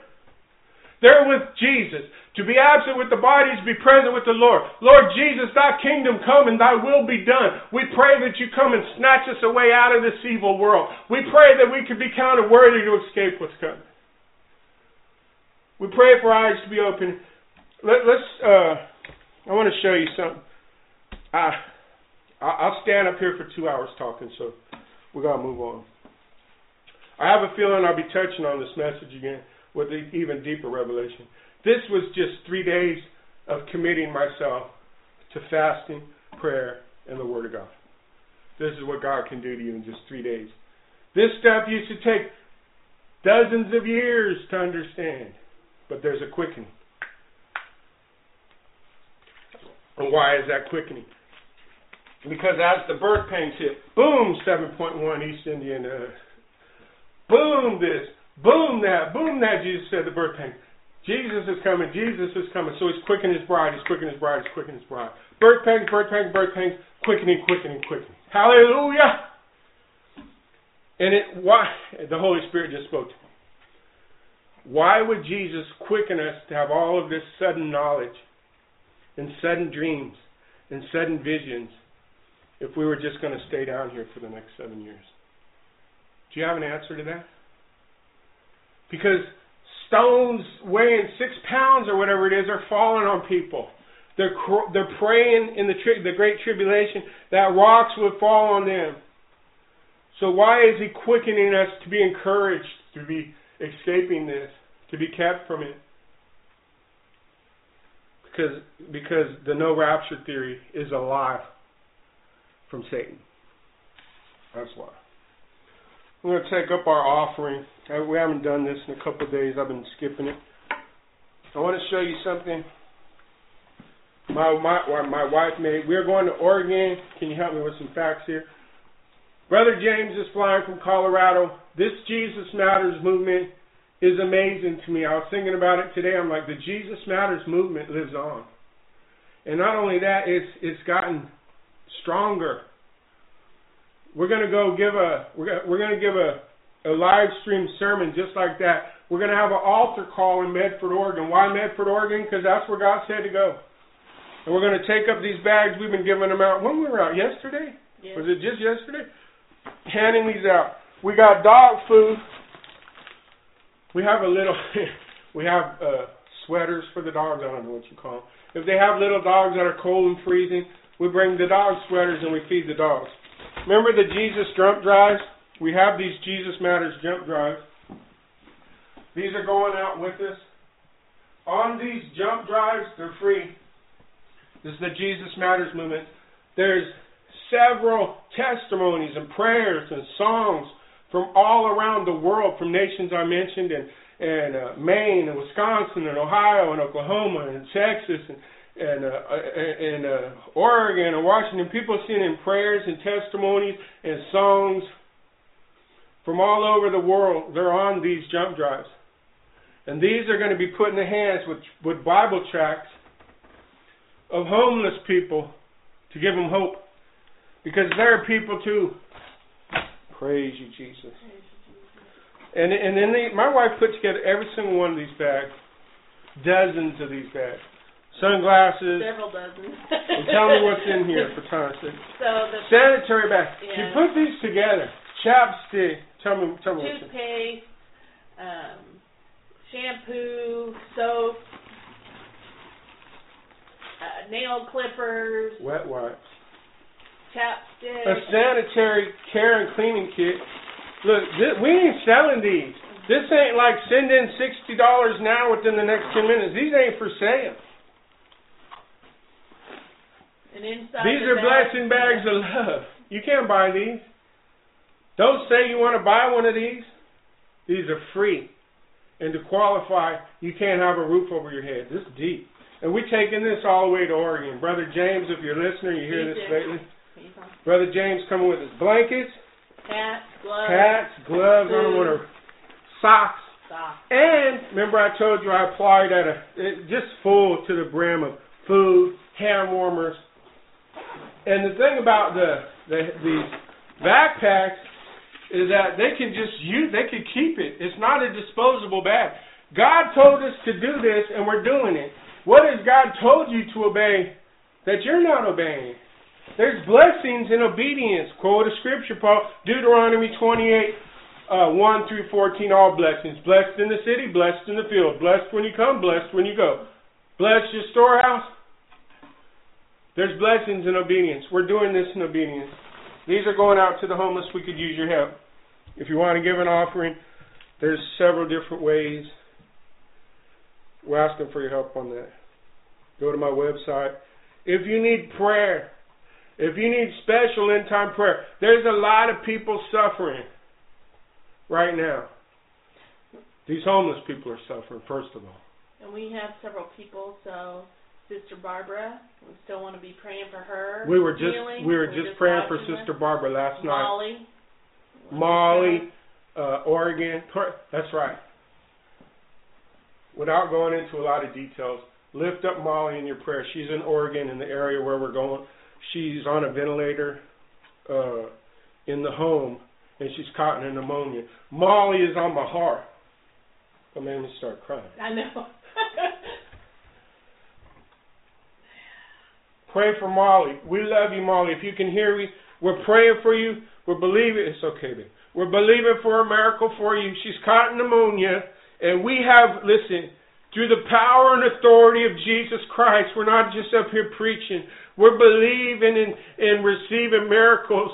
They're with Jesus. To be absent with the body is be present with the Lord. Lord Jesus, thy kingdom come and thy will be done. We pray that you come and snatch us away out of this evil world. We pray that we could be counted worthy to escape what's coming. We pray for eyes to be open. Let, us uh, I want to show you something. I, I'll stand up here for two hours talking, so we got to move on. I have a feeling I'll be touching on this message again with even deeper revelation. This was just three days of committing myself to fasting, prayer, and the Word of God. This is what God can do to you in just three days. This stuff used to take dozens of years to understand, but there's a quickening. And why is that quickening? Because as the birth pains hit, boom, 7.1 East Indian, uh, boom this, boom that, boom that, Jesus said the birth pain. Jesus is coming. Jesus is coming. So he's quickening his bride. He's quickening his bride. He's quickening his bride. Birth pangs, birth pangs, birth pangs. quickening, quickening, quickening. Hallelujah. And it why the Holy Spirit just spoke to me. Why would Jesus quicken us to have all of this sudden knowledge and sudden dreams and sudden visions if we were just going to stay down here for the next seven years? Do you have an answer to that? Because stones weighing six pounds or whatever it is are falling on people. They're they're praying in the tri- the great tribulation that rocks would fall on them. So why is He quickening us to be encouraged to be escaping this, to be kept from it? Because because the no rapture theory is a lie from Satan. That's why. We're going to take up our offering. Uh, we haven't done this in a couple days. I've been skipping it. I want to show you something. My my my wife made. We're going to Oregon. Can you help me with some facts here? Brother James is flying from Colorado. This Jesus Matters movement is amazing to me. I was thinking about it today. I'm like, the Jesus Matters movement lives on. And not only that, it's it's gotten stronger. We're going to go give a we're we're going to give a a live stream sermon just like that. We're going to have an altar call in Medford, Oregon. Why Medford, Oregon? Because that's where God said to go. And we're going to take up these bags. We've been giving them out. When we were out yesterday, Yes. was it just yesterday? Handing these out. We got dog food. We have a little. we have uh, sweaters for the dogs. I don't know what you call them. If they have little dogs that are cold and freezing, we bring the dog sweaters and we feed the dogs. Remember the Jesus jump drives? We have these Jesus Matters jump drives. These are going out with us. On these jump drives, they're free. This is the Jesus Matters movement. There's several testimonies and prayers and songs from all around the world, from nations I mentioned, and and uh, Maine and Wisconsin and Ohio and Oklahoma and Texas and and uh, and uh, Oregon and Washington. People sending prayers and testimonies and songs from all over the world. They're on these jump drives, and these are going to be put in the hands with with Bible tracts of homeless people to give them hope, because there are people too. Praise you, Jesus. And and then they, my wife put together every single one of these bags, dozens of these bags, sunglasses. Several dozen. And tell me what's in here for time's sake. So the Sanitary bags. She Yeah. put these together. Chapstick. Tell me, tell me what's in. toothpaste, um, shampoo, soap, uh, nail clippers, Wet wipes. chapstick. A sanitary care and cleaning kit. Look, thi- we ain't selling these. This ain't like send in sixty dollars now within the next ten minutes. These ain't for sale. And inside These the are blessing bags of love. You can't buy these. Don't say you want to buy one of these. These are free. And to qualify, you can't have a roof over your head. This is deep. And we're taking this all the way to Oregon. Brother James, if you're listening, you hear He this lately. Brother James coming with his blankets, Hats, gloves, hats, gloves, I don't want to, socks. socks. And remember, I told you I applied at a it, just full to the brim of food, hand warmers, and the thing about the the these backpacks is that they can just use, they can keep it. It's not a disposable bag. God told us to do this, and we're doing it. What has God told you to obey that you're not obeying? There's blessings in obedience. Quote a scripture, Paul, Deuteronomy 28, uh, 1 through 14, all blessings. Blessed in the city, blessed in the field. Blessed when you come, blessed when you go. Bless your storehouse. There's blessings in obedience. We're doing this in obedience. These are going out to the homeless. We could use your help. If you want to give an offering, there's several different ways. We're asking for your help on that. Go to my website. If you need prayer, if you need special end time prayer, there's a lot of people suffering right now. These homeless people are suffering, first of all. And we have several people, so Sister Barbara, we still want to be praying for her. We were just healing. we were just praying for her. Sister Barbara last night. Molly. Molly, uh, Oregon. That's right. Without going into a lot of details, lift up Molly in your prayer. She's in Oregon in the area where we're going. she's on a ventilator uh, in the home, and she's caught in a pneumonia. Molly is on my heart. That made me start crying. I know. Pray for Molly. We love you, Molly. If you can hear me, we're praying for you. We're believing. It's okay, babe. We're believing for a miracle for you. She's caught pneumonia, and we have, listen, through the power and authority of Jesus Christ, we're not just up here preaching. We're believing in, in receiving miracles.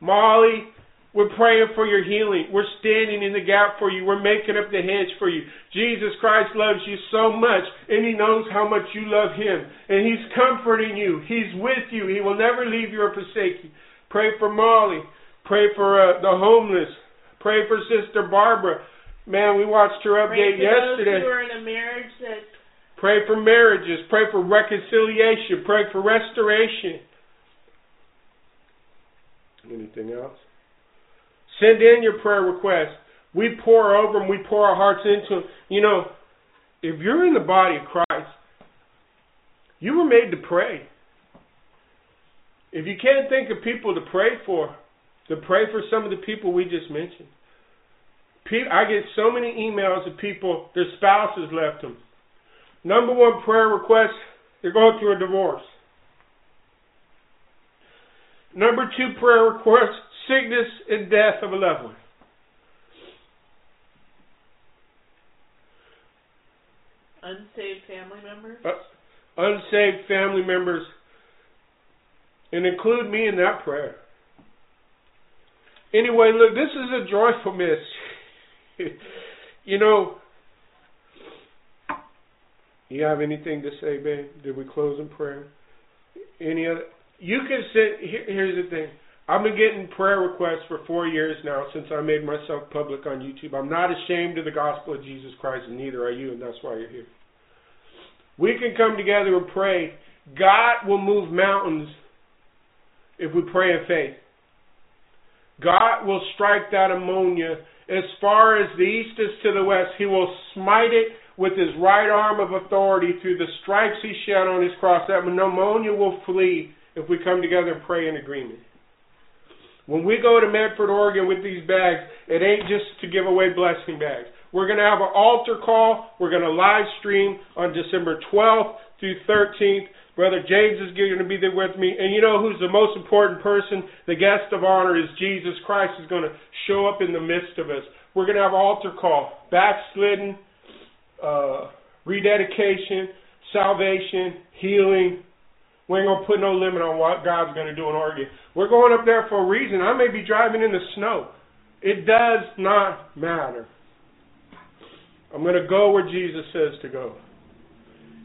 Molly, we're praying for your healing. We're standing in the gap for you. We're making up the hedge for you. Jesus Christ loves you so much, and He knows how much you love Him. And He's comforting you. He's with you. He will never leave you or forsake you. Pray for Molly. Pray for uh, the homeless. Pray for Sister Barbara. Man, we watched her update Pray for yesterday. Those who are in a marriage that Pray for marriages. Pray for reconciliation. Pray for restoration. Anything else? Send in your prayer requests. We pore over them. We pour our hearts into them. You know, if you're in the body of Christ, you were made to pray. If you can't think of people to pray for, to pray for some of the people we just mentioned. I get so many emails of people, their spouses left them. Number one prayer request, they're going through a divorce. Number two prayer request, sickness and death of a loved one. unsaved family members. Uh, unsaved family members, and include me in that prayer. Anyway, look, this is a joyful miss. you know, you have anything to say, babe? Did we close in prayer? Any other? You can sit. Here, here's the thing. I've been getting prayer requests for four years now since I made myself public on YouTube. I'm not ashamed of the gospel of Jesus Christ, and neither are you, and that's why you're here. We can come together and pray. God will move mountains if we pray in faith. God will strike that pneumonia as far as the east is to the west. He will smite it with his right arm of authority through the stripes he shed on his cross. That pneumonia will flee if we come together and pray in agreement. When we go to Medford, Oregon with these bags, it ain't just to give away blessing bags. We're going to have an altar call. We're going to live stream on December 12th through 13th. Brother James is going to be there with me. And you know who's the most important person? The guest of honor is Jesus Christ is going to show up in the midst of us. We're going to have altar call, backslidden, uh, rededication, salvation, healing. We ain't to put no limit on what God's to do in Oregon. We're going up there for a reason. I may be driving in the snow. It does not matter. I'm to go where Jesus says to go.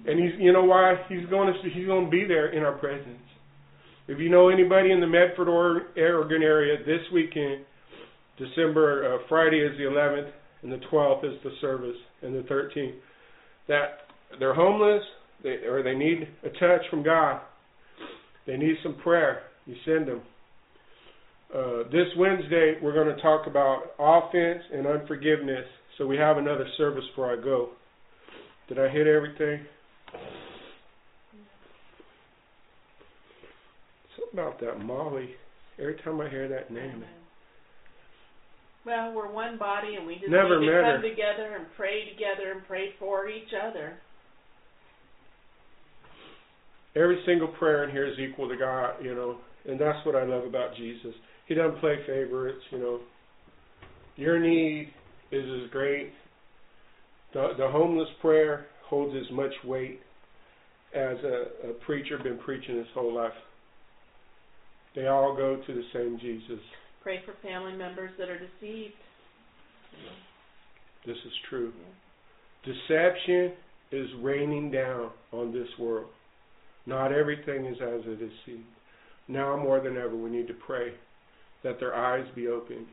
And he's, you know why? He's to, he's to be there in our presence. If you know anybody in the Medford, or Oregon area, this weekend, December, uh, Friday is the 11th, and the 12th is the service, and the 13th, that they're homeless, they, or they need a touch from God, they need some prayer, you send them. Uh, this Wednesday, we're going to talk about offense and unforgiveness. So we have another service before I go. Did I hit everything? Something about that Molly. Every time I hear that name. Well, we're one body, and we just Never need to come her. together and pray together and pray for each other. Every single prayer in here is equal to God, you know, and that's what I love about Jesus. He doesn't play favorites, you know. Your need is as great. The, the homeless prayer holds as much weight as a, a preacher been preaching his whole life. They all go to the same Jesus. Pray for family members that are deceived. This is true. Deception is raining down on this world. Not everything is as it is seen. Now more than ever, we need to pray that their eyes be opened.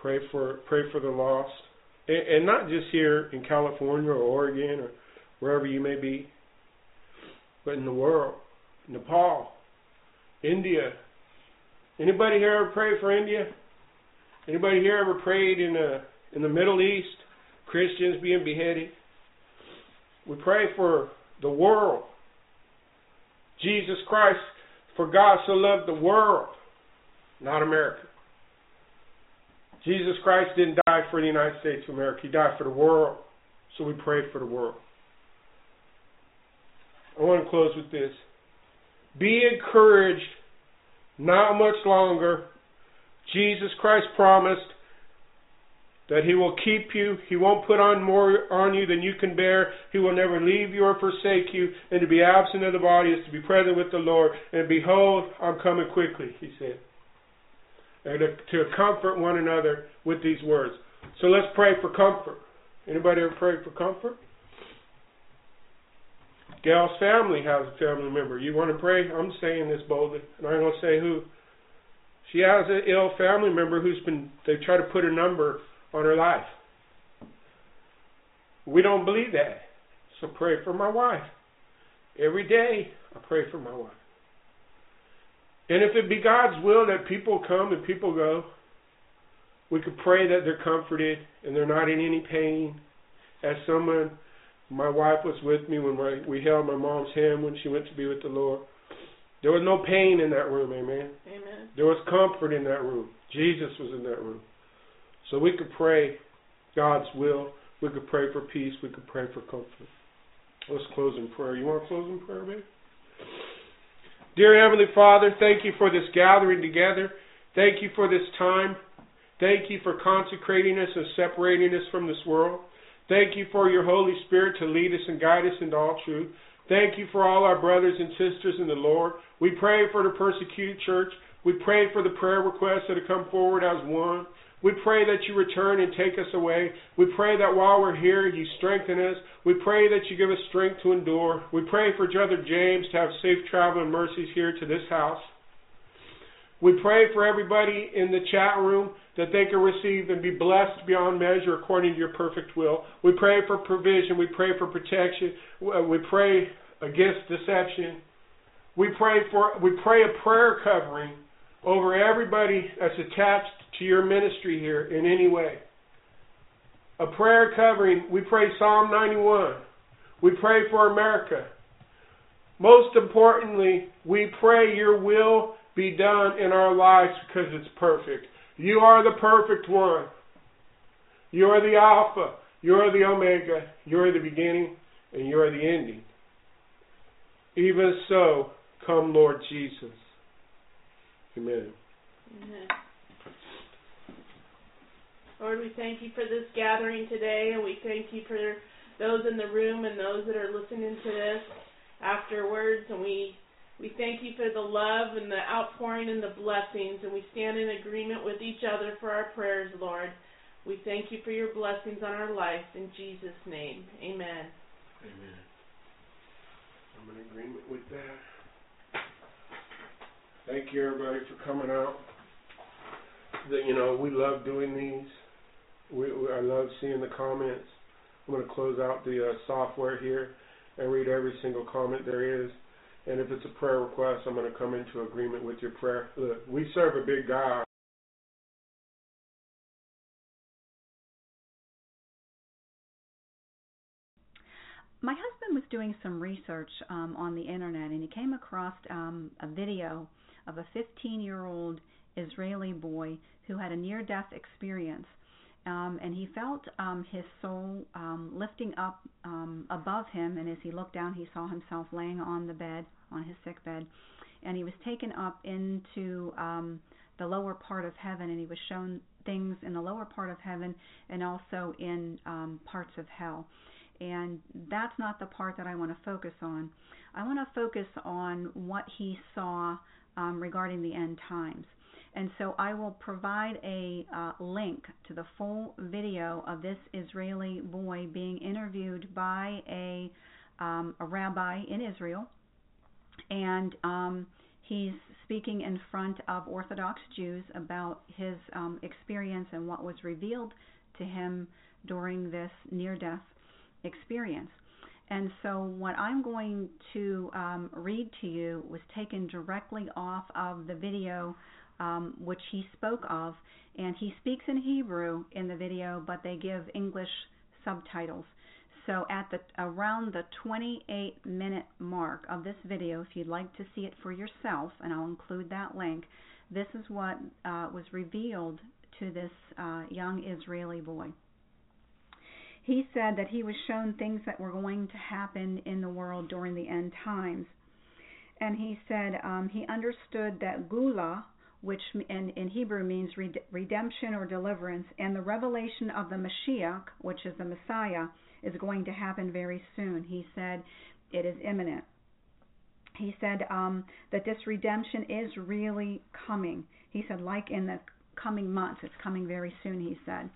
Pray for pray for the lost, and, and not just here in California or Oregon or wherever you may be, but in the world, Nepal, India. Anybody here ever prayed for India? Anybody here ever prayed in the in the Middle East? Christians being beheaded. We pray for the world. Jesus Christ, for God so loved the world, not America. Jesus Christ didn't die for the United States of America, He died for the world. So we pray for the world. I want to close with this. Be encouraged, not much longer. Jesus Christ promised that he will keep you. He won't put on more on you than you can bear. He will never leave you or forsake you. And to be absent of the body is to be present with the Lord. And behold, I'm coming quickly, he said. And to, to comfort one another with these words. So let's pray for comfort. Anybody ever pray for comfort? Gal's family has a family member. You want to pray? I'm saying this boldly, and I'm going to say who. She has an ill family member who's been, they try to put a number on her life. We don't believe that. So pray for my wife. Every day, I pray for my wife. And if it be God's will that people come and people go, we could pray that they're comforted and they're not in any pain. As someone, my wife was with me when we held my mom's hand when she went to be with the Lord. There was no pain in that room, amen. Amen. There was comfort in that room. Jesus was in that room. So we could pray God's will. We could pray for peace. We could pray for comfort. Let's close in prayer. You want to close in prayer, baby? Dear Heavenly Father, thank you for this gathering together. Thank you for this time. Thank you for consecrating us and separating us from this world. Thank you for your Holy Spirit to lead us and guide us into all truth. Thank you for all our brothers and sisters in the Lord. We pray for the persecuted church. We pray for the prayer requests that have come forward as one. We pray that you return and take us away. We pray that while we're here, you strengthen us. We pray that you give us strength to endure. We pray for Brother James to have safe travel and mercies here to this house. We pray for everybody in the chat room that they can receive and be blessed beyond measure according to your perfect will. We pray for provision. We pray for protection. We pray against deception. We pray for we pray a prayer covering over everybody that's attached to your ministry here in any way. A prayer covering, we pray Psalm 91. We pray for America. Most importantly, we pray your will be done in our lives because it's perfect. You are the perfect one. You are the Alpha. You are the Omega. You are the beginning and you are the ending. Even so, come Lord Jesus. Amen. Amen. Mm-hmm. Lord, we thank you for this gathering today, and we thank you for those in the room and those that are listening to this afterwards. And we we thank you for the love and the outpouring and the blessings, and we stand in agreement with each other for our prayers, Lord. We thank you for your blessings on our life in Jesus' name. Amen. Amen. I'm in agreement with that. Thank you, everybody, for coming out. That you know, we love doing these. We, we, I love seeing the comments. I'm going to close out the uh, software here and read every single comment there is. And if it's a prayer request, I'm going to come into agreement with your prayer. Look, we serve a big God. My husband was doing some research um, on the internet and he came across um, a video of a 15 year old Israeli boy who had a near death experience um, and he felt um, his soul um, lifting up um, above him. And as he looked down, he saw himself laying on the bed, on his sick bed, and he was taken up into um, the lower part of heaven, and he was shown things in the lower part of heaven and also in um, parts of hell. And that's not the part that I want to focus on. I want to focus on what he saw um, regarding the end times. And so I will provide a uh, link to the full video of this Israeli boy being interviewed by a, um, a rabbi in Israel. And um, he's speaking in front of Orthodox Jews about his um, experience and what was revealed to him during this near death experience. And so, what I'm going to um, read to you was taken directly off of the video um, which he spoke of. And he speaks in Hebrew in the video, but they give English subtitles. So at the around the 28 minute mark of this video, if you'd like to see it for yourself, and I'll include that link, this is what uh, was revealed to this uh, young Israeli boy. He said that he was shown things that were going to happen in the world during the end times. And he said um, he understood that Geula, which in, in Hebrew means redemption or deliverance, and the revelation of the Mashiach, which is the Messiah, is going to happen very soon. He said it is imminent. He said um, that this redemption is really coming. He said, like in the coming months, it's coming very soon, he said.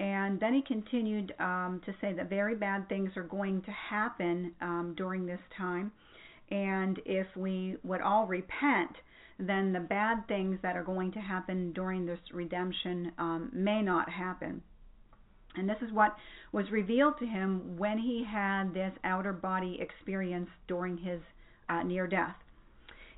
And then he continued um, to say that very bad things are going to happen um, during this time. And if we would all repent, then the bad things that are going to happen during this redemption um, may not happen. And this is what was revealed to him when he had this outer body experience during his uh, near death.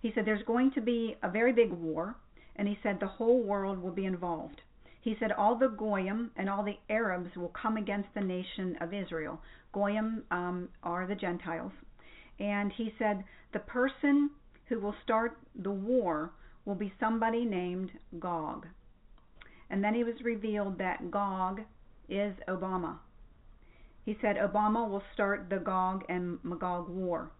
He said there's going to be a very big war, and he said the whole world will be involved. He said all the Goyim and all the Arabs will come against the nation of Israel. Goyim um, are the Gentiles. And he said the person who will start the war will be somebody named Gog. And then he was revealed that Gog is Obama. He said Obama will start the Gog and Magog war,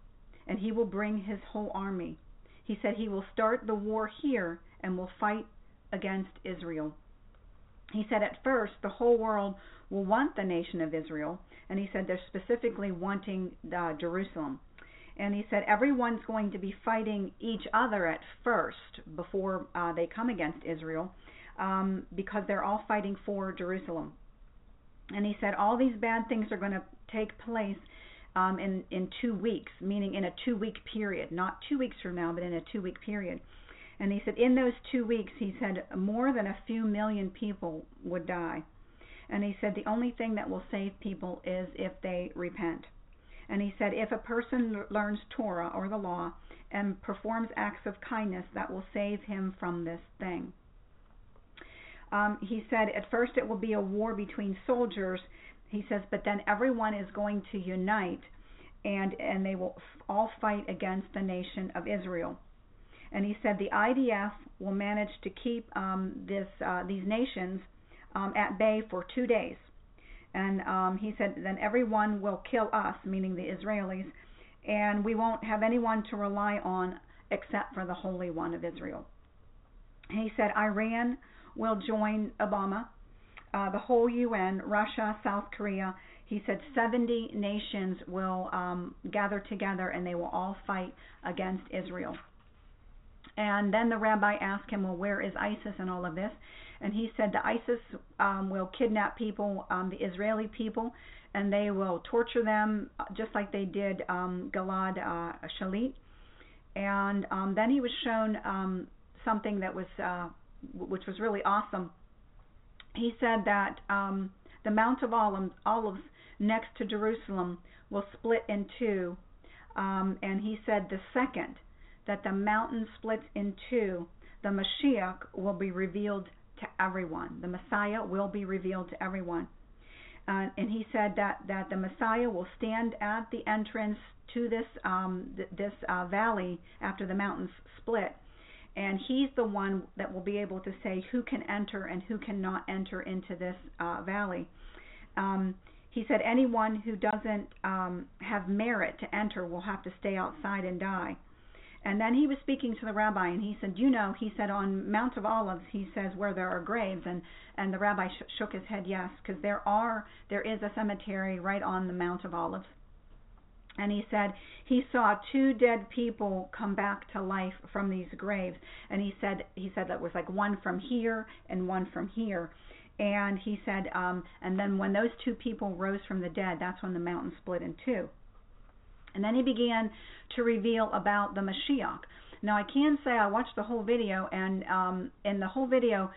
and he will bring his whole army. He said he will start the war here and will fight against Israel. He said at first the whole world will want the nation of Israel, and he said they're specifically wanting uh, Jerusalem. And he said everyone's going to be fighting each other at first before uh, they come against Israel um, because they're all fighting for Jerusalem. And he said all these bad things are going to take place um, in in two weeks, meaning in a two week period, not two weeks from now, but in a two week period. And he said in those two weeks, he said more than a few million people would die. And he said the only thing that will save people is if they repent. And he said if a person learns Torah or the law and performs acts of kindness, that will save him from this thing. Um, he said at first it will be a war between soldiers. He says, but then everyone is going to unite, and and they will all fight against the nation of Israel. And he said the IDF will manage to keep um, this uh, these nations um, at bay for two days. And um, he said then everyone will kill us, meaning the Israelis, and we won't have anyone to rely on except for the Holy One of Israel. He said Iran will join Obama, uh, the whole UN, Russia, South Korea. He said 70 nations will um, gather together and they will all fight against Israel. And then the rabbi asked him, Well, where is ISIS and all of this? And he said the ISIS um, will kidnap people, um, the Israeli people, and they will torture them uh, just like they did um, Gilad uh, Shalit. And um, then he was shown um, something that was uh, which was really awesome. He said that um, the Mount of Olives, Olives next to Jerusalem will split in two, um, and he said the second that the mountain splits in two, the Mashiach will be revealed to everyone. The Messiah will be revealed to everyone. Uh, and he said that, that the Messiah will stand at the entrance to this um, th- this uh, valley after the mountains split, and he's the one that will be able to say who can enter and who cannot enter into this uh, valley. Um, he said anyone who doesn't um, have merit to enter will have to stay outside and die. And then he was speaking to the rabbi, and he said, "You know," he said, "on Mount of Olives, he says where there are graves." And and the rabbi sh- shook his head, yes, because there are there is a cemetery right on the Mount of Olives. And he said he saw two dead people come back to life from these graves. And he said he said that was like one from here and one from here. And he said um and then when those two people rose from the dead that's when the mountain split in two and then he began to reveal about the Mashiach now I can say I watched the whole video and um in the whole video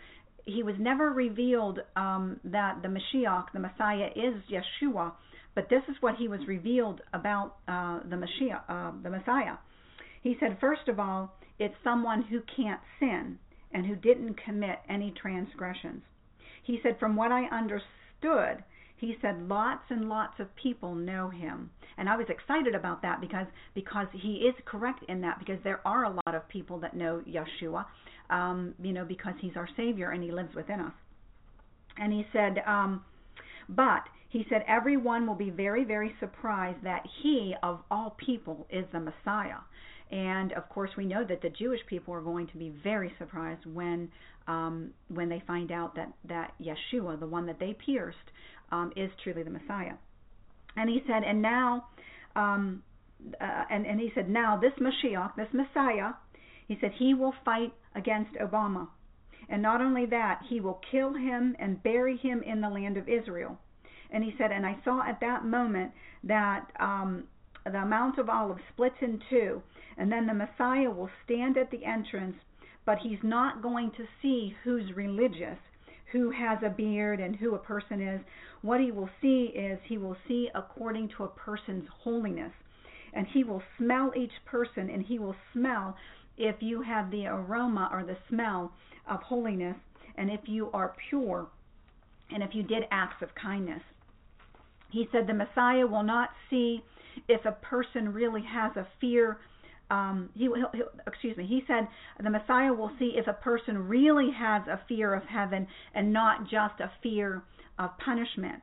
he was never revealed um that the Mashiach the Messiah is Yeshua but this is what he was revealed about uh, the Mashiach, uh, the Messiah. He said, first of all, it's someone who can't sin and who didn't commit any transgressions. He said, from what I understood, he said lots and lots of people know him. And I was excited about that because because he is correct in that because there are a lot of people that know Yeshua, um, you know, because he's our Savior and he lives within us. And he said, um, but he said everyone will be very, very surprised that he, of all people, is the Messiah. And of course, we know that the Jewish people are going to be very surprised when um, when they find out that that Yeshua, the one that they pierced, um, is truly the Messiah. And he said, and now, um, uh, and and he said, now this Mashiach, this Messiah, he said he will fight against Obama, and not only that, he will kill him and bury him in the land of Israel. And he said, and I saw at that moment that um, the Mount of Olives splits in two, and then the Messiah will stand at the entrance, but he's not going to see who's religious, who has a beard, and who a person is. What he will see is he will see according to a person's holiness. And he will smell each person, and he will smell if you have the aroma or the smell of holiness, and if you are pure, and if you did acts of kindness. He said the Messiah will not see if a person really has a fear um, he, he'll, he'll, excuse me, he said the Messiah will see if a person really has a fear of heaven and not just a fear of punishment.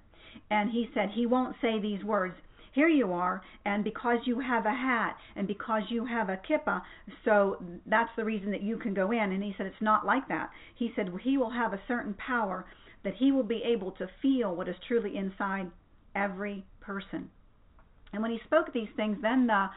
And he said he won't say these words. Here you are, and because you have a hat and because you have a kippah, so that's the reason that you can go in. And he said it's not like that. He said he will have a certain power that he will be able to feel what is truly inside every person. And when he spoke these things, then the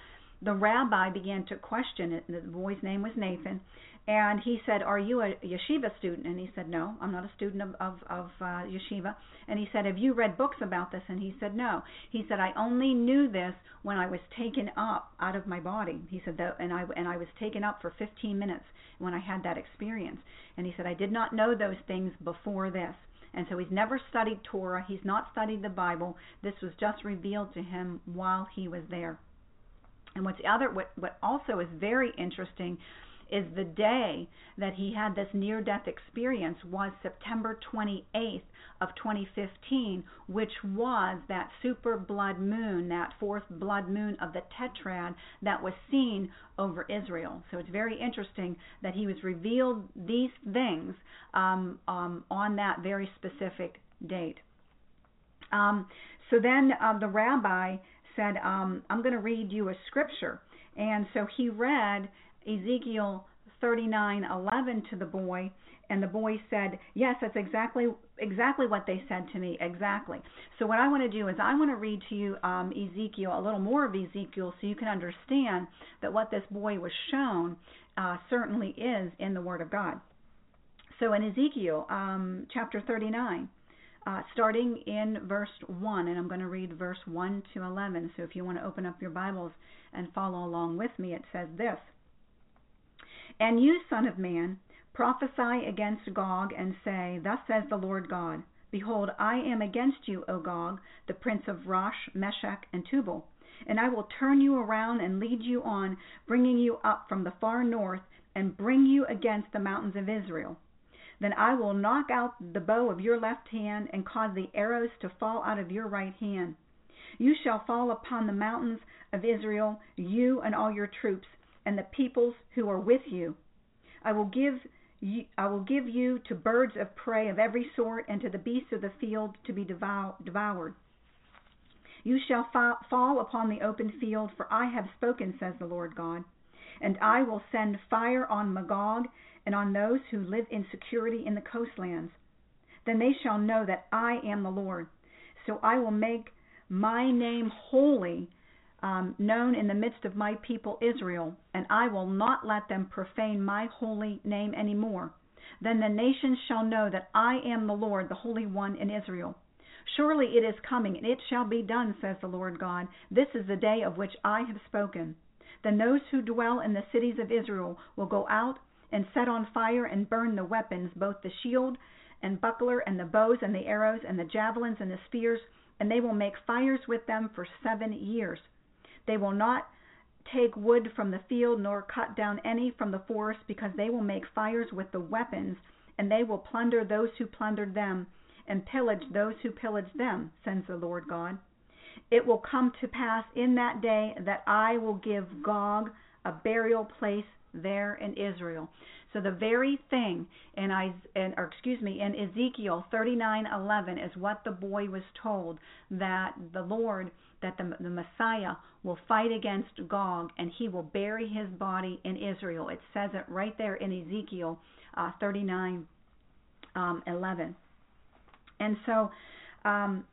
the rabbi began to question it. The boy's name was Nathan, and he said, "Are you a yeshiva student?" And he said, "No, I'm not a student of of, of uh, yeshiva." And he said, "Have you read books about this?" And he said, "No." He said, "I only knew this when I was taken up out of my body." He said, that, "And I and I was taken up for 15 minutes when I had that experience." And he said, "I did not know those things before this." And so he's never studied Torah. He's not studied the Bible. This was just revealed to him while he was there. And what's other what what also is very interesting is the day that he had this near death experience was September 28th of 2015 which was that super blood moon that fourth blood moon of the tetrad that was seen over Israel. So it's very interesting that he was revealed these things um, um, on that very specific date. Um, so then uh, the rabbi said, um, I'm going to read you a scripture. And so he read Ezekiel 39:11 to the boy, and the boy said, "Yes, that's exactly exactly what they said to me, exactly." So what I want to do is I want to read to you um, Ezekiel, a little more of Ezekiel, so you can understand that what this boy was shown uh, certainly is in the Word of God. So in Ezekiel um, chapter 39, uh, starting in verse 1, and I'm going to read verse 1 to 11. So if you want to open up your Bibles and follow along with me, it says this And you, Son of Man, prophesy against Gog, and say, Thus says the Lord God Behold, I am against you, O Gog, the prince of Rosh, Meshech, and Tubal. And I will turn you around and lead you on, bringing you up from the far north, and bring you against the mountains of Israel. Then I will knock out the bow of your left hand, and cause the arrows to fall out of your right hand. You shall fall upon the mountains of Israel, you and all your troops, and the peoples who are with you. I will give you, I will give you to birds of prey of every sort, and to the beasts of the field to be devoured. You shall fall upon the open field, for I have spoken, says the Lord God. And I will send fire on Magog and on those who live in security in the coastlands. Then they shall know that I am the Lord. So I will make my name holy, um, known in the midst of my people Israel, and I will not let them profane my holy name any more. Then the nations shall know that I am the Lord, the Holy One in Israel. Surely it is coming, and it shall be done, says the Lord God. This is the day of which I have spoken. Then those who dwell in the cities of Israel will go out and set on fire and burn the weapons, both the shield and buckler, and the bows and the arrows, and the javelins and the spears, and they will make fires with them for seven years. They will not take wood from the field, nor cut down any from the forest, because they will make fires with the weapons, and they will plunder those who plundered them, and pillage those who pillage them, says the Lord God. It will come to pass in that day that I will give Gog a burial place there in Israel. So the very thing in, in or excuse me in Ezekiel 39:11 is what the boy was told that the Lord that the, the Messiah will fight against Gog and he will bury his body in Israel. It says it right there in Ezekiel uh, 39:11. Um, and so um,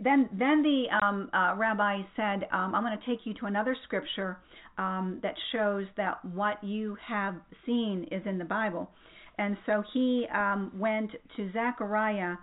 then then the um, uh, rabbi said, um, "I'm going to take you to another scripture um, that shows that what you have seen is in the Bible." And so he um, went to Zechariah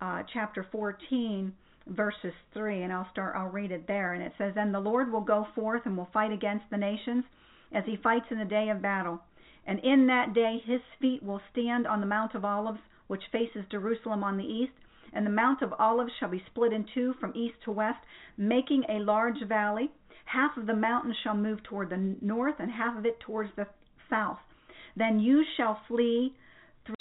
uh, chapter 14, verses 3, and I'll start. I'll read it there, and it says, "And the Lord will go forth and will fight against the nations, as he fights in the day of battle. And in that day his feet will stand on the Mount of Olives, which faces Jerusalem on the east." And the Mount of Olives shall be split in two from east to west, making a large valley. Half of the mountain shall move toward the north, and half of it towards the south. Then you shall flee